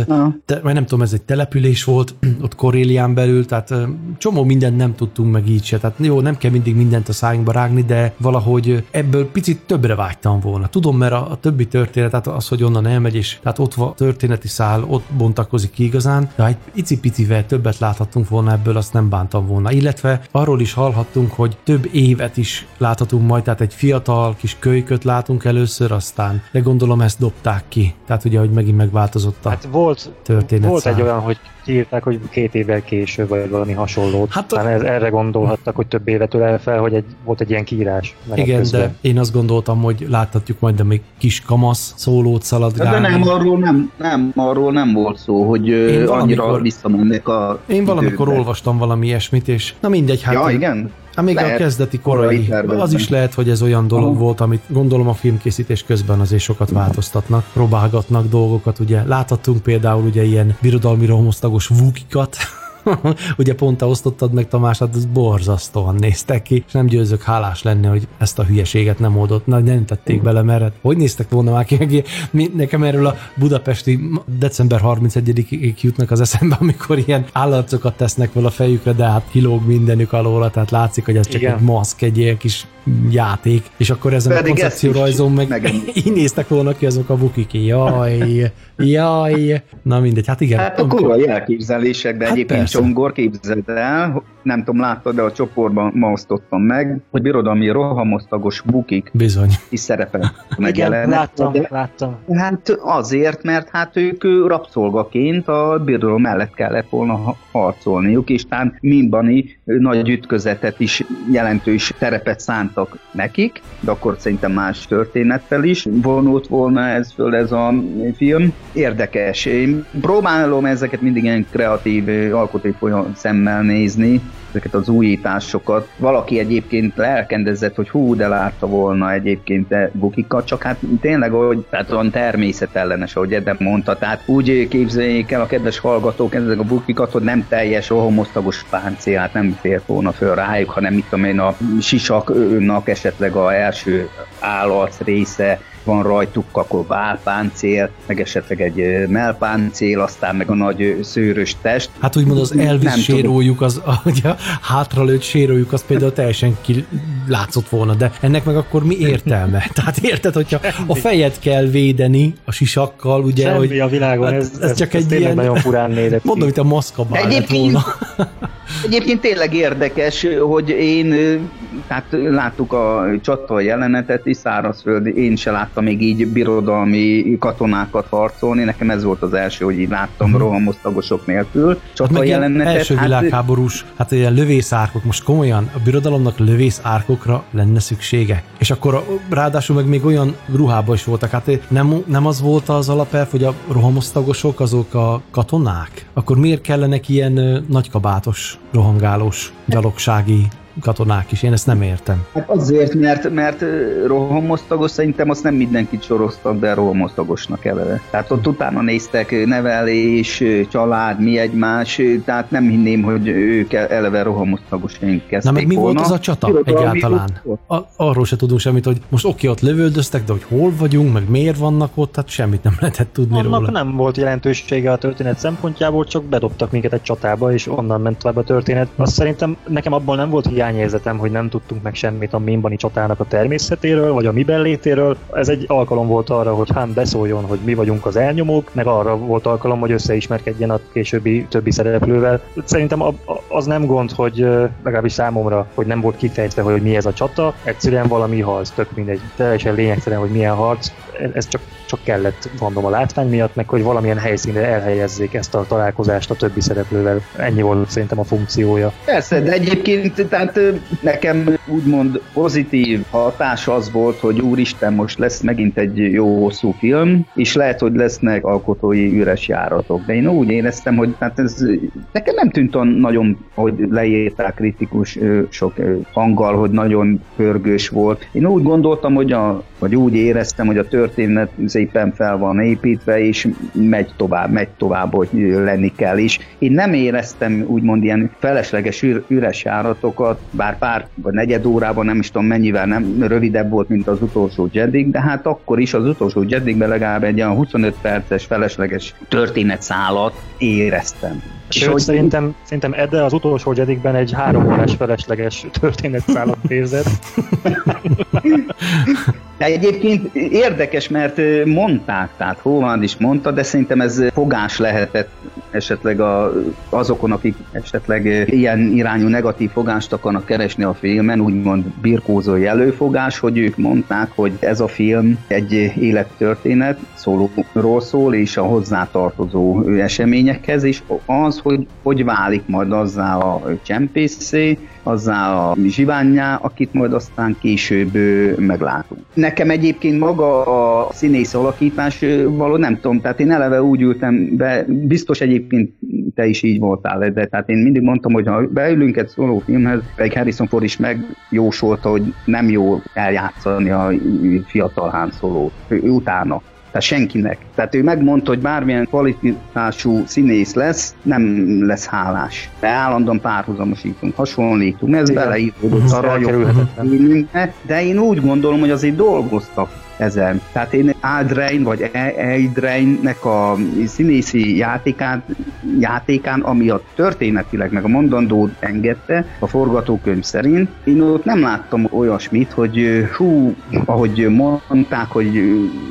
te, vagy nem tudom, ez egy település volt, ott Korélián belül, tehát csomó mindent nem tudtunk meg így se. Tehát jó, nem kell mindig mindent a szájunkba rágni, de valahogy ebből picit többre vágytam volna. Tudom, mert a, a többi történet, tehát az, hogy onnan elmegy, és tehát ott a történeti szál, ott bontakozik ki igazán, de ha egy icipicivel többet láthattunk volna ebből, azt nem bántam volna. Illetve arról is hallhattunk, hogy több évet is láthatunk majd, tehát egy fiatal kis kölyköt látunk először, aztán gondolom ezt dobták ki. Tehát ugye, hogy megint megváltozott a Hát volt, történet volt egy szál. olyan, hogy kiírták, hogy két évvel később, vagy valami hasonlót. Hát a- ez, erre gondolhattak, hogy több évet ölel fel, hogy egy, volt egy ilyen kiírás. Igen, közben. de én azt gondoltam, hogy láthatjuk majd, de még kis kamasz szólót szalad De nem, arról nem, nem, arról nem volt szó, hogy Én annyira valamikor- visszamennek a Én valamikor időbe. olvastam valami ilyesmit, és na mindegy, hát Ja, igen? Hát még a Lehet. kezdeti Korai az is lehet, hogy ez olyan dolog Aha. volt, amit gondolom a filmkészítés közben azért sokat változtatnak, próbálgatnak dolgokat, ugye láthattunk például ugye ilyen birodalmi rohamosztagos vukikat, ugye pont osztottad meg Tamás, hát ez borzasztóan néztek ki, és nem győzök hálás lenni, hogy ezt a hülyeséget nem oldott, na, nem tették bele, mert hát hogy néztek volna már ki, meg nekem erről a budapesti december 31-ig jutnak az eszembe, amikor ilyen állarcokat tesznek fel a fejükre, de hát kilóg mindenük alóla, tehát látszik, hogy ez csak Igen. egy maszk, egy ilyen kis játék, és akkor ezen Pedig a ezt koncepció is rajzon meg megemlít- így néztek volna ki azok a bukik, jaj, jaj, na mindegy, hát igen. Hát a korai elképzelésekben Hát hát egyébként. Csongor képzeld el, nem tudom, láttad, de a csoportban ma osztottam meg, hogy birodalmi rohamosztagos bukik Bizony. is szerepel Igen, láttam, De- láttam. Hát azért, mert hát ők rabszolgaként a birodalom mellett kellett volna harcolniuk, és tán Minbani ö, nagy ütközetet is jelentős terepet szántak nekik, de akkor szerintem más történettel is vonult volna ez föl ez a film. Érdekes. Én próbálom ezeket mindig ilyen kreatív, alkotói folyam szemmel nézni, ezeket az újításokat. Valaki egyébként lelkendezett, hogy hú, de látta volna egyébként te bukikat, csak hát tényleg, hogy tehát olyan természetellenes, ahogy Edem mondta, tehát úgy képzeljék el a kedves hallgatók ezek a bukikat, hogy nem teljes rohamosztagos páncélát nem fért volna föl rájuk, hanem mit tudom én, a sisaknak esetleg a első állarc része van rajtuk, akkor válpáncél, meg esetleg egy melpáncél, aztán meg a nagy szőrös test. Hát úgymond az Elvis sérójuk, az, ahogy a hátralőtt sérójuk, az például teljesen ki látszott volna, de ennek meg akkor mi értelme? Tehát érted, hogyha a fejet kell védeni a sisakkal, ugye, Semmi hogy a világon, hát ez, ez ez, csak ez egy ilyen- nagyon furán nézett mondom, hogy a maszkabál lett Egyébként- volna. Egyébként tényleg érdekes, hogy én, tehát láttuk a csata jelenetet is, szárazföld, én se láttam még így birodalmi katonákat harcolni, nekem ez volt az első, hogy így láttam uh-huh. rohamosztagosok nélkül. Hát Csata ilyen jelenetet, első hát, világháborús, hát ilyen lövészárkok, most komolyan a birodalomnak lövészárkokra lenne szüksége. És akkor ráadásul meg még olyan ruhában is voltak, hát nem, nem az volt az alapelv, hogy a rohamosztagosok azok a katonák? Akkor miért kellenek ilyen nagykabátos, rohangálós, gyalogsági katonák is? Én ezt nem értem. Hát azért, mert, mert rohamosztagos, szerintem azt nem mindenkit soroztak be rohamosztagosnak eleve. Tehát ott utána néztek nevelés, család, mi egymás, tehát nem hinném, hogy ők eleve rohamosztagosként kezdték Na meg mi volna. volt az a csata Birodalmi egyáltalán? A, arról se tudunk semmit, hogy most oké, ott lövöldöztek, de hogy hol vagyunk, meg miért vannak ott, hát semmit nem lehetett tudni Annak róla. nem volt jelentősége a történet szempontjából, csak bedobtak minket egy csatába, és onnan ment tovább a történet. Azt szerintem nekem abból nem volt hiányérzetem, hogy nem tudtunk meg semmit a Minbani csatának a természetéről, vagy a miben létéről. Ez egy alkalom volt arra, hogy Han beszóljon, hogy mi vagyunk az elnyomók, meg arra volt alkalom, hogy összeismerkedjen a későbbi többi szereplővel. Szerintem az nem gond, hogy legalábbis számomra, hogy nem volt kifejtve, hogy mi ez a csata. Egyszerűen valami harc, tök mindegy. Teljesen lényegtelen, hogy milyen harc. Ez csak, csak kellett, mondom, a látvány miatt, meg hogy valamilyen helyszínre elhelyezzék ezt a találkozást a többi szereplővel. Ennyi volt szerintem a funkciója. Persze, de egyébként tehát nekem úgymond pozitív hatás az volt, hogy úristen, most lesz megint egy jó hosszú film, és lehet, hogy lesznek alkotói üres járatok. De én úgy éreztem, hogy tehát ez nekem nem tűnt olyan nagyon, hogy leírták kritikus sok hanggal, hogy nagyon pörgős volt. Én úgy gondoltam, hogy a, vagy úgy éreztem, hogy a történet szépen fel van építve, és megy tovább, megy tovább, hogy lenni kell is. Én nem éreztem úgymond ilyen felesleges üres járatokat, bár pár vagy negyed órában nem is tudom mennyivel nem rövidebb volt, mint az utolsó Jedik, de hát akkor is az utolsó Jedikben legalább egy olyan 25 perces felesleges történetszálat éreztem. Sőt, hogy... szerintem, szerintem Edde az utolsó Jedikben egy három órás felesleges történetszálat érzett. Egyébként érdekes, mert mondták, tehát Howard is mondta, de szerintem ez fogás lehetett esetleg a, azokon, akik esetleg ilyen irányú negatív fogást akarnak keresni a filmen, úgymond birkózói előfogás, hogy ők mondták, hogy ez a film egy élettörténet, szólóról szól, és a hozzátartozó eseményekhez, és az, hogy hogy válik majd azzá a csempészé, azzá a zsiványá, akit majd aztán később meglátunk. Nekem egyébként maga a színész alakítás való nem tudom, tehát én eleve úgy ültem be, biztos egyébként te is így voltál, de tehát én mindig mondtam, hogy ha beülünk egy szóló filmhez, egy Harrison Ford is megjósolta, hogy nem jó eljátszani a fiatal Han Solo utána. Tehát senkinek. Tehát ő megmondta, hogy bármilyen kvalitású színész lesz, nem lesz hálás. De állandóan párhuzamosítunk, hasonlítunk, ez beleítódott a rajongóknak, de én úgy gondolom, hogy azért dolgoztak ezen. Tehát én Aldrein vagy Eidreinnek a színészi játékán, játékán, ami a történetileg meg a mondandó engedte a forgatókönyv szerint, én ott nem láttam olyasmit, hogy hú, ahogy mondták, hogy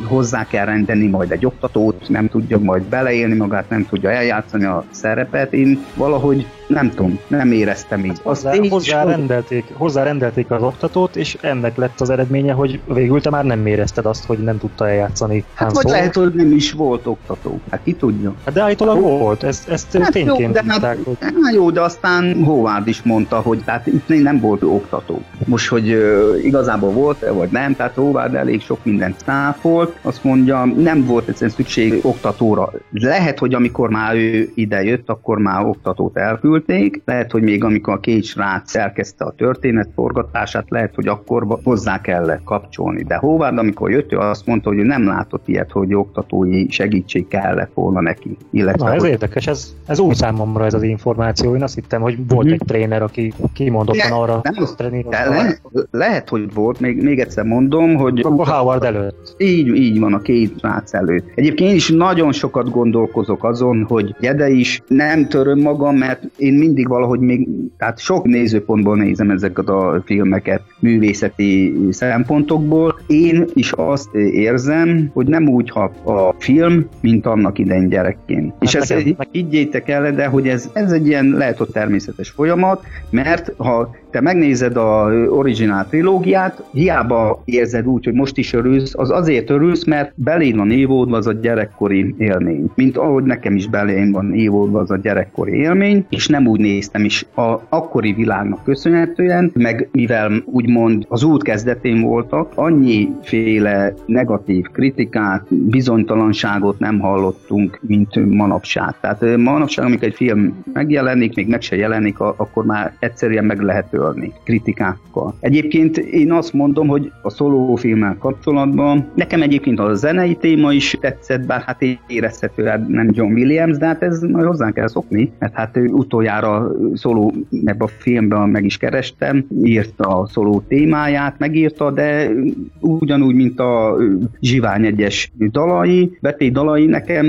hozzá kell rendelni majd egy oktatót, nem tudja majd beleélni magát, nem tudja eljátszani a szerepet. Én valahogy nem tudom, nem éreztem így. Azt hozzá, hozzá, rendelték, hozzá rendelték az oktatót, és ennek lett az eredménye, hogy végül te már nem érezted azt, hogy nem tudta eljátszani. Hát vagy lehet, hogy nem is volt oktató. Hát ki tudja. Hát de állítólag hát, volt, ezt, ezt hát tényként jó, de hát, hogy... hát, jó, de aztán Howard is mondta, hogy tehát itt nem volt oktató. Most, hogy uh, igazából volt-e, vagy nem, tehát Howard elég sok mindent cáfolt, azt mondja, nem volt egyszerűen szükség oktatóra. Lehet, hogy amikor már ő ide jött, akkor már oktatót elküld, küldték, lehet, hogy még amikor a két srác elkezdte a történet forgatását, lehet, hogy akkor hozzá kellett kapcsolni. De Howard, amikor jött, ő azt mondta, hogy ő nem látott ilyet, hogy oktatói segítség kellett volna neki. Illetve, Na, ez hogy... érdekes, ez, ez új számomra ez az információ. Én azt hittem, hogy volt mm-hmm. egy tréner, aki kimondottan le, arra nem, de le, lehet, hogy volt, még, még egyszer mondom, hogy... Akkor Howard előtt. Így, így van, a két srác előtt. Egyébként én is nagyon sokat gondolkozok azon, hogy Jede is nem töröm magam, mert én én mindig valahogy még, tehát sok nézőpontból nézem ezeket a filmeket művészeti szempontokból. Én is azt érzem, hogy nem úgy hat a film, mint annak idején gyerekként. Hát és ez, nekem, higgyétek el, de hogy ez, ez egy ilyen lehet, hogy természetes folyamat, mert ha te megnézed a originál trilógiát, hiába érzed úgy, hogy most is örülsz, az azért örülsz, mert belén van évódva az a gyerekkori élmény. Mint ahogy nekem is belén van évódva az a gyerekkori élmény, és nem úgy néztem is a akkori világnak köszönhetően, meg mivel úgymond az út kezdetén voltak, annyiféle negatív kritikát, bizonytalanságot nem hallottunk, mint manapság. Tehát manapság, amikor egy film megjelenik, még meg se jelenik, akkor már egyszerűen meg lehet törölni kritikákkal. Egyébként én azt mondom, hogy a szólófilmmel kapcsolatban nekem egyébként a zenei téma is tetszett, bár hát érezhető, hát nem John Williams, de hát ez majd hozzá kell szokni, mert hát utoljára szóló ebben a filmben meg is kerestem, írta a szóló témáját, megírta, de ugyanúgy, mint a Zsivány egyes dalai, Beté dalai nekem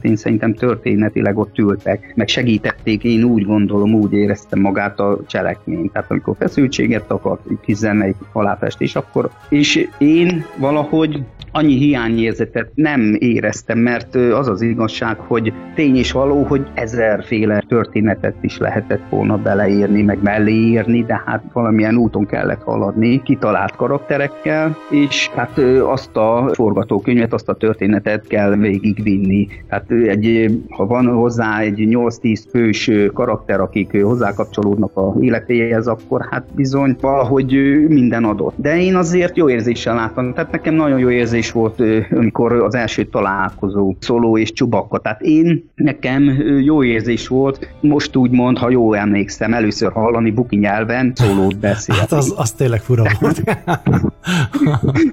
én szerintem történetileg ott ültek, meg segítették, én úgy gondolom, úgy éreztem magát a cselekményt. Tehát amikor feszültséget akart, kis zenei aláfestés, akkor és én valahogy annyi hiányérzetet nem éreztem, mert az az igazság, hogy tény és való, hogy ezerféle történetet is lehetett volna beleírni, meg mellé írni, de hát valamilyen úton kellett haladni, kitalált karakterekkel, és hát azt a forgatókönyvet, azt a történetet kell végigvinni. Hát egy, ha van hozzá egy 8-10 fős karakter, akik hozzákapcsolódnak a életéhez, akkor hát bizony valahogy minden adott. De én azért jó érzéssel láttam, tehát nekem nagyon jó érzés volt, amikor az első találkozó szóló és csubakka. Tehát én, nekem jó érzés volt, most úgy mond, ha jó emlékszem, először hallani buki nyelven szólót beszélni. Hát az, az tényleg fura volt.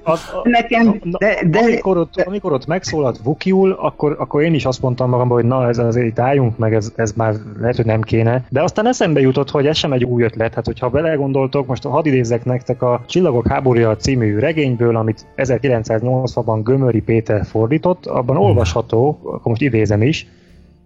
Az, a, nekem, de, de... Amikor, ott, amikor ott megszólalt Vukiul, akkor, akkor én is azt mondtam magamban, hogy na, ez azért itt álljunk meg, ez, ez már lehet, hogy nem kéne. De aztán eszembe jutott, hogy ez sem egy új ötlet. Hát, hogyha belegondoltok, most hadd idézzek nektek a Csillagok háborúja című regényből, amit 1980-ban Gömöri Péter fordított, abban olvasható, akkor most idézem is,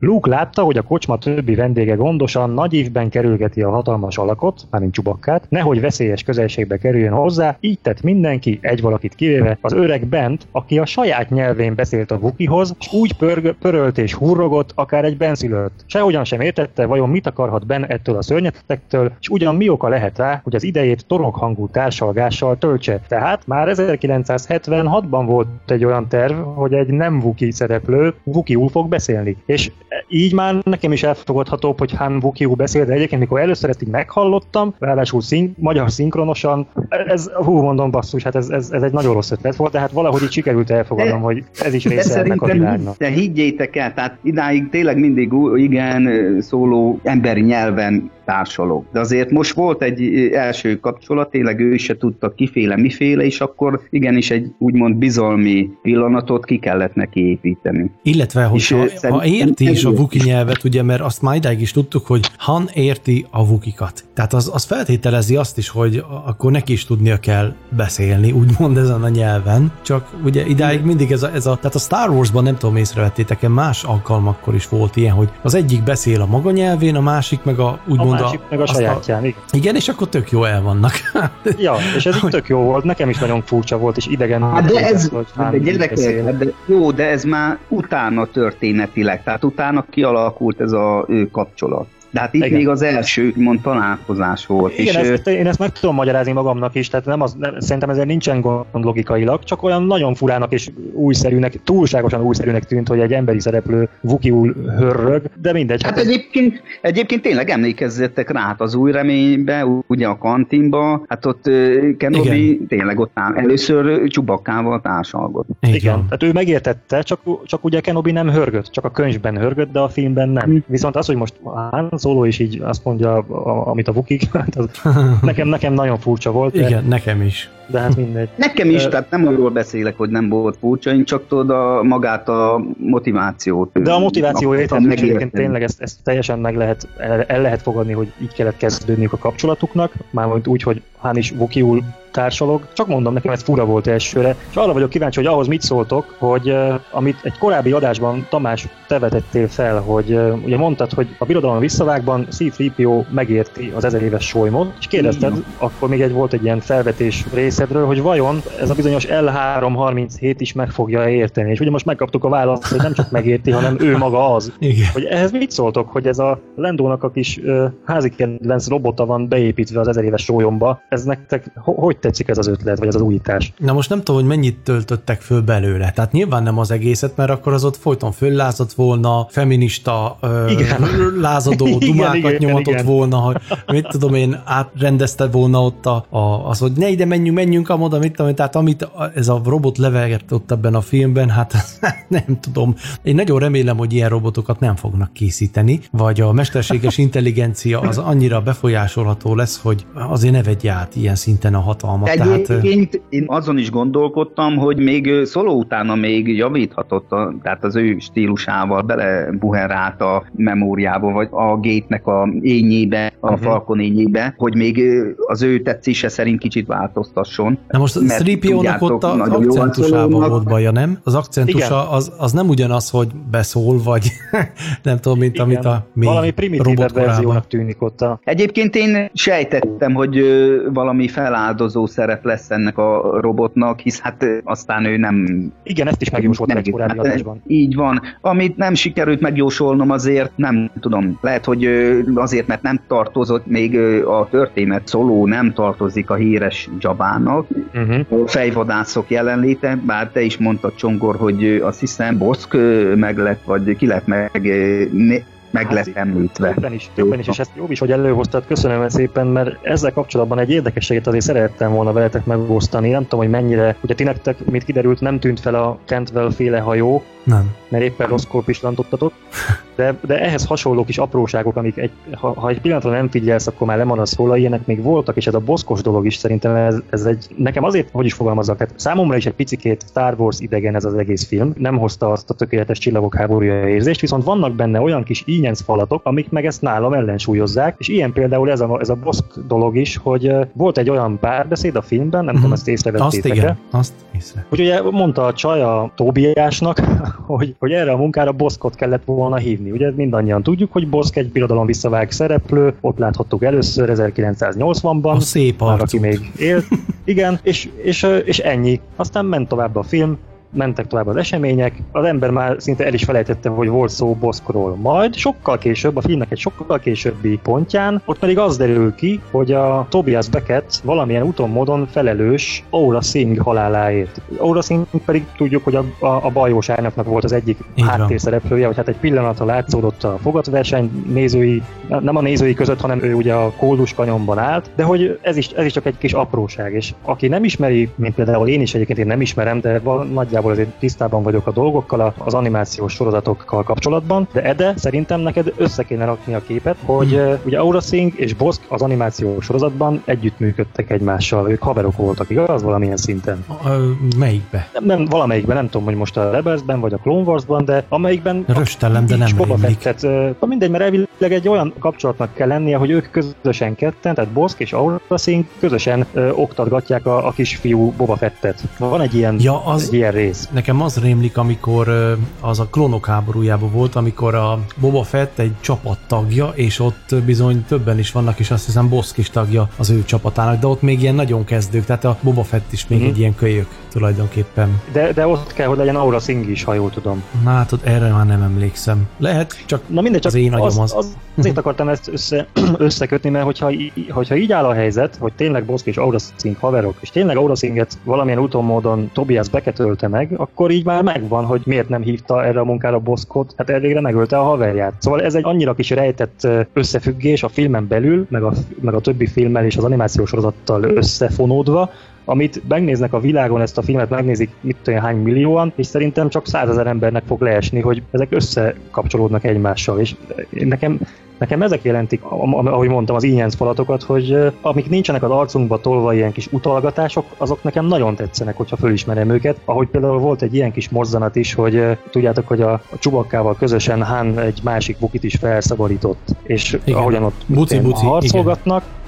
Luke látta, hogy a kocsma többi vendége gondosan nagy évben kerülgeti a hatalmas alakot, mármint csubakkát, nehogy veszélyes közelségbe kerüljön hozzá, így tett mindenki, egy valakit kivéve, az öreg Bent, aki a saját nyelvén beszélt a Vukihoz, és úgy pörg, pörölt és hurrogott, akár egy benszülött. Sehogyan sem értette, vajon mit akarhat Ben ettől a szörnyetektől, és ugyan mi oka lehet rá, hogy az idejét toroghangú társalgással töltse. Tehát már 1976-ban volt egy olyan terv, hogy egy nem Vuki szereplő Vukiul fog beszélni. És így már nekem is elfogadható, hogy Han Vukiu beszél, de egyébként mikor először ezt így meghallottam, ráadásul szín, magyar szinkronosan, ez, hú, mondom basszus, hát ez, ez, ez, egy nagyon rossz ötlet volt, de hát valahogy így sikerült elfogadnom, hogy ez is része ennek a világnak. De higgyétek el, tehát idáig tényleg mindig igen szóló emberi nyelven társalog. De azért most volt egy első kapcsolat, tényleg ő se tudta kiféle miféle, és akkor igenis egy úgymond bizalmi pillanatot ki kellett neki építeni. Illetve, hogy ha, ha érti is a vuki nyelvet, ugye, mert azt már idáig is tudtuk, hogy Han érti a vukikat. Tehát az, az feltételezi azt is, hogy akkor neki is tudnia kell beszélni, úgymond ezen a nyelven. Csak ugye idáig mindig ez a, ez a tehát a Star Wars-ban nem tudom észrevettétek-e, más alkalmakkor is volt ilyen, hogy az egyik beszél a maga nyelvén, a másik meg a úgymond a másik meg a sajátján, igen. Igen, és akkor tök jó el vannak. ja, és ez így tök jó volt, nekem is nagyon furcsa volt, és idegen. Hát de ez, hogy de gyerekek, hát de, jó, de ez már utána történetileg, tehát utána kialakult ez a ő kapcsolat. De hát itt Igen. még az első, mond találkozás volt. Igen, és ezt, én ezt meg tudom magyarázni magamnak is, tehát nem az, nem, szerintem ezért nincsen gond logikailag, csak olyan nagyon furának és újszerűnek, túlságosan újszerűnek tűnt, hogy egy emberi szereplő vukiul hörrög, de mindegy. Hát, hát egyébként, egyébként tényleg emlékezzetek rá, hát az új reménybe, ugye a kantinba, hát ott Kenobi Igen. tényleg ott áll. Először csubakkával társalgott. Igen. Igen, tehát ő megértette, csak, csak ugye Kenobi nem hörgött, csak a könyvben hörgött, de a filmben nem. Hm. Viszont az, hogy most szóló is így azt mondja, amit a Vukik, hát nekem, nekem nagyon furcsa volt. De, Igen, nekem is. De hát mindegy. Nekem is, tehát nem arról beszélek, hogy nem volt furcsa, én csak tudod a, magát a motivációt. De a motiváció érthető, egyébként tényleg ezt, ezt teljesen meg lehet, el, el lehet fogadni, hogy így kellett kezdődniük a kapcsolatuknak, mármint úgy, hogy Hán is Vukiul társalog. Csak mondom, nekem ez fura volt elsőre, és arra vagyok kíváncsi, hogy ahhoz mit szóltok, hogy uh, amit egy korábbi adásban Tamás te vetettél fel, hogy uh, ugye mondtad, hogy a birodalom visszavágban C-3PO megérti az ezer éves solymot, és kérdezted, Igen. akkor még egy volt egy ilyen felvetés részedről, hogy vajon ez a bizonyos L337 is meg fogja érteni. És ugye most megkaptuk a választ, hogy nem csak megérti, hanem ő maga az. Igen. Hogy ehhez mit szóltok, hogy ez a Lendónak a kis uh, házi kedvenc robota van beépítve az ezer éves sólyomba. Ez nektek hogy tetszik ez az ötlet, vagy ez az újítás? Na most nem tudom, hogy mennyit töltöttek föl belőle. Tehát nyilván nem az egészet, mert akkor az ott folyton föllázadt volna, feminista, igen. lázadó igen, dumákat igen, nyomatott igen. volna, hogy mit tudom én, átrendezte volna ott a, a, az, hogy ne ide menjünk, menjünk amoda, mit tudom én, tehát amit ez a robot levelgett ott ebben a filmben, hát nem tudom. Én nagyon remélem, hogy ilyen robotokat nem fognak készíteni, vagy a mesterséges intelligencia az annyira befolyásolható lesz, hogy azért ne vegye át ilyen szinten a hatalmat. Egyébként tehát, én azon is gondolkodtam, hogy még szóló utána még javíthatott, a, tehát az ő stílusával belebuherált a memóriába, vagy a gétnek a ényébe, a uh-huh. Falcon ényébe, hogy még az ő tetszése szerint kicsit változtasson. Na most a 3 ott az akcentusában volt baja, nem? Az akcentusa az, az nem ugyanaz, hogy beszól, vagy nem tudom, mint Igen. amit a mi Valami primitívebb verziónak tűnik ott. A... Egyébként én sejtettem, hogy valami feláldozó változó szerep lesz ennek a robotnak, hisz hát aztán ő nem... Igen, ezt is megjósolták egy korábbi hát, adásban. Így van. Amit nem sikerült megjósolnom azért, nem tudom, lehet, hogy azért, mert nem tartozott még a történet szóló nem tartozik a híres Jabának. Uh-huh. A fejvadászok jelenléte, bár te is mondtad Csongor, hogy azt hiszem Boszk meg lett, vagy ki lett meg meg hát, lett említve. Többen is, többen is, és ezt jó is, hogy előhoztad, köszönöm szépen, mert ezzel kapcsolatban egy érdekességet azért szerettem volna veletek megosztani. Nem tudom, hogy mennyire, ugye ti nektek, mit kiderült, nem tűnt fel a Cantwell féle hajó, nem. Mert éppen rossz korpislantottatok. De, de ehhez hasonló kis apróságok, amik egy, ha, ha egy pillanatra nem figyelsz, akkor már lemaradsz róla, ilyenek még voltak, és ez a boszkos dolog is szerintem ez, ez egy, nekem azért, hogy is fogalmazzak, tehát számomra is egy picikét Star Wars idegen ez az egész film, nem hozta azt a tökéletes csillagok háborúja érzést, viszont vannak benne olyan kis ínyenc falatok, amik meg ezt nálam ellensúlyozzák, és ilyen például ez a, ez a boszk dolog is, hogy volt egy olyan párbeszéd a filmben, nem mm-hmm. tudom, ezt észrevettétek Azt igen, azt észre. Hogy ugye mondta a csaj a Tóbiásnak, hogy, hogy erre a munkára Boszkot kellett volna hívni. Ugye mindannyian tudjuk, hogy Boszk egy birodalom visszavág szereplő, ott láthattuk először 1980-ban. A szép arcuk. Aki még élt. Igen, és, és, és ennyi. Aztán ment tovább a film, mentek tovább az események, az ember már szinte el is felejtette, hogy volt szó Boszkról. Majd sokkal később, a filmnek egy sokkal későbbi pontján, ott pedig az derül ki, hogy a Tobias Beckett valamilyen úton módon felelős Aura Singh haláláért. Aura Singh pedig tudjuk, hogy a, a, a bajós árnaknak volt az egyik háttérszereplője, hogy hát egy pillanatra látszódott a fogatverseny nézői, nem a nézői között, hanem ő ugye a kódus kanyomban állt, de hogy ez is, ez is csak egy kis apróság, és aki nem ismeri, mint például én is egyébként én nem ismerem, de van, nagyjából nagyjából azért tisztában vagyok a dolgokkal, az animációs sorozatokkal kapcsolatban, de Ede, szerintem neked össze kéne rakni a képet, hogy hmm. uh, ugye Aura Singh és Bosk az animációs sorozatban együttműködtek egymással, ők haverok voltak, igaz? Valamilyen szinten. A, melyikbe? Nem, nem, valamelyikben, nem tudom, hogy most a Rebelsben vagy a Clone Warsban, de amelyikben Röstellem, de nem Boba Fettet, uh, mindegy, mert elvileg egy olyan kapcsolatnak kell lennie, hogy ők közösen ketten, tehát Bosk és Aura Singh közösen uh, oktatgatják a, a kisfiú Boba Fettet. Van egy ilyen, ja, az, egy ilyen rész rész. Nekem az rémlik, amikor az a klónok háborújában volt, amikor a Boba Fett egy csapat tagja, és ott bizony többen is vannak, és azt hiszem Bosk is tagja az ő csapatának, de ott még ilyen nagyon kezdők, tehát a Boba Fett is még mm-hmm. egy ilyen kölyök tulajdonképpen. De, de ott kell, hogy legyen Aura Singh is, ha jól tudom. Na hát ott erre már nem emlékszem. Lehet, csak, Na mindegy, csak az én agyom az. az, azért akartam ezt össze, összekötni, mert hogyha, hogyha így áll a helyzet, hogy tényleg Bosk és Aura Singh haverok, és tényleg Aura Singhet valamilyen úton módon Tobias beketölte meg, meg, akkor így már megvan, hogy miért nem hívta erre a munkára Boszkot, hát elvégre megölte a haverját. Szóval ez egy annyira kis rejtett összefüggés a filmen belül, meg a, meg a többi filmmel és az animációs sorozattal összefonódva, amit megnéznek a világon ezt a filmet, megnézik mit tudom, hány millióan, és szerintem csak százezer embernek fog leesni, hogy ezek összekapcsolódnak egymással, és nekem Nekem ezek jelentik, ahogy mondtam, az ínyenc falatokat, hogy amik nincsenek az arcunkba tolva ilyen kis utalgatások, azok nekem nagyon tetszenek, hogyha fölismerem őket. Ahogy például volt egy ilyen kis mozzanat is, hogy tudjátok, hogy a, a csubakkával közösen Han egy másik bukit is felszabadított, és igen. ahogyan ott buci, buci, harcolgatnak, igen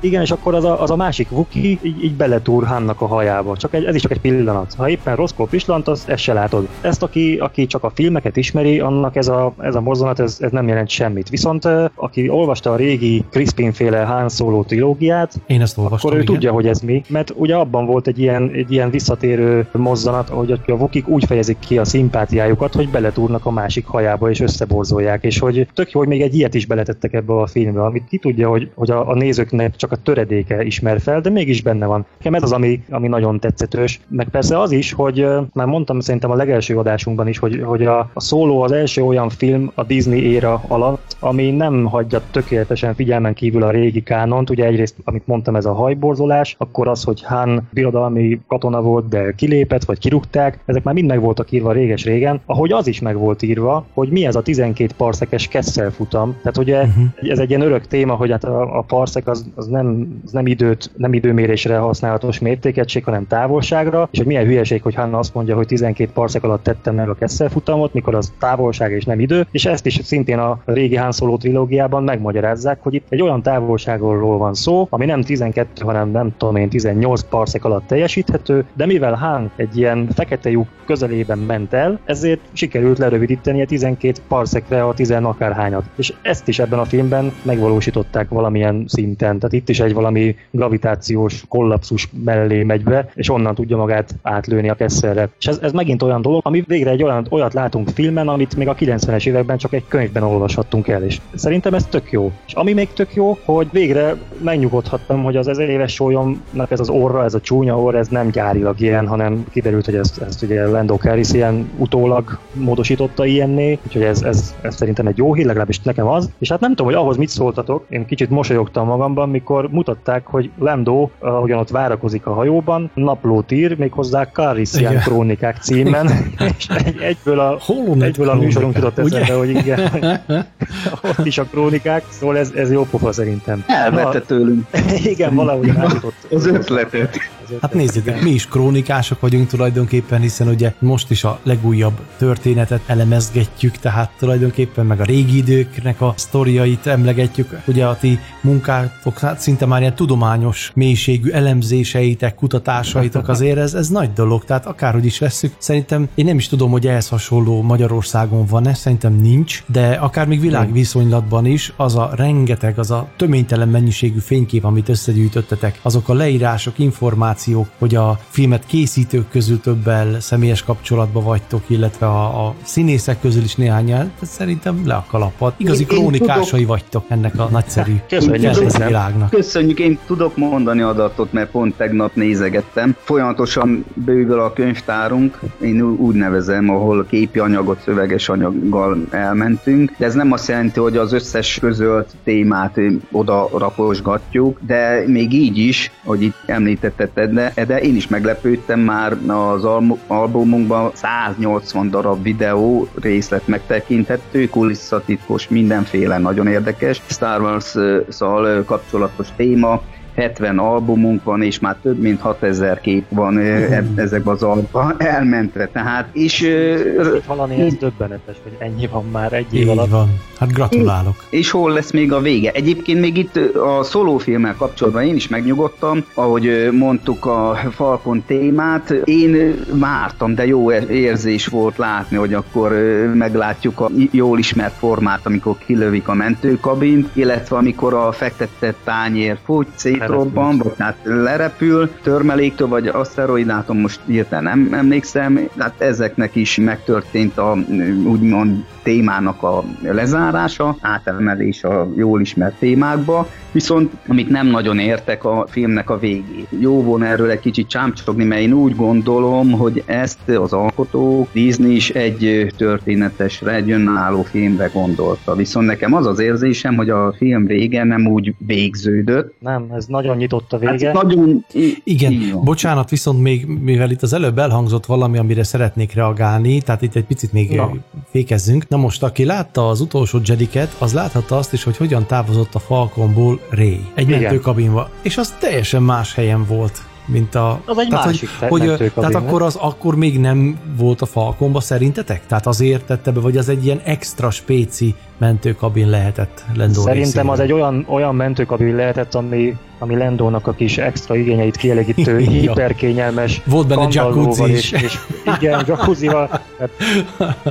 igen, és akkor az a, az a másik Vuki így, így beletúr Hannak a hajába. Csak egy, ez is csak egy pillanat. Ha éppen Roscoe pislant, az ezt se látod. Ezt, aki, aki csak a filmeket ismeri, annak ez a, ez a mozzanat ez, ez nem jelent semmit. Viszont aki olvasta a régi Crispin féle Han Solo trilógiát, Én ezt olvastam, akkor ő igen. tudja, hogy ez mi, mert ugye abban volt egy ilyen, egy ilyen visszatérő mozzanat, hogy a Vukik úgy fejezik ki a szimpátiájukat, hogy beletúrnak a másik hajába és összeborzolják, és hogy tök jó, hogy még egy ilyet is beletettek ebbe a filmbe, amit ki tudja, hogy, hogy a, a nézők filmnek csak a töredéke ismer fel, de mégis benne van. Nekem ez az, ami, ami nagyon tetszetős. Meg persze az is, hogy már mondtam szerintem a legelső adásunkban is, hogy, hogy a, a szóló az első olyan film a Disney éra alatt, ami nem hagyja tökéletesen figyelmen kívül a régi kánont. Ugye egyrészt, amit mondtam, ez a hajborzolás, akkor az, hogy Han birodalmi katona volt, de kilépett, vagy kirúgták, ezek már mind meg voltak írva réges-régen, ahogy az is meg volt írva, hogy mi ez a 12 parszekes kesszel futam. Tehát ugye uh-huh. ez egy ilyen örök téma, hogy hát a, a parszek az az nem, az nem, időt, nem időmérésre használatos mértékegység, hanem távolságra, és hogy milyen hülyeség, hogy Hanna azt mondja, hogy 12 parszek alatt tettem meg a Kessel futamot, mikor az távolság és nem idő, és ezt is szintén a régi Han Solo trilógiában megmagyarázzák, hogy itt egy olyan távolságról van szó, ami nem 12, hanem nem tudom én 18 parszek alatt teljesíthető, de mivel Han egy ilyen fekete lyuk közelében ment el, ezért sikerült lerövidíteni a 12 parszekre a 10 akárhányat. És ezt is ebben a filmben megvalósították valamilyen szinten szinten, tehát itt is egy valami gravitációs kollapsus mellé megy be, és onnan tudja magát átlőni a kesszerre. És ez, ez megint olyan dolog, ami végre egy olyan, olyat látunk filmen, amit még a 90-es években csak egy könyvben olvashattunk el, és szerintem ez tök jó. És ami még tök jó, hogy végre megnyugodhattam, hogy az ezer éves sólyomnak ez az orra, ez a csúnya orr, ez nem gyárilag ilyen, hanem kiderült, hogy ezt, ezt ugye Lando Calriss ilyen utólag módosította ilyenné, úgyhogy ez, ez, ez szerintem egy jó hír, legalábbis nekem az. És hát nem tudom, hogy ahhoz mit szóltatok, én kicsit mosolyogtam magamban, mikor mutatták, hogy Lando, ahogyan ott várakozik a hajóban, naplót ír, méghozzá Calrissian Igen. krónikák címen, és egy, egyből a, Holonet egyből a műsorunk jutott eszembe, hogy igen, ott is a krónikák, szóval ez, ez jó pofa szerintem. Elvette tőlünk igen, valahogy rájutott. az ötletet. Hát nézzétek, mi is krónikások vagyunk tulajdonképpen, hiszen ugye most is a legújabb történetet elemezgetjük, tehát tulajdonképpen meg a régi időknek a sztoriait emlegetjük. Ugye a ti munkátok hát szinte már ilyen tudományos mélységű elemzéseitek, kutatásaitok azért ez, ez nagy dolog, tehát akárhogy is vesszük, szerintem én nem is tudom, hogy ehhez hasonló Magyarországon van-e, szerintem nincs, de akár még világviszonylatban is az a rengeteg, az a töménytelen mennyiségű fénykép, amit összegyűjtöttetek, azok a leírások, információk, hogy a filmet készítők közül többel személyes kapcsolatban vagytok, illetve a, a színészek közül is néhány el, tehát szerintem le a kalapad. Igazi Én- én krónikásai vagytok ennek a nagyszerű Köszönjük világnak. Köszönjük, én tudok mondani adatot, mert pont tegnap nézegettem. Folyamatosan bővül a könyvtárunk, én úgy nevezem, ahol képi anyagot, szöveges anyaggal elmentünk, de ez nem azt jelenti, hogy az összes közölt témát oda raposgatjuk, de még így is, hogy itt említetted, de, de én is meglepődtem már az albumunkban 180 darab videó részlet megtekinthető, kulisszatitkos, mindenféle nagyon érdekes. Star Wars-szal kapcsolatos téma, 70 albumunk van, és már több mint 6000 kép van ö, eb- ezekben az albumban elmentre. Tehát, és, Így hallani ez döbbenetes, hogy ennyi van már egy év alatt. Van. Hát gratulálok. és hol lesz még a vége? Egyébként még itt a szólófilmmel kapcsolatban én is megnyugodtam, ahogy mondtuk a Falcon témát, én vártam, de jó é- érzés volt látni, hogy akkor meglátjuk a jól ismert formát, amikor kilövik a mentőkabint, illetve amikor a fektetett tányér fogy, szétrobban, vagy hát lerepül, törmeléktől, vagy aszteroidától most hirtelen nem emlékszem, hát ezeknek is megtörtént a úgymond témának a lezárása, átemelés a jól ismert témákba, viszont amit nem nagyon értek a filmnek a végét. Jó volna erről egy kicsit csámcsogni, mert én úgy gondolom, hogy ezt az alkotók Disney is egy ö, történetesre, egy önálló filmre gondolta. Viszont nekem az az érzésem, hogy a film vége nem úgy végződött. Nem, ez nagyon nyitott a vége. Hát nagyon... Igen, van. bocsánat, viszont még, mivel itt az előbb elhangzott valami, amire szeretnék reagálni, tehát itt egy picit még Na. Na. fékezzünk. Na most, aki látta az utolsó Jediket, az láthatta azt is, hogy hogyan távozott a Falconból Ray. Egy Igen. mentőkabinba. És az teljesen más helyen volt mint a... Az egy tehát, másik hogy, Tehát akkor az akkor még nem volt a Falconba szerintetek? Tehát azért tette be, vagy az egy ilyen extra spéci mentőkabin lehetett Lendó Szerintem részéről? az egy olyan, olyan mentőkabin lehetett, ami, ami Lendónak a kis extra igényeit kielégítő, Ja. hiperkényelmes Volt benne jacuzzi és, is. és igen, jacuzzival. Hát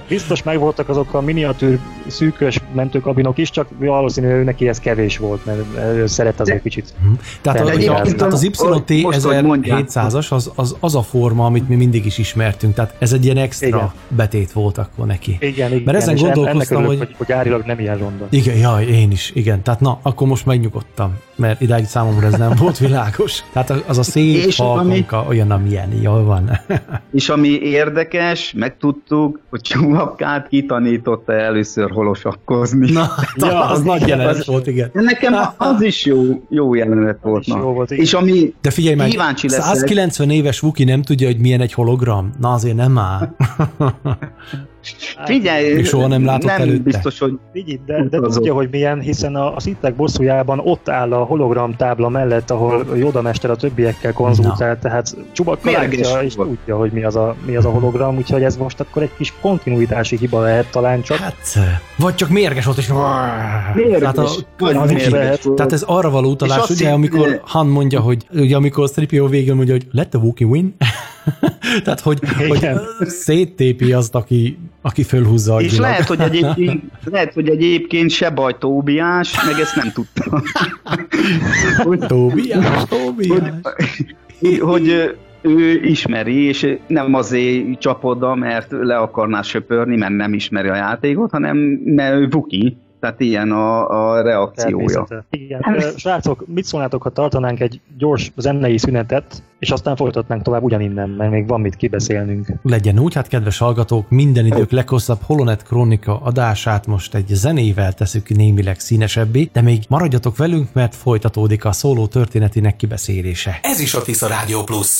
biztos megvoltak azok a miniatűr szűkös mentőkabinok is, csak valószínű, hogy neki ez kevés volt, mert ő szeret azért kicsit. Tehát, az, egyébként tehát az YT most, hogy mondják. 1700-as az, az, az a forma, amit mi mindig is ismertünk, tehát ez egy ilyen extra Igen. Betét volt akkor neki. Igen, igen. Mert ezen és en- gondolkoztam, ennek örülök, hogy- hogy... hogy árilag nem ilyen ronda. Igen, jaj, én is, igen. Tehát na, akkor most megnyugodtam, mert idáig számomra ez nem volt világos. Tehát az a szép És ami- olyan, amilyen, jól van. És ami érdekes, megtudtuk, hogy Csuvapkát kitanította először holosakkozni. Na, ja, az nagy jelenet az- volt, igen. Nekem az is jó, jó jelenet volt. jó volt, igen. és ami De figyelj meg, kíváncsi leszek, 190 éves Vuki nem tudja, hogy milyen egy hologram? Na azért nem áll. figyelj, Még soha nem látott nem előtte. biztos, hogy Figyelj, de, de tudja, hogy milyen, hiszen a, a szittek bosszújában ott áll a hologram tábla mellett, ahol Yoda mester a többiekkel konzultál, tehát Csubakka Mérges látja és volt. tudja, hogy mi az, a, mi az a hologram, úgyhogy ez most akkor egy kis kontinuitási hiba lehet talán csak. Hát, vagy csak mérges volt, és... mérges, Tehát, a, az is mérges lehet. tehát ez arra való utalás, ugye, amikor Han mondja, hogy ugye amikor Stripio végül mondja, hogy let the Wookiee win, Tehát, hogy, hogy Igen. széttépi azt, aki, aki fölhúzza a És lehet, hogy egyébként, lehet, hogy egyébként se baj Tóbiás, meg ezt nem tudta. hogy, Tóbiás, Tóbiás. hogy, hogy ő ismeri, és nem azért csap oda, mert le akarná söpörni, mert nem ismeri a játékot, hanem mert ő buki. Tehát ilyen a, a reakciója. Igen. Srácok, mit szólnátok, ha tartanánk egy gyors zenei szünetet, és aztán folytatnánk tovább ugyaninnen, mert még van mit kibeszélnünk. Legyen úgy, hát kedves hallgatók, minden idők leghosszabb Holonet Kronika adását most egy zenével teszük némileg színesebbé, de még maradjatok velünk, mert folytatódik a szóló történetének kibeszélése. Ez is a Tisza Rádió Plus.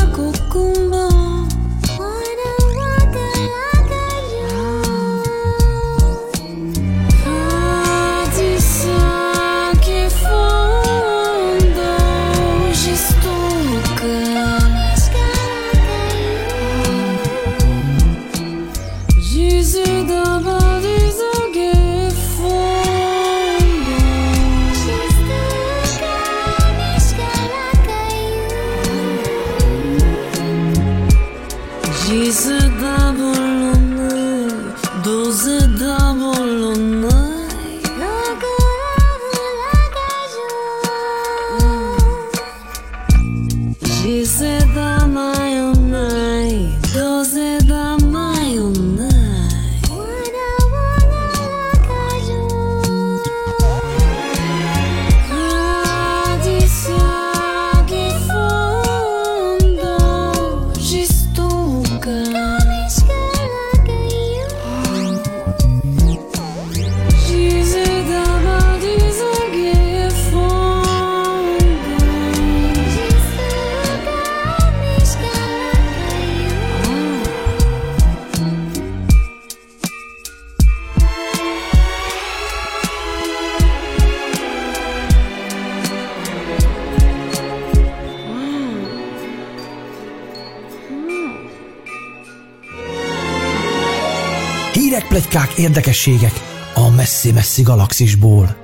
plegykák, érdekességek a messzi-messzi galaxisból.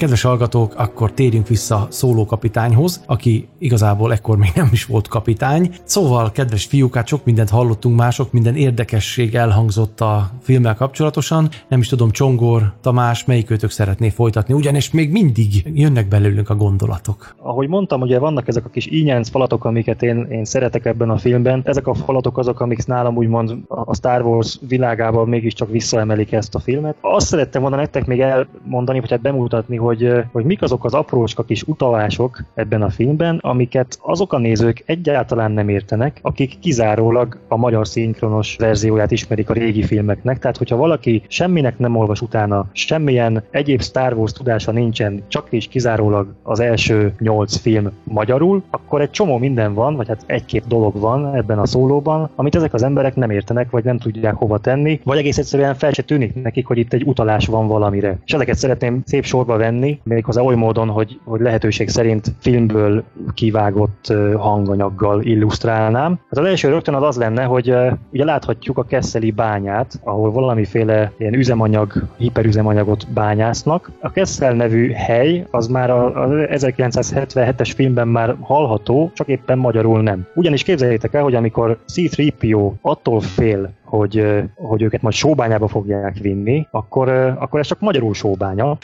Kedves hallgatók, akkor térjünk vissza Szóló kapitányhoz, aki igazából ekkor még nem is volt kapitány. Szóval, kedves fiúk, hát sok mindent hallottunk már, sok minden érdekesség elhangzott a filmmel kapcsolatosan. Nem is tudom, Csongor, Tamás, melyikőtök szeretné folytatni, ugyanis még mindig jönnek belőlünk a gondolatok. Ahogy mondtam, ugye vannak ezek a kis ínyenc falatok, amiket én, én szeretek ebben a filmben. Ezek a falatok azok, amik nálam úgymond a Star Wars világában mégiscsak visszaemelik ezt a filmet. Azt szerettem volna nektek még elmondani, vagy hát bemutatni, hogy, hogy mik azok az aprócska kis utalások ebben a filmben, amiket azok a nézők egyáltalán nem értenek, akik kizárólag a magyar szinkronos verzióját ismerik a régi filmeknek. Tehát, hogyha valaki semminek nem olvas utána, semmilyen egyéb Star Wars tudása nincsen, csak és kizárólag az első nyolc film magyarul, akkor egy csomó minden van, vagy hát egy-két dolog van ebben a szólóban, amit ezek az emberek nem értenek, vagy nem tudják hova tenni, vagy egész egyszerűen fel se tűnik nekik, hogy itt egy utalás van valamire. És ezeket szeretném szép sorba venni, méghozzá oly módon, hogy, hogy lehetőség szerint filmből kivágott hanganyaggal illusztrálnám. Hát az első rögtön az az lenne, hogy ugye láthatjuk a Kesseli bányát, ahol valamiféle ilyen üzemanyag, hiperüzemanyagot bányásznak. A Kessel nevű hely az már a, a 1977-es filmben már hallható, csak éppen magyarul nem. Ugyanis képzeljétek el, hogy amikor C-3PO attól fél, hogy, hogy őket majd sóbányába fogják vinni, akkor, akkor ez csak magyarul sóbánya,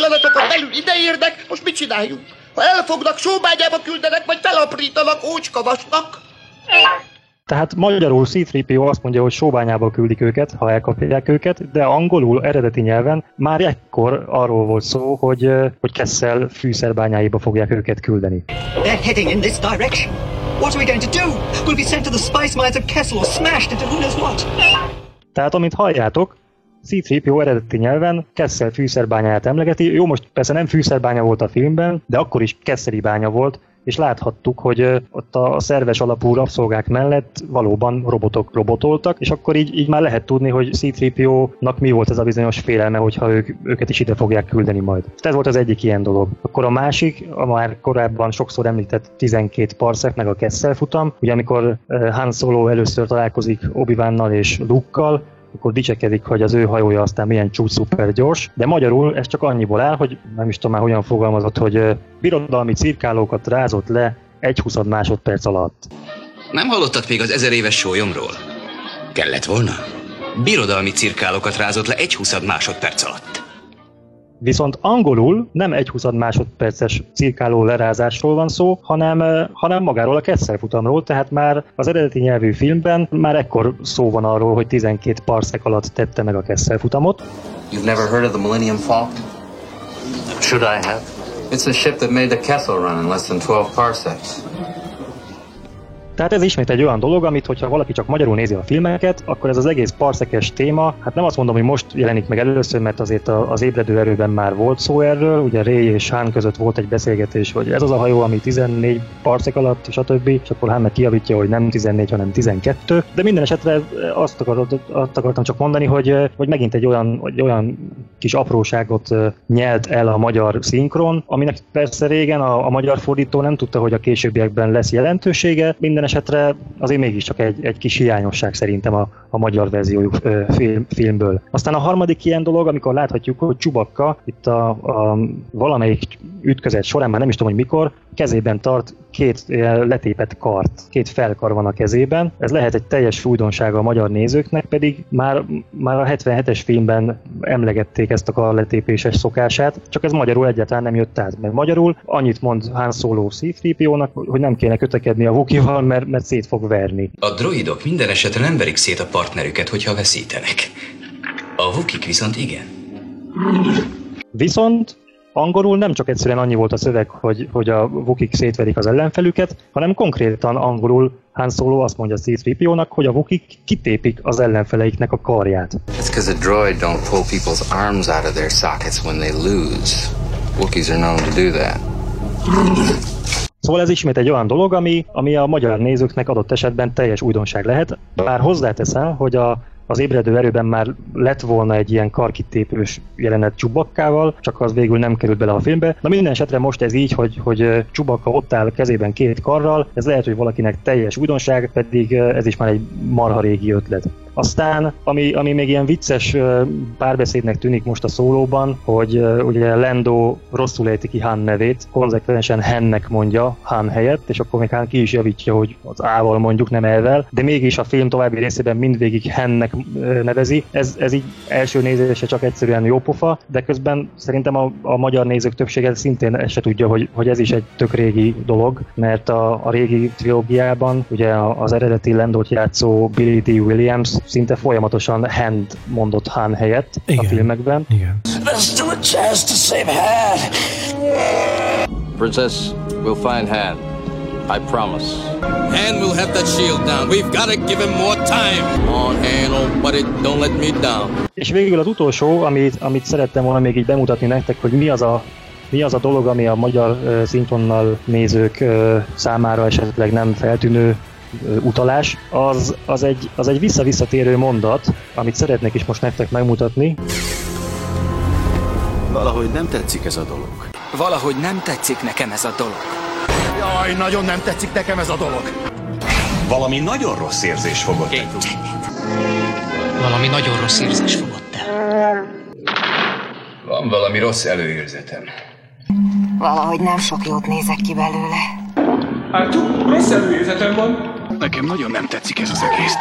Pillanatokon belül ideérnek, most mit csináljunk? Ha elfognak, sóbányába küldenek, vagy felaprítanak ócskavasnak? Tehát magyarul C-3PO azt mondja, hogy sóbányába küldik őket, ha elkapják őket, de angolul eredeti nyelven már ekkor arról volt szó, hogy, hogy Kessel fűszerbányáiba fogják őket küldeni. They're heading in this direction. What are we going to do? We'll be sent to the spice mines of Kessel or smashed into who knows what. Tehát, amint halljátok, C-3PO eredeti nyelven Kessel fűszerbányáját emlegeti. Jó, most persze nem fűszerbánya volt a filmben, de akkor is Kesseli bánya volt, és láthattuk, hogy ott a szerves alapú rabszolgák mellett valóban robotok robotoltak, és akkor így, így már lehet tudni, hogy C-3PO-nak mi volt ez a bizonyos félelme, hogyha ők, őket is ide fogják küldeni majd. Ez volt az egyik ilyen dolog. Akkor a másik, a már korábban sokszor említett 12 parsec, meg a Kessel futam, ugye amikor Han Solo először találkozik obi és Luke-kal, akkor dicsekedik, hogy az ő hajója aztán milyen csúcs szuper gyors, de magyarul ez csak annyiból áll, hogy nem is tudom már hogyan fogalmazott, hogy birodalmi cirkálókat rázott le egy 20 másodperc alatt. Nem hallottad még az ezer éves sólyomról? Kellett volna? Birodalmi cirkálókat rázott le egy 20 másodperc alatt. Viszont angolul nem egy 20 másodperces cirkáló lerázásról van szó, hanem, hanem magáról a futamról, tehát már az eredeti nyelvű filmben már ekkor szó van arról, hogy 12 parszek alatt tette meg a futamot. You've never heard of the Millennium Falcon? Should I have? It's the ship that made the Kessel run in less than 12 parsecs. Tehát ez ismét egy olyan dolog, amit hogyha valaki csak magyarul nézi a filmeket, akkor ez az egész parszekes téma, hát nem azt mondom, hogy most jelenik meg először, mert azért az ébredő erőben már volt szó erről, ugye Ray és Han között volt egy beszélgetés, hogy ez az a hajó, ami 14 parszek alatt, stb. És akkor Han meg kiavítja, hogy nem 14, hanem 12. De minden esetre azt, akarod, azt akartam csak mondani, hogy, hogy megint egy olyan, egy olyan kis apróságot nyelt el a magyar szinkron, aminek persze régen a, a magyar fordító nem tudta, hogy a későbbiekben lesz jelentősége, minden esetre azért mégiscsak egy, egy kis hiányosság szerintem a, a magyar verziójú ö, film, filmből. Aztán a harmadik ilyen dolog, amikor láthatjuk, hogy Csubakka itt a, a valamelyik ütközet során, már nem is tudom, hogy mikor, kezében tart két ilyen letépett kart, két felkar van a kezében. Ez lehet egy teljes újdonsága a magyar nézőknek, pedig már, már a 77-es filmben emlegették ezt a karletépéses szokását, csak ez magyarul egyáltalán nem jött át. Mert magyarul annyit mond Han Solo C-3PO-nak, hogy nem kéne kötekedni a Vukival, mert, mert szét fog verni. A droidok minden esetre nem verik szét a partnerüket, hogyha veszítenek. A vukik viszont igen. Viszont angolul nem csak egyszerűen annyi volt a szöveg, hogy, hogy a Vukik szétverik az ellenfelüket, hanem konkrétan angolul Han Solo azt mondja C-3PO-nak, hogy a Vukik kitépik az ellenfeleiknek a karját. That's because a droid don't pull people's arms out of their sockets when they lose. Wookiees are known to do that. Szóval ez ismét egy olyan dolog, ami, ami a magyar nézőknek adott esetben teljes újdonság lehet. Bár hozzáteszem, hogy a, az ébredő erőben már lett volna egy ilyen karkitépős jelenet Csubakkával, csak az végül nem került bele a filmbe. Na minden esetre most ez így, hogy, hogy Csubakka ott áll kezében két karral, ez lehet, hogy valakinek teljes újdonság, pedig ez is már egy marha régi ötlet. Aztán, ami, ami még ilyen vicces párbeszédnek tűnik most a szólóban, hogy ugye Lando rosszul ejti ki Han nevét, konzekvensen Hennek mondja Han helyett, és akkor még Han ki is javítja, hogy az A-val mondjuk, nem elvel, de mégis a film további részében mindvégig Hennek nevezi. Ez, ez így első nézésre csak egyszerűen jó pofa, de közben szerintem a, a magyar nézők többsége szintén ezt se tudja, hogy, hogy ez is egy tök régi dolog, mert a, a régi trilógiában ugye az eredeti Landot játszó Billy D. Williams szinte folyamatosan Hand mondott Han helyett Igen. a filmekben. Igen. There's still a chance to save Han. Princess, we'll find Han. I promise. And we'll have that shield down. We've got to give him more time. On, Han, old buddy, don't let me down. És végül az utolsó, amit, amit szerettem volna még így bemutatni nektek, hogy mi az a mi az a dolog, ami a magyar uh, szinkronnal nézők uh, számára esetleg nem feltűnő utalás, az, az, egy, az egy vissza-visszatérő mondat, amit szeretnék is most nektek megmutatni. Valahogy nem tetszik ez a dolog. Valahogy nem tetszik nekem ez a dolog. Jaj, nagyon nem tetszik nekem ez a dolog. Valami nagyon rossz érzés fogott el. Valami nagyon rossz érzés fogott el. Van valami rossz előérzetem. Valahogy nem sok jót nézek ki belőle. Hát, rossz előérzetem van. Nekem nagyon nem tetszik ez az egész.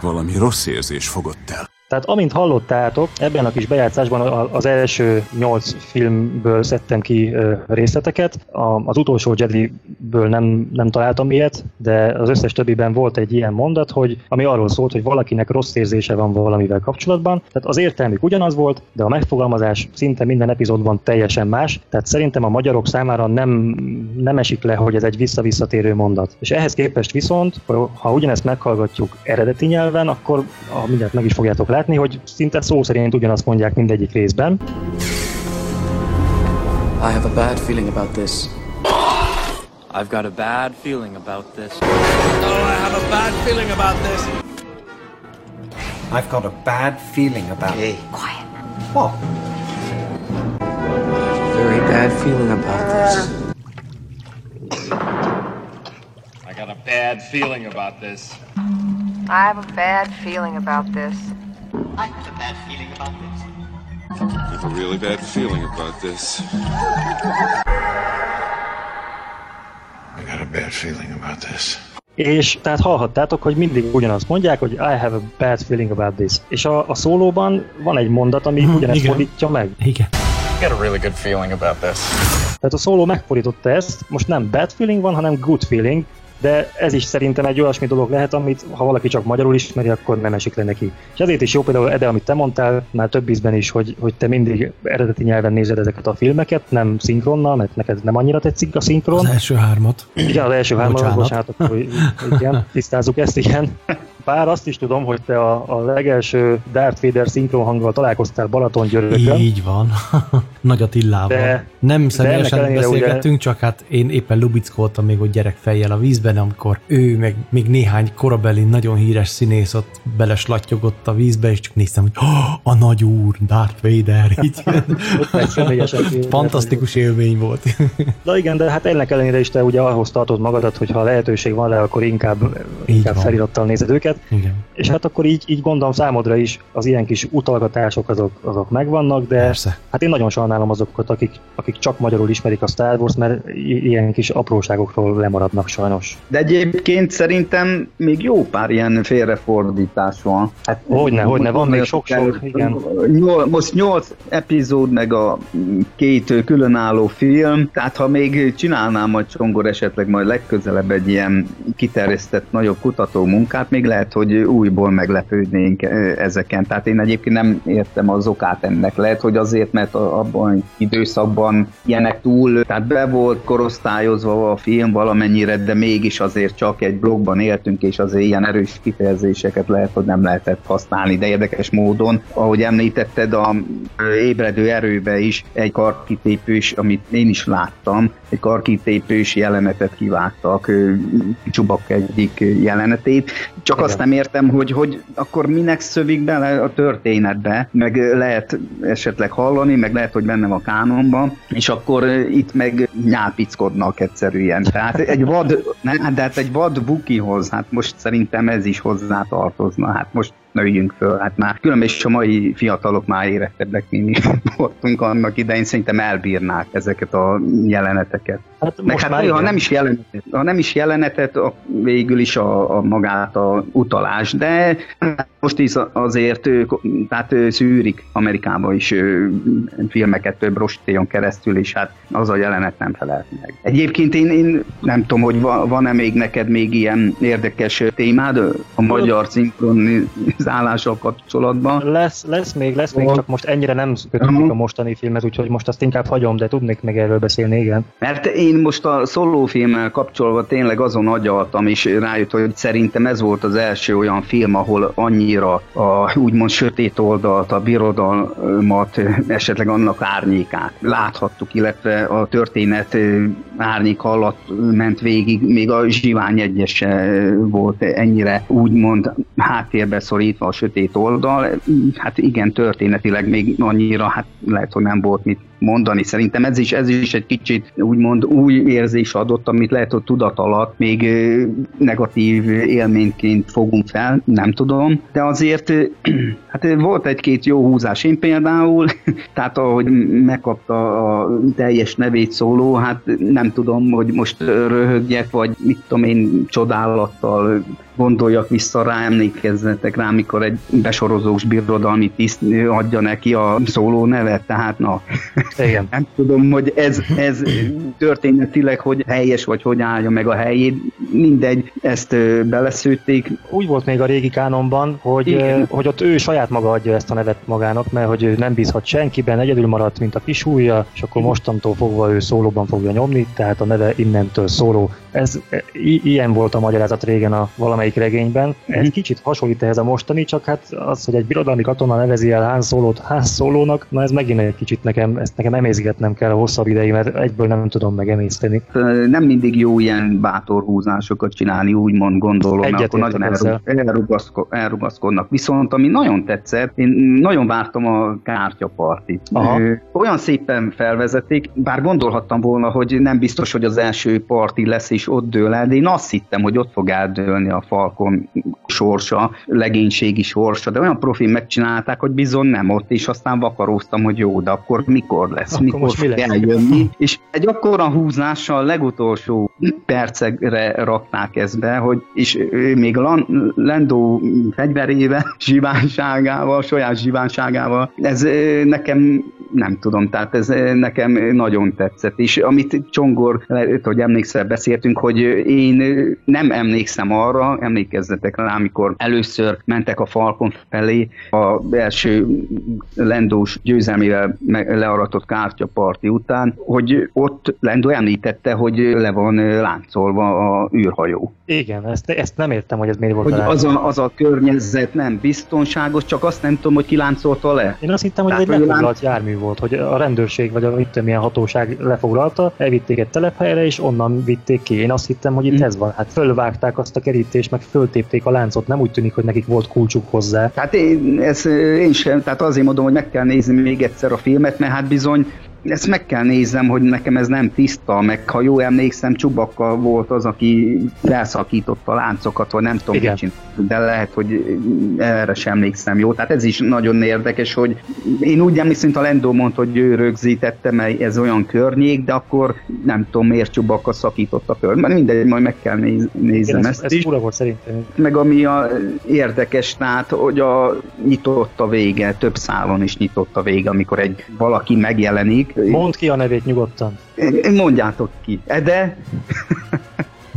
Valami rossz érzés fogott el. Tehát amint hallottátok, ebben a kis bejátszásban az első nyolc filmből szedtem ki részleteket. Az utolsó Jedi-ből nem, nem találtam ilyet, de az összes többiben volt egy ilyen mondat, hogy ami arról szólt, hogy valakinek rossz érzése van valamivel kapcsolatban. Tehát az értelmük ugyanaz volt, de a megfogalmazás szinte minden epizódban teljesen más. Tehát szerintem a magyarok számára nem, nem esik le, hogy ez egy vissza-visszatérő mondat. És ehhez képest viszont, ha ugyanezt meghallgatjuk eredeti nyelven, akkor mindjárt meg is fogjátok látni, látni, hogy szinte szó szerint ugyanazt mondják mindegyik részben. I have a bad feeling about this. I've got a bad feeling about this. Oh, I have a bad feeling about this. I've got a bad feeling about Hey. Quiet. What? Very bad feeling about this. I got a bad feeling about this. I have a bad feeling about this. I have a bad feeling about this. I have a really bad feeling about this. I got a bad feeling about this. És tehát hallhattátok, hogy mindig ugyanazt mondják, hogy I have a bad feeling about this. És a, a szólóban van egy mondat, ami ugyanezt igen. fordítja meg. Igen. I got a really good feeling about this. Tehát a szóló megfordította ezt, most nem bad feeling van, hanem good feeling, de ez is szerintem egy olyasmi dolog lehet, amit ha valaki csak magyarul ismeri, akkor nem esik le neki. És ezért is jó például Ede, amit te mondtál, már több ízben is, hogy, hogy te mindig eredeti nyelven nézed ezeket a filmeket, nem szinkronnal, mert neked nem annyira tetszik a szinkron. Az első hármat. Igen, az első hármat, Bocsánat. bocsánat, akkor igen, tisztázzuk ezt, igen. Bár azt is tudom, hogy te a, a legelső Darth Vader szinkron hanggal találkoztál Balaton Györökön. Így van. Nagy Attilával. De- nem de személyesen ellenére beszélgettünk, csak hát én éppen lubickoltam még ott gyerekfejjel a vízben, amikor ő meg még néhány korabeli nagyon híres színész ott beleslattyogott a vízbe, és csak néztem, hogy oh, a nagy úr, Darth Vader, így. Fantasztikus élmény volt. De igen, de hát ennek ellenére is te ugye ahhoz tartod magadat, hogy ha lehetőség van rá, akkor inkább, inkább felirattal nézed őket. Igen. És hát akkor így, így gondolom számodra is az ilyen kis utalgatások azok, azok megvannak, de Persze. hát én nagyon sajnálom azokat, akik, akik csak magyarul ismerik a Star Wars, mert ilyen kis apróságokról lemaradnak sajnos. De egyébként szerintem még jó pár ilyen félrefordítás van. Hát, Hogyne, hogyne, van még sok-sok, igen. Nyol, most nyolc epizód, meg a két különálló film, tehát ha még csinálnám majd Csongor esetleg majd legközelebb egy ilyen kiterjesztett nagyobb kutató munkát, még lehet, hogy újból meglepődnénk ezeken. Tehát én egyébként nem értem az okát ennek. Lehet, hogy azért, mert abban időszakban ilyenek túl, tehát be volt korosztályozva a film valamennyire, de mégis azért csak egy blogban éltünk, és azért ilyen erős kifejezéseket lehet, hogy nem lehetett használni, de érdekes módon, ahogy említetted, a ébredő erőbe is egy karkitépős, amit én is láttam, egy karkitépős jelenetet kivágtak, ö, Csubak egyik jelenetét, csak Igen. Azt nem értem, hogy, hogy akkor minek szövik bele a történetbe, meg lehet esetleg hallani, meg lehet, hogy bennem a kánonban, és akkor itt meg nyápickodnak egyszerűen. Tehát egy vad, ne, de hát egy vad bukihoz, hát most szerintem ez is hozzá tartozna, hát most nőjünk föl, hát már különben is a mai fiatalok már érettebbek, mint mi voltunk annak idején, szerintem elbírnák ezeket a jeleneteket. Hát Meg most hát már ha nem is jelenetet, ha nem is jelenetet, a, végül is a, a magát a utalás, de most is azért tehát szűrik Amerikába is filmeket több rostéjon keresztül, és hát az a jelenet nem felelt meg. Egyébként én, én nem tudom, hogy va, van-e még neked még ilyen érdekes témád a magyar szinkronizálással kapcsolatban? Lesz, lesz még, lesz még, csak most ennyire nem kötődik a mostani filmet, úgyhogy most azt inkább hagyom, de tudnék meg erről beszélni, igen. Mert én most a szólófilmmel kapcsolva tényleg azon agyaltam, és rájött, hogy szerintem ez volt az első olyan film, ahol annyira a úgymond sötét oldalt, a birodalmat, esetleg annak árnyékát láthattuk, illetve a történet árnyék alatt ment végig, még a Zsivány egyes volt ennyire úgymond háttérbe szorítva a sötét oldal. Hát igen, történetileg még annyira, hát lehet, hogy nem volt mit mondani. Szerintem ez is, ez is egy kicsit úgymond új érzés adott, amit lehet, hogy tudat alatt még negatív élményként fogunk fel, nem tudom, de azért hát volt egy-két jó húzás. Én például, tehát ahogy megkapta a teljes nevét szóló, hát nem tudom, hogy most röhögjek, vagy mit tudom én csodálattal gondoljak vissza rá, emlékezzetek rá, amikor egy besorozós birodalmi tiszt adja neki a szóló nevet, tehát na, Igen. Nem tudom, hogy ez, ez történetileg hogy helyes, vagy hogy állja meg a helyét. Mindegy, ezt beleszőtték. Úgy volt még a régi kánonban, hogy, Igen. hogy ott ő saját maga adja ezt a nevet magának, mert hogy ő nem bízhat senkiben, egyedül maradt, mint a kis ujja, és akkor mostantól fogva ő szólóban fogja nyomni, tehát a neve innentől szóló. Ez i- ilyen volt a magyarázat régen a valamelyik regényben. Ez kicsit hasonlít ehhez a mostani, csak hát az, hogy egy birodalmi katona nevezi el Han Szólót Han Szólónak, na ez megint egy kicsit nekem, ezt nekem emészgetnem kell a hosszabb ideig, mert egyből nem tudom megemészteni. Nem mindig jó ilyen bátor húzásokat csinálni, úgymond gondolom, mert akkor nagyon elrug, elrugaszko, elrugaszkodnak. Viszont ami nagyon tetszett, én nagyon vártam a kártyapartit. Aha. Olyan szépen felvezették, bár gondolhattam volna, hogy nem biztos, hogy az első parti lesz és ott dől el, de én azt hittem, hogy ott fog eldőlni a Falkon sorsa, legénységi sorsa, de olyan profil megcsinálták, hogy bizony nem ott, és aztán vakaróztam, hogy jó, de akkor mikor lesz, Akkor mikor most mi fog lesz? eljönni. És egy akkora húzással legutolsó percekre rakták ezt be, hogy és még Lan- Lendó fegyverével, zsivánságával, saját zsivánságával, ez nekem nem tudom, tehát ez nekem nagyon tetszett. És amit Csongor, hogy emlékszel, beszéltünk, hogy én nem emlékszem arra, emlékezzetek rá, amikor először mentek a Falkon felé, a első Lendós győzelmével learatott kártyaparti után, hogy ott Lendó említette, hogy le van láncolva a űrhajó. Igen, ezt, ezt nem értem, hogy ez miért volt Hogy a az a, az a környezet nem biztonságos, csak azt nem tudom, hogy kiláncolta le. Én azt hittem, hogy ez egy Tehát, hogy lefoglalt jármű volt, hogy a rendőrség vagy a mit tudom, milyen hatóság lefoglalta, elvitték egy telephelyre, és onnan vitték ki. Én azt hittem, hogy itt Mm. ez van. Hát fölvágták azt a kerítést, meg föltépték a láncot, nem úgy tűnik, hogy nekik volt kulcsuk hozzá. Hát én, ez, én sem, tehát azért mondom, hogy meg kell nézni még egyszer a filmet, mert hát bizony ezt meg kell néznem, hogy nekem ez nem tiszta, meg ha jól emlékszem, Csubakka volt az, aki felszakította a láncokat, vagy nem tudom, mit csinált, de lehet, hogy erre sem emlékszem jó. Tehát ez is nagyon érdekes, hogy én úgy emlékszem, mint a Lendó mondta, hogy ő rögzítette, mert ez olyan környék, de akkor nem tudom, miért Csubakka szakította a kör. Mert mindegy, majd meg kell néz, Igen, ez, ezt ez is fura volt szerintem. meg ami a érdekes, tehát, hogy a nyitott a vége, több szálon is nyitott a vége, amikor egy valaki megjelenik. Mondd ki a nevét nyugodtan. Mondjátok ki. Ede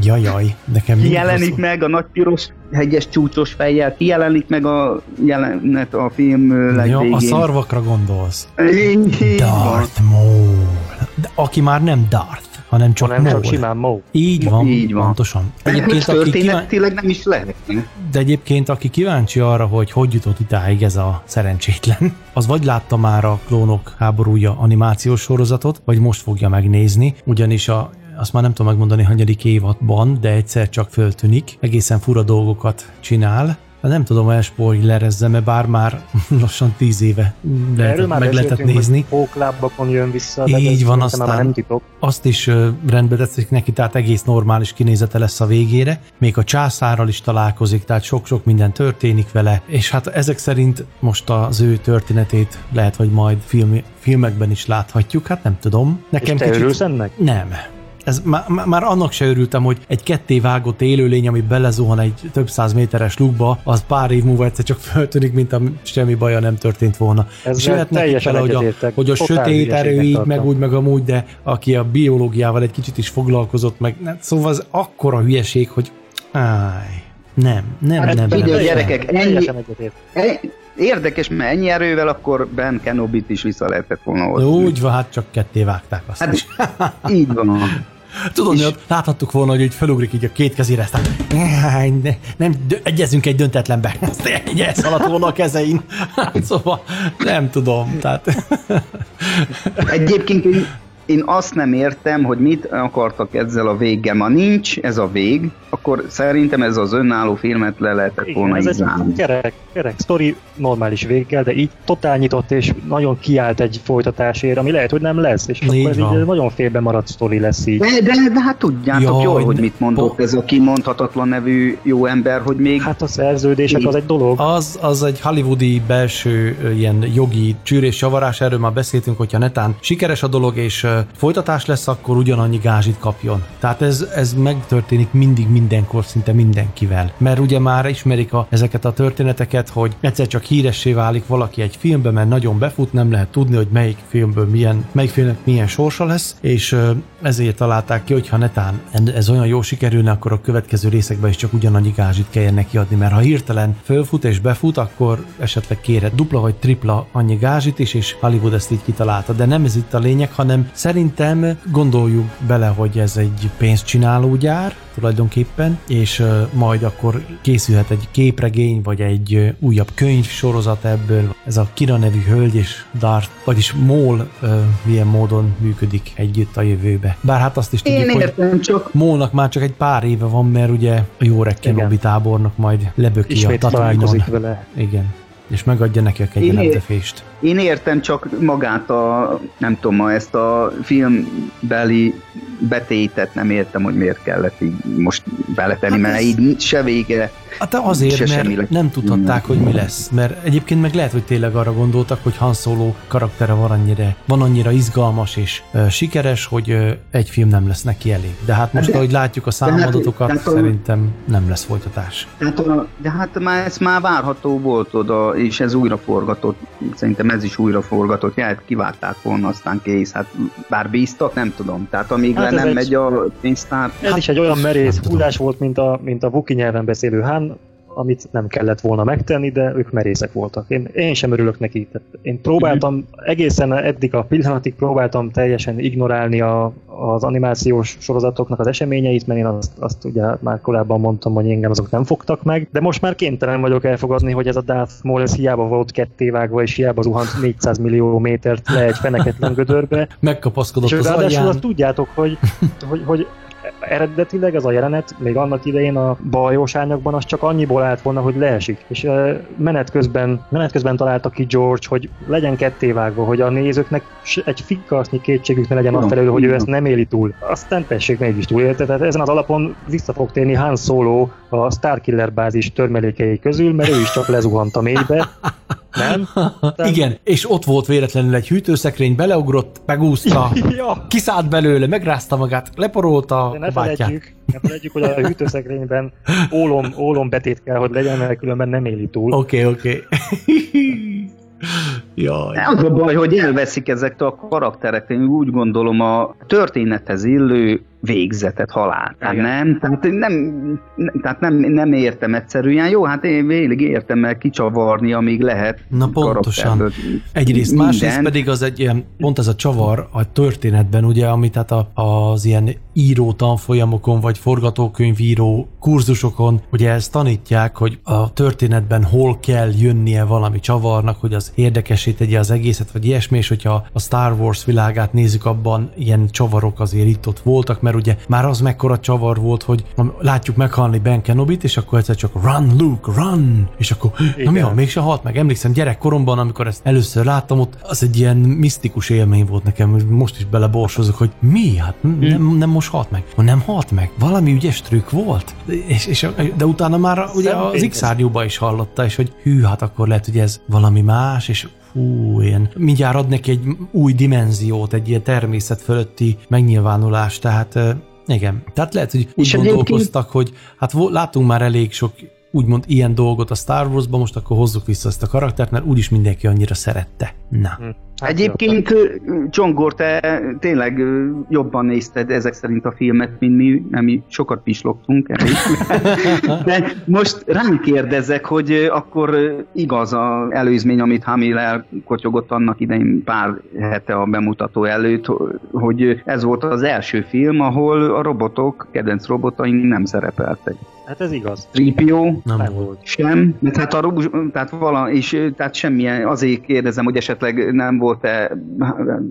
Jajaj, nekem ki jelenik hosszú- meg a nagy piros hegyes csúcsos fejjel, ki jelenik meg a jelenet a film ö, Ja, legvégén. a szarvakra gondolsz. Darth Maul. De aki már nem Darth, hanem csak Hanem csak simán Maul. Így van, Így van. pontosan. Egyébként történetileg nem is lehet. de egyébként, aki kíváncsi arra, hogy hogy jutott idáig ez a szerencsétlen, az vagy látta már a Klónok háborúja animációs sorozatot, vagy most fogja megnézni, ugyanis a azt már nem tudom megmondani, hanyadik évadban, de egyszer csak föltűnik, egészen fura dolgokat csinál, nem tudom elspoilerezzem, mert bár már lassan tíz éve lehetett, meg lehetett nézni. póklábakon jön vissza. de Így van, aztán nem titok. azt is rendbe tetszik neki, tehát egész normális kinézete lesz a végére. Még a császárral is találkozik, tehát sok-sok minden történik vele, és hát ezek szerint most az ő történetét lehet, hogy majd film, filmekben is láthatjuk, hát nem tudom. És te örülsz ennek? Nem. Ez már, már annak se örültem, hogy egy ketté vágott élőlény, ami belezuhan egy több száz méteres lukba, az pár év múlva egyszer csak föltűnik, mint a semmi baja nem történt volna. Ezzel és jöhet nekik teljesen vele, hogy a, hogy a sötét erő így, tartom. meg úgy, meg amúgy, de aki a biológiával egy kicsit is foglalkozott, meg nem, szóval az akkora hülyeség, hogy áj, nem, nem, Hát nem, nem, figyelj, nem. gyerekek, ennyi, Teljesen egyetért. e- érdekes, mert ennyi erővel akkor Ben Kenobit is vissza lehetett volna hozni. Úgy van, hát csak ketté vágták azt Hát, is. így van. Tudod, hogy ott láthattuk volna, hogy így felugrik így a két kezére, aztán "Áj, ne, nem, dö- egyezünk egy döntetlenbe. Azt egy elszaladt volna a kezein. szóval nem tudom, tehát Egyébként én, azt nem értem, hogy mit akartak ezzel a véggel. Ma nincs ez a vég, akkor szerintem ez az önálló filmet le lehetett Igen, volna ez így egy kerek, kerek sztori, normális véggel, de így totál nyitott és nagyon kiállt egy folytatásért, ami lehet, hogy nem lesz, és Így akkor ez van. így nagyon félbe maradt sztori lesz így. De, de, de hát tudjátok Jaj, jól, hogy mit mondott ez a kimondhatatlan nevű jó ember, hogy még... Hát a szerződések az egy dolog. az, az egy hollywoodi belső ilyen jogi csűrés, csavarás, erről már beszéltünk, hogyha netán sikeres a dolog, és folytatás lesz, akkor ugyanannyi gázsit kapjon. Tehát ez, ez megtörténik mindig, mindenkor, szinte mindenkivel. Mert ugye már ismerik a, ezeket a történeteket, hogy egyszer csak híressé válik valaki egy filmbe, mert nagyon befut, nem lehet tudni, hogy melyik filmből milyen, melyik filmnek milyen sorsa lesz, és ezért találták ki, hogy ha netán ez olyan jó sikerülne, akkor a következő részekben is csak ugyanannyi gázsit kelljen neki adni, mert ha hirtelen fölfut és befut, akkor esetleg kérhet dupla vagy tripla annyi gázsit is, és Hollywood ezt így kitalálta. De nem ez itt a lényeg, hanem szerintem gondoljuk bele, hogy ez egy pénzcsináló gyár, tulajdonképpen, és majd akkor készülhet egy képregény, vagy egy újabb könyv sorozat ebből. Ez a Kira nevű hölgy és Darth, vagyis Mól milyen módon működik együtt a jövőbe. Bár hát azt is tudjuk, Én értem, hogy csak... Mólnak már csak egy pár éve van, mert ugye a jó Kenobi tábornok majd leböki Ismét a Tatooine-on. vele. Igen és megadja neki a kegyelemtefést. Én értem csak magát a, nem tudom, ma ezt a filmbeli betétet nem értem, hogy miért kellett így most beletenni, hát mert így se vége, Hát azért, se mert nem tudhatták, hogy mi lesz. Mert egyébként meg lehet, hogy tényleg arra gondoltak, hogy Han Solo karaktere van annyira, van annyira izgalmas és uh, sikeres, hogy uh, egy film nem lesz neki elég. De hát most, de, ahogy látjuk a számadatokat, hát, szerintem nem lesz folytatás. Hát, de hát már ez már várható volt oda, és ez újra forgatott. Szerintem ez is újra forgatott. Ja, hát kivágták volna, aztán kész. Hát bár bíztak, nem tudom. Tehát amíg hát le nem egy, megy a pénztár... Ez hát, is egy olyan merész hullás volt, mint a, mint a Vuki nyelven beszélő Han, amit nem kellett volna megtenni, de ők merészek voltak. Én, én sem örülök neki. Tehát én próbáltam, egészen eddig a pillanatig próbáltam teljesen ignorálni a, az animációs sorozatoknak az eseményeit, mert én azt, azt ugye már korábban mondtam, hogy engem azok nem fogtak meg, de most már kénytelen vagyok elfogadni, hogy ez a Darth Maul ez hiába volt kettévágva, és hiába zuhant 400 millió métert le egy feneketlen gödörbe. Megkapaszkodott és az ráadásul azt tudjátok, hogy, hogy, hogy eredetileg ez a jelenet, még annak idején a bajós árnyakban az csak annyiból állt volna, hogy leesik. És menet közben, menet közben találta ki George, hogy legyen kettévágva, hogy a nézőknek egy fikkasznyi kétségük ne legyen felelő, hogy ő ezt nem éli túl. Aztán tessék mégis túl érte. Tehát ezen az alapon vissza fog térni Han Solo a Starkiller bázis törmelékei közül, mert ő is csak lezuhant a mélybe. Nem? Nem? Igen, és ott volt véletlenül egy hűtőszekrény, beleugrott, megúszta, ja. kiszállt belőle, megrázta magát, leporolta De ne a felejtjük, ne felejtjük, hogy a hűtőszekrényben ólom, ólom betét kell, hogy legyen, mert különben nem éli túl. Oké, okay, oké. Okay. Jaj. Az a baj, hogy elveszik ezektől a karakterektől, én úgy gondolom a történethez illő végzetet, halál. Tehát nem, tehát nem, tehát nem, nem értem egyszerűen. Jó, hát én végig értem el kicsavarni, amíg lehet. Na pontosan. Egyrészt, minden. másrészt pedig az egy ilyen, pont ez a csavar a történetben, ugye, amit tehát a, az ilyen író tanfolyamokon, vagy forgatókönyvíró kurzusokon, ugye ezt tanítják, hogy a történetben hol kell jönnie valami csavarnak, hogy az érdekesé tegye az egészet, vagy ilyesmi, és hogyha a Star Wars világát nézzük, abban ilyen csavarok azért itt ott voltak, mert ugye már az mekkora csavar volt, hogy látjuk meghalni Ben Kenobit, és akkor egyszer csak run, Luke, run! És akkor, Igen. na mi van, mégse halt meg. Emlékszem gyerekkoromban, amikor ezt először láttam, ott az egy ilyen misztikus élmény volt nekem, most is beleborsozok, hogy mi? Hát nem, nem most halt meg. Nem halt meg. Valami ügyes trükk volt. És, és, de utána már ugye az x is hallotta, és hogy hű, hát akkor lehet, hogy ez valami más, és fú, én mindjárt ad neki egy új dimenziót, egy ilyen természet fölötti megnyilvánulást, tehát igen. Tehát lehet, hogy úgy és gondolkoztak, hogy hát látunk már elég sok úgymond ilyen dolgot a Star Wars-ban, most akkor hozzuk vissza ezt a karaktert, mert úgyis mindenki annyira szerette. Na. Hát Egyébként, Csongor, te tényleg jobban nézted ezek szerint a filmet, mint mi, mert mi sokat pislogtunk. De most rám kérdezek, hogy akkor igaz a előzmény, amit Hamil elkotyogott annak idején pár hete a bemutató előtt, hogy ez volt az első film, ahol a robotok, kedvenc robotaink nem szerepeltek. Hát ez igaz. Tripio nem, nem volt. Sem, mert hát a tehát vala, és tehát semmilyen, azért kérdezem, hogy esetleg nem volt-e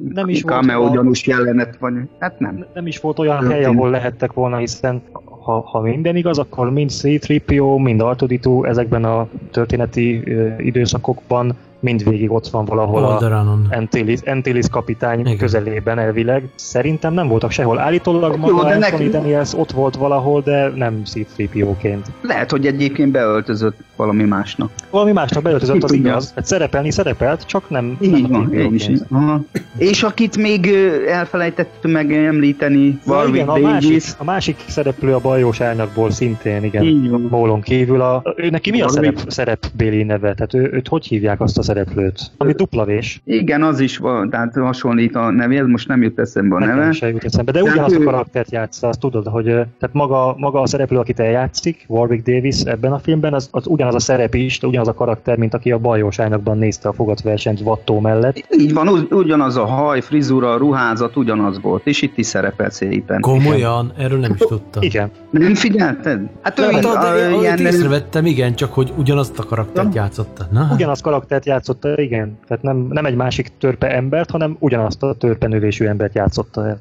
nem is cameo volt gyanús jelenet, vagy hát nem. Nem is volt olyan hely, ahol lehettek volna, hiszen ha, ha minden igaz, akkor mind C-3PO, mind r ezekben a történeti uh, időszakokban mindvégig ott van valahol Oldalanon. a Antilles, Antilles kapitány Igen. közelében elvileg. Szerintem nem voltak sehol. Állítólag Jó, maga de Anthony Daniels ott volt valahol, de nem C-3PO-ként. Lehet, hogy egyébként beöltözött valami másnak. Valami másnak beöltözött, az igaz. Hát szerepelni szerepelt, csak nem, Így nem van, én is. C-3PO-ként. Aha. És akit még elfelejtettünk megemlíteni, Ja, Warwick igen, a Davis. másik, a másik szereplő a bajós árnyakból szintén, igen. Így van. Mólon kívül. A, ő neki mi a Warwick. szerep, szerepbéli neve? Tehát ő, őt hogy hívják azt a szereplőt? Ami dupla vés. Igen, az is van, tehát hasonlít a nevéhez, most nem jut eszembe a neve. se jut eszembe, de Tehát ugyanazt a ő- karaktert játsza, azt tudod, hogy tehát maga, maga a szereplő, akit eljátszik, Warwick Davis ebben a filmben, az, az ugyanaz a szerep is, de ugyanaz a karakter, mint aki a bajós árnyakban nézte a fogatversenyt Vattó mellett. Így van, ugy- ugyanaz a haj, frizura, ruházat, ugyanaz volt, és itt is szerepel szépen. Komolyan? Erről nem is tudtam. Igen. Nem figyelted? Hát ő Hát, mind, de, a, de, ilyen, ilyen... észrevettem, igen, csak hogy ugyanazt a karaktert játszotta. Na, Ugyanaz karaktert játszotta, igen. Tehát nem, nem egy másik törpe embert, hanem ugyanazt a törpenövésű embert játszotta el.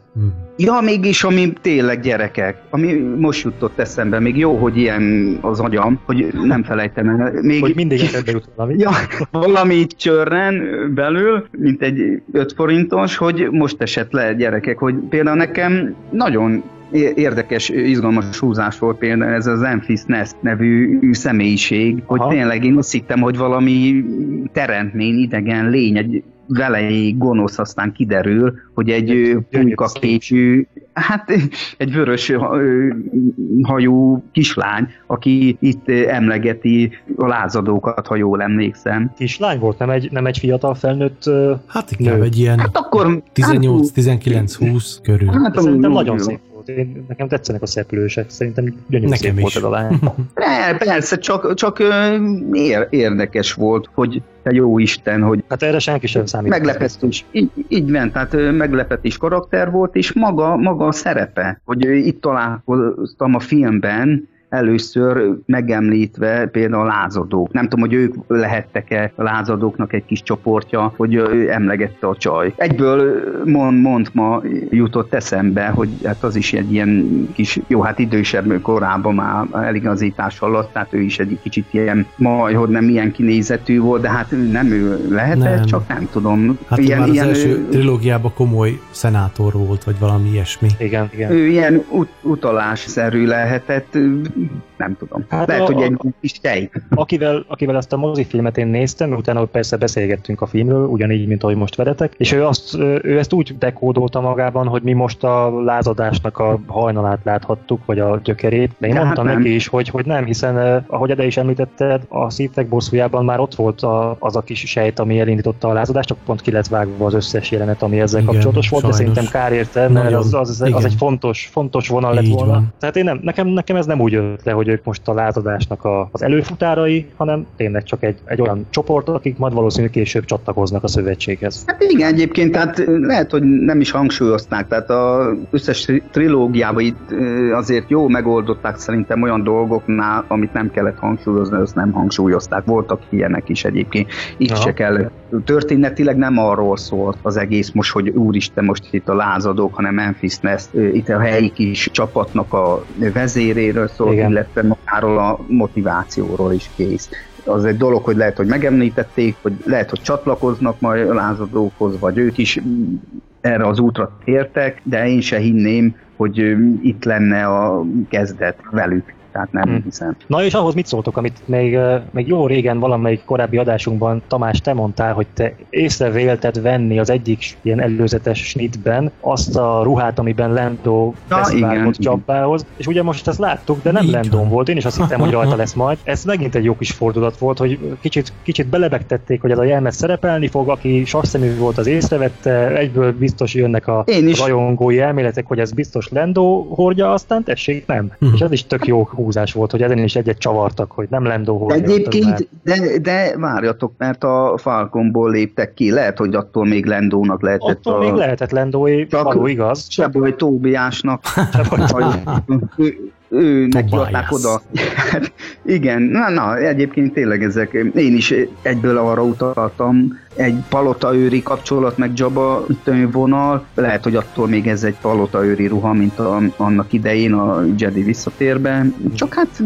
Ja, mégis, ami tényleg gyerekek, ami most jutott eszembe, még jó, hogy ilyen az agyam, hogy nem felejtem el. Még Hogy mindig eszedbe jut valami. Ja, valami itt csörren belül, mint egy 5 forintos, hogy most esett le gyerekek, hogy például nekem nagyon érdekes, izgalmas húzás volt például ez az Enfis Nest nevű személyiség, hogy Aha. tényleg én azt hittem, hogy valami teremtmény, idegen lény, egy velejéig gonosz, aztán kiderül, hogy egy ö, punykaképű, hát egy vörös hajú kislány, aki itt emlegeti a lázadókat, ha jól emlékszem. Kislány volt, nem egy, nem egy fiatal felnőtt Hát inkább egy ilyen Hát akkor... 18-19-20 körül. Hát, Szerintem nagyon jó. szép volt. Én, nekem tetszenek a szereplősek, szerintem gyönyörű Nekem szép is. volt ez a lány. Ne, persze, csak, csak ér, érdekes volt, hogy te jó Isten, hogy Hát erre senki sem számít. meglepetés, így, így ment, tehát meglepetés karakter volt, és maga, maga a szerepe, hogy itt találkoztam a filmben, először megemlítve például a lázadók. Nem tudom, hogy ők lehettek-e a lázadóknak egy kis csoportja, hogy ő emlegette a csaj. Egyből mond, mond ma jutott eszembe, hogy hát az is egy ilyen kis, jó, hát idősebb korában már eligazítás alatt, tehát ő is egy kicsit ilyen, majd, hogy nem ilyen kinézetű volt, de hát nem ő lehetett, Nem. csak nem tudom. Hát ilyen, már az első trilógiában komoly szenátor volt, vagy valami ilyesmi. Igen, igen. ő ilyen ut- utalásszerű lehetett, nem tudom. Hát Hát Lehet, a- hogy egy kis tej. Akivel, akivel ezt a mozifilmet én néztem, utána persze beszélgettünk a filmről, ugyanígy, mint ahogy most veletek, és ő, azt, ő ezt úgy dekódolta magában, hogy mi most a lázadásnak a hajnalát láthattuk, vagy a gyökerét, de én De hát mondtam nem. neki is, hogy, hogy nem, hiszen ahogy Ede is említetted, a szívtek bosszújában már ott volt a, az a kis sejt, ami elindította a lázadást, csak pont ki lett vágva az összes jelenet, ami ezzel Igen, kapcsolatos volt, de sajnos. szerintem kár érte, mert Nagyon, az, az, az, igen. egy fontos, fontos vonal lett Így volna. van. Tehát én nem, nekem, nekem ez nem úgy le, hogy ők most a lázadásnak a, az előfutárai, hanem tényleg csak egy, egy olyan csoport, akik majd valószínűleg később csatlakoznak a szövetséghez. Hát igen, egyébként, tehát lehet, hogy nem is hangsúlyozták, tehát az összes tri- trilógiában itt azért jó megoldották szerintem olyan dolgoknál, amit nem kellett hangsúlyozni, azt nem hangsúlyozták. Voltak ilyenek is egyébként. Itt Aha. se kell. Történetileg nem arról szólt az egész most, hogy úristen, most itt a lázadók, hanem Memphis Nest, itt a helyi kis csapatnak a vezéréről szólt, Igen. illetve magáról a motivációról is kész az egy dolog, hogy lehet, hogy megemlítették, hogy lehet, hogy csatlakoznak majd a lázadókhoz, vagy ők is erre az útra tértek, de én se hinném, hogy itt lenne a kezdet velük. Tehát nem Hmm. hiszem. Na és ahhoz mit szóltok, amit még, még jó régen valamelyik korábbi adásunkban Tamás te mondtál, hogy te észrevélted venni az egyik ilyen előzetes snitben azt a ruhát, amiben Lando Ja, beszivárgott. Jabbához, és ugye most ezt láttuk, de nem van. volt, én is azt hittem, hogy rajta lesz majd. Ez megint egy jó kis fordulat volt, hogy kicsit, kicsit belebegtették, hogy ez a jelmez szerepelni fog, aki sasszemű volt, az észrevette, egyből biztos jönnek a Én is. rajongói elméletek, hogy ez biztos Lando hordja, aztán tessék, nem. Mhm. És ez is tök jó húzás volt, hogy ezen is egyet csavartak, hogy nem Lando már- egyébként, de, de várjatok, mert a Falconból léptek ki, lehet, hogy attól még Lendónak lehetett Attól a... még lehetett Lendói, Csak- való igaz. Se baj, Tóbiásnak. Se baj, ő, neki adták oda. Hát, igen, na, na, egyébként tényleg ezek, én is egyből arra utaltam, egy palotaőri kapcsolat, meg Jabba vonal, lehet, hogy attól még ez egy palotaőri ruha, mint a, annak idején a Jedi visszatérbe, csak hát,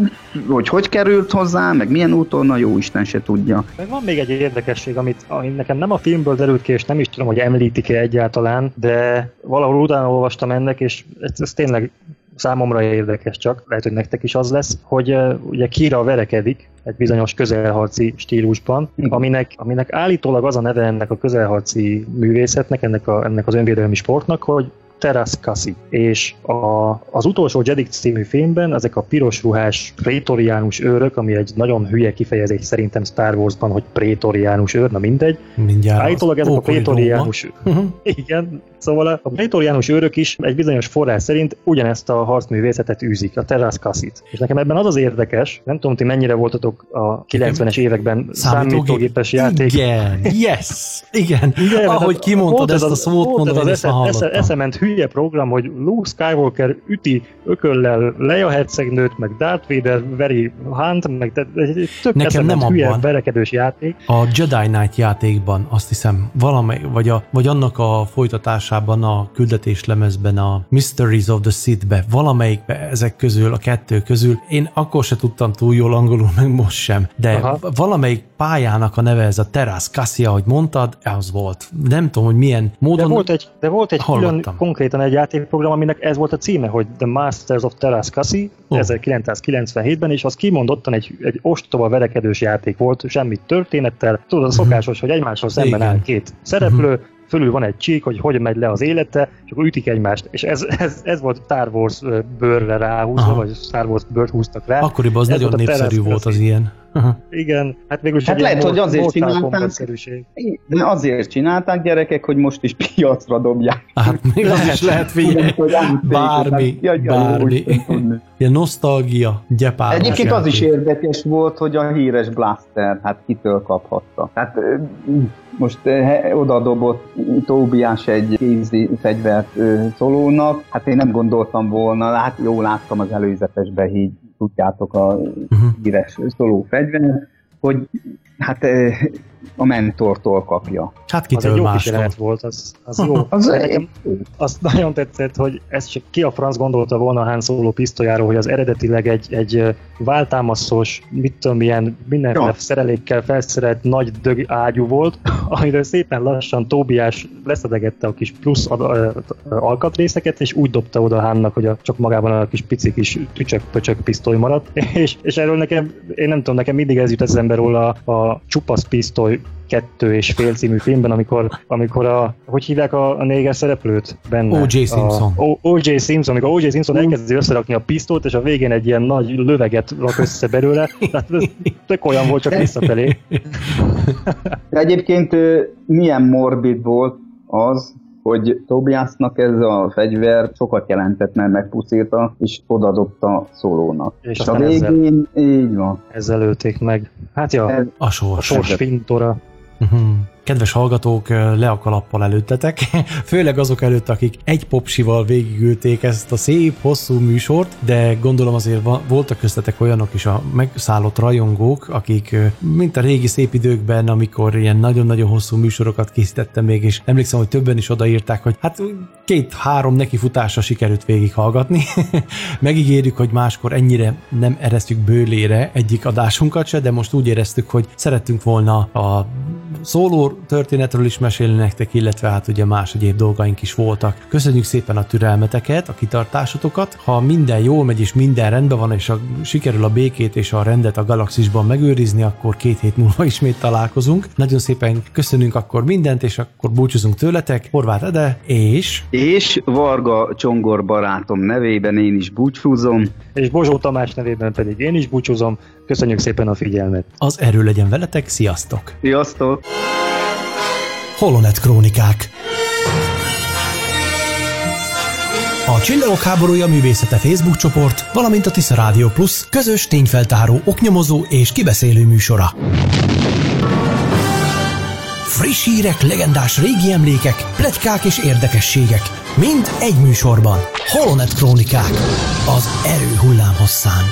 hogy hogy került hozzá, meg milyen úton, na jó Isten se tudja. Meg van még egy érdekesség, amit, amit nekem nem a filmből derült ki, és nem is tudom, hogy említik-e egyáltalán, de valahol utána olvastam ennek, és ez, ez tényleg számomra érdekes csak, lehet, hogy nektek is az lesz, hogy ugye Kira verekedik egy bizonyos közelharci stílusban, aminek, aminek állítólag az a neve ennek a közelharci művészetnek, ennek, a, ennek az önvédelmi sportnak, hogy Teraskasi. És a, az utolsó Jedi című filmben ezek a piros ruhás prétoriánus őrök, ami egy nagyon hülye kifejezés szerintem Star Warsban, hogy prétoriánus őr, na mindegy. Mindjárt. Állítólag ezek a prétoriánus uh-huh. Igen, szóval a prétoriánus őrök is egy bizonyos forrás szerint ugyanezt a harcművészetet űzik, a Teraskasi-t. És nekem ebben az az érdekes, nem tudom, ti mennyire voltatok a 90-es években számítógépes játék. Igen, yes, igen. igen Ahogy kimondtad ezt a szót, mondom, ez az esze, eszement hülye program, hogy Luke Skywalker üti ököllel Leia hercegnőt, meg Darth Vader veri Hunt, meg egy tök Nekem nem hülye verekedős játék. A Jedi Knight játékban azt hiszem valamely, vagy, a, vagy annak a folytatásában a küldetéslemezben a Mysteries of the Sith-be, valamelyikbe ezek közül, a kettő közül, én akkor se tudtam túl jól angolul, meg most sem, de Aha. valamelyik pályának a neve ez a Terrace Cassia, ahogy mondtad, az volt. Nem tudom, hogy milyen módon De volt egy, de volt egy külön konkrétan egy játékprogram, aminek ez volt a címe, hogy The Masters of Terraskasi oh. 1997-ben, és az kimondottan egy, egy ostoba verekedős játék volt, semmi történettel. Tudod, a szokásos, hogy egymáshoz szemben áll két szereplő, uh-huh fölül van egy csík, hogy hogy megy le az élete, és akkor ütik egymást. És ez, ez, ez volt Star Wars bőrre ráhúzva, Aha. vagy Star Wars bőrt húztak rá. Akkoriban az ez nagyon népszerű volt az ilyen. Aha. Igen, hát végül hát lehet, hogy azért csinálták, de azért csinálták gyerekek, hogy most is piacra dobják. Hát még lehet, az is lehet, figyelj, bármi, bármi. Ilyen nosztalgia, gyepár. Egyébként az is érdekes volt, hogy a híres Blaster, hát kitől kaphatta. Hát most oda dobott Tóbiás egy kézi fegyvert szolónak, hát én nem gondoltam volna, hát jó láttam az előzetesbe így tudjátok a uh-huh. híres szóló fegyver, hogy hát a mentortól kapja. Hát kitől az egy jó kísérlet volt, az, az jó. az nekem azt nagyon tetszett, hogy ez csak ki a franc gondolta volna a Han Solo pisztolyáról, hogy az eredetileg egy, egy váltámaszos, mit tudom, milyen mindenféle ja. szerelékkel felszerelt nagy dög ágyú volt, amiről szépen lassan Tóbiás leszedegette a kis plusz alkatrészeket, és úgy dobta oda Hánnak, hogy a, csak magában a kis pici kis tücsök-pöcsök pisztoly maradt, és, és erről nekem, én nem tudom, nekem mindig ez jut eszembe róla a, a csupasz pisztoly kettő és fél című filmben, amikor, amikor a, hogy hívják a, a néger szereplőt benne? O.J. Simpson. O.J. Simpson, amikor O.J. Simpson elkezdi összerakni a pisztolyt, és a végén egy ilyen nagy löveget rak össze belőle, tehát tök olyan volt, csak visszafelé. De egyébként milyen morbid volt az, hogy Tobiasnak ez a fegyver sokat jelentett, mert megpuszíta, és odadobta szólónak. És, és a végén ezzel, így van. Ezzel ölték meg. Hát ja, ez, a sors. A sors fintora. Uh-huh kedves hallgatók, le a kalappal előttetek, főleg azok előtt, akik egy popsival végigülték ezt a szép, hosszú műsort, de gondolom azért voltak köztetek olyanok is a megszállott rajongók, akik, mint a régi szép időkben, amikor ilyen nagyon-nagyon hosszú műsorokat készítettem még, és emlékszem, hogy többen is odaírták, hogy hát két-három nekifutásra sikerült végighallgatni. Megígérjük, hogy máskor ennyire nem eresztjük bőlére egyik adásunkat se, de most úgy éreztük, hogy szerettünk volna a szóló történetről is mesélni nektek, illetve hát ugye más egyéb dolgaink is voltak. Köszönjük szépen a türelmeteket, a kitartásotokat. Ha minden jól megy és minden rendben van, és a, sikerül a békét és a rendet a galaxisban megőrizni, akkor két hét múlva ismét találkozunk. Nagyon szépen köszönünk akkor mindent, és akkor búcsúzunk tőletek. Horváth Ede és... És Varga Csongor barátom nevében én is búcsúzom. És Bozsó Tamás nevében pedig én is búcsúzom. Köszönjük szépen a figyelmet. Az erő legyen veletek, sziasztok! Sziasztok! Holonet Krónikák A Csillagok háborúja művészete Facebook csoport, valamint a Tisza Rádió Plus közös tényfeltáró, oknyomozó és kibeszélő műsora. Friss hírek, legendás régi emlékek, pletykák és érdekességek – Mind egy műsorban. Holonet Krónikák. Az erő hullámhosszán.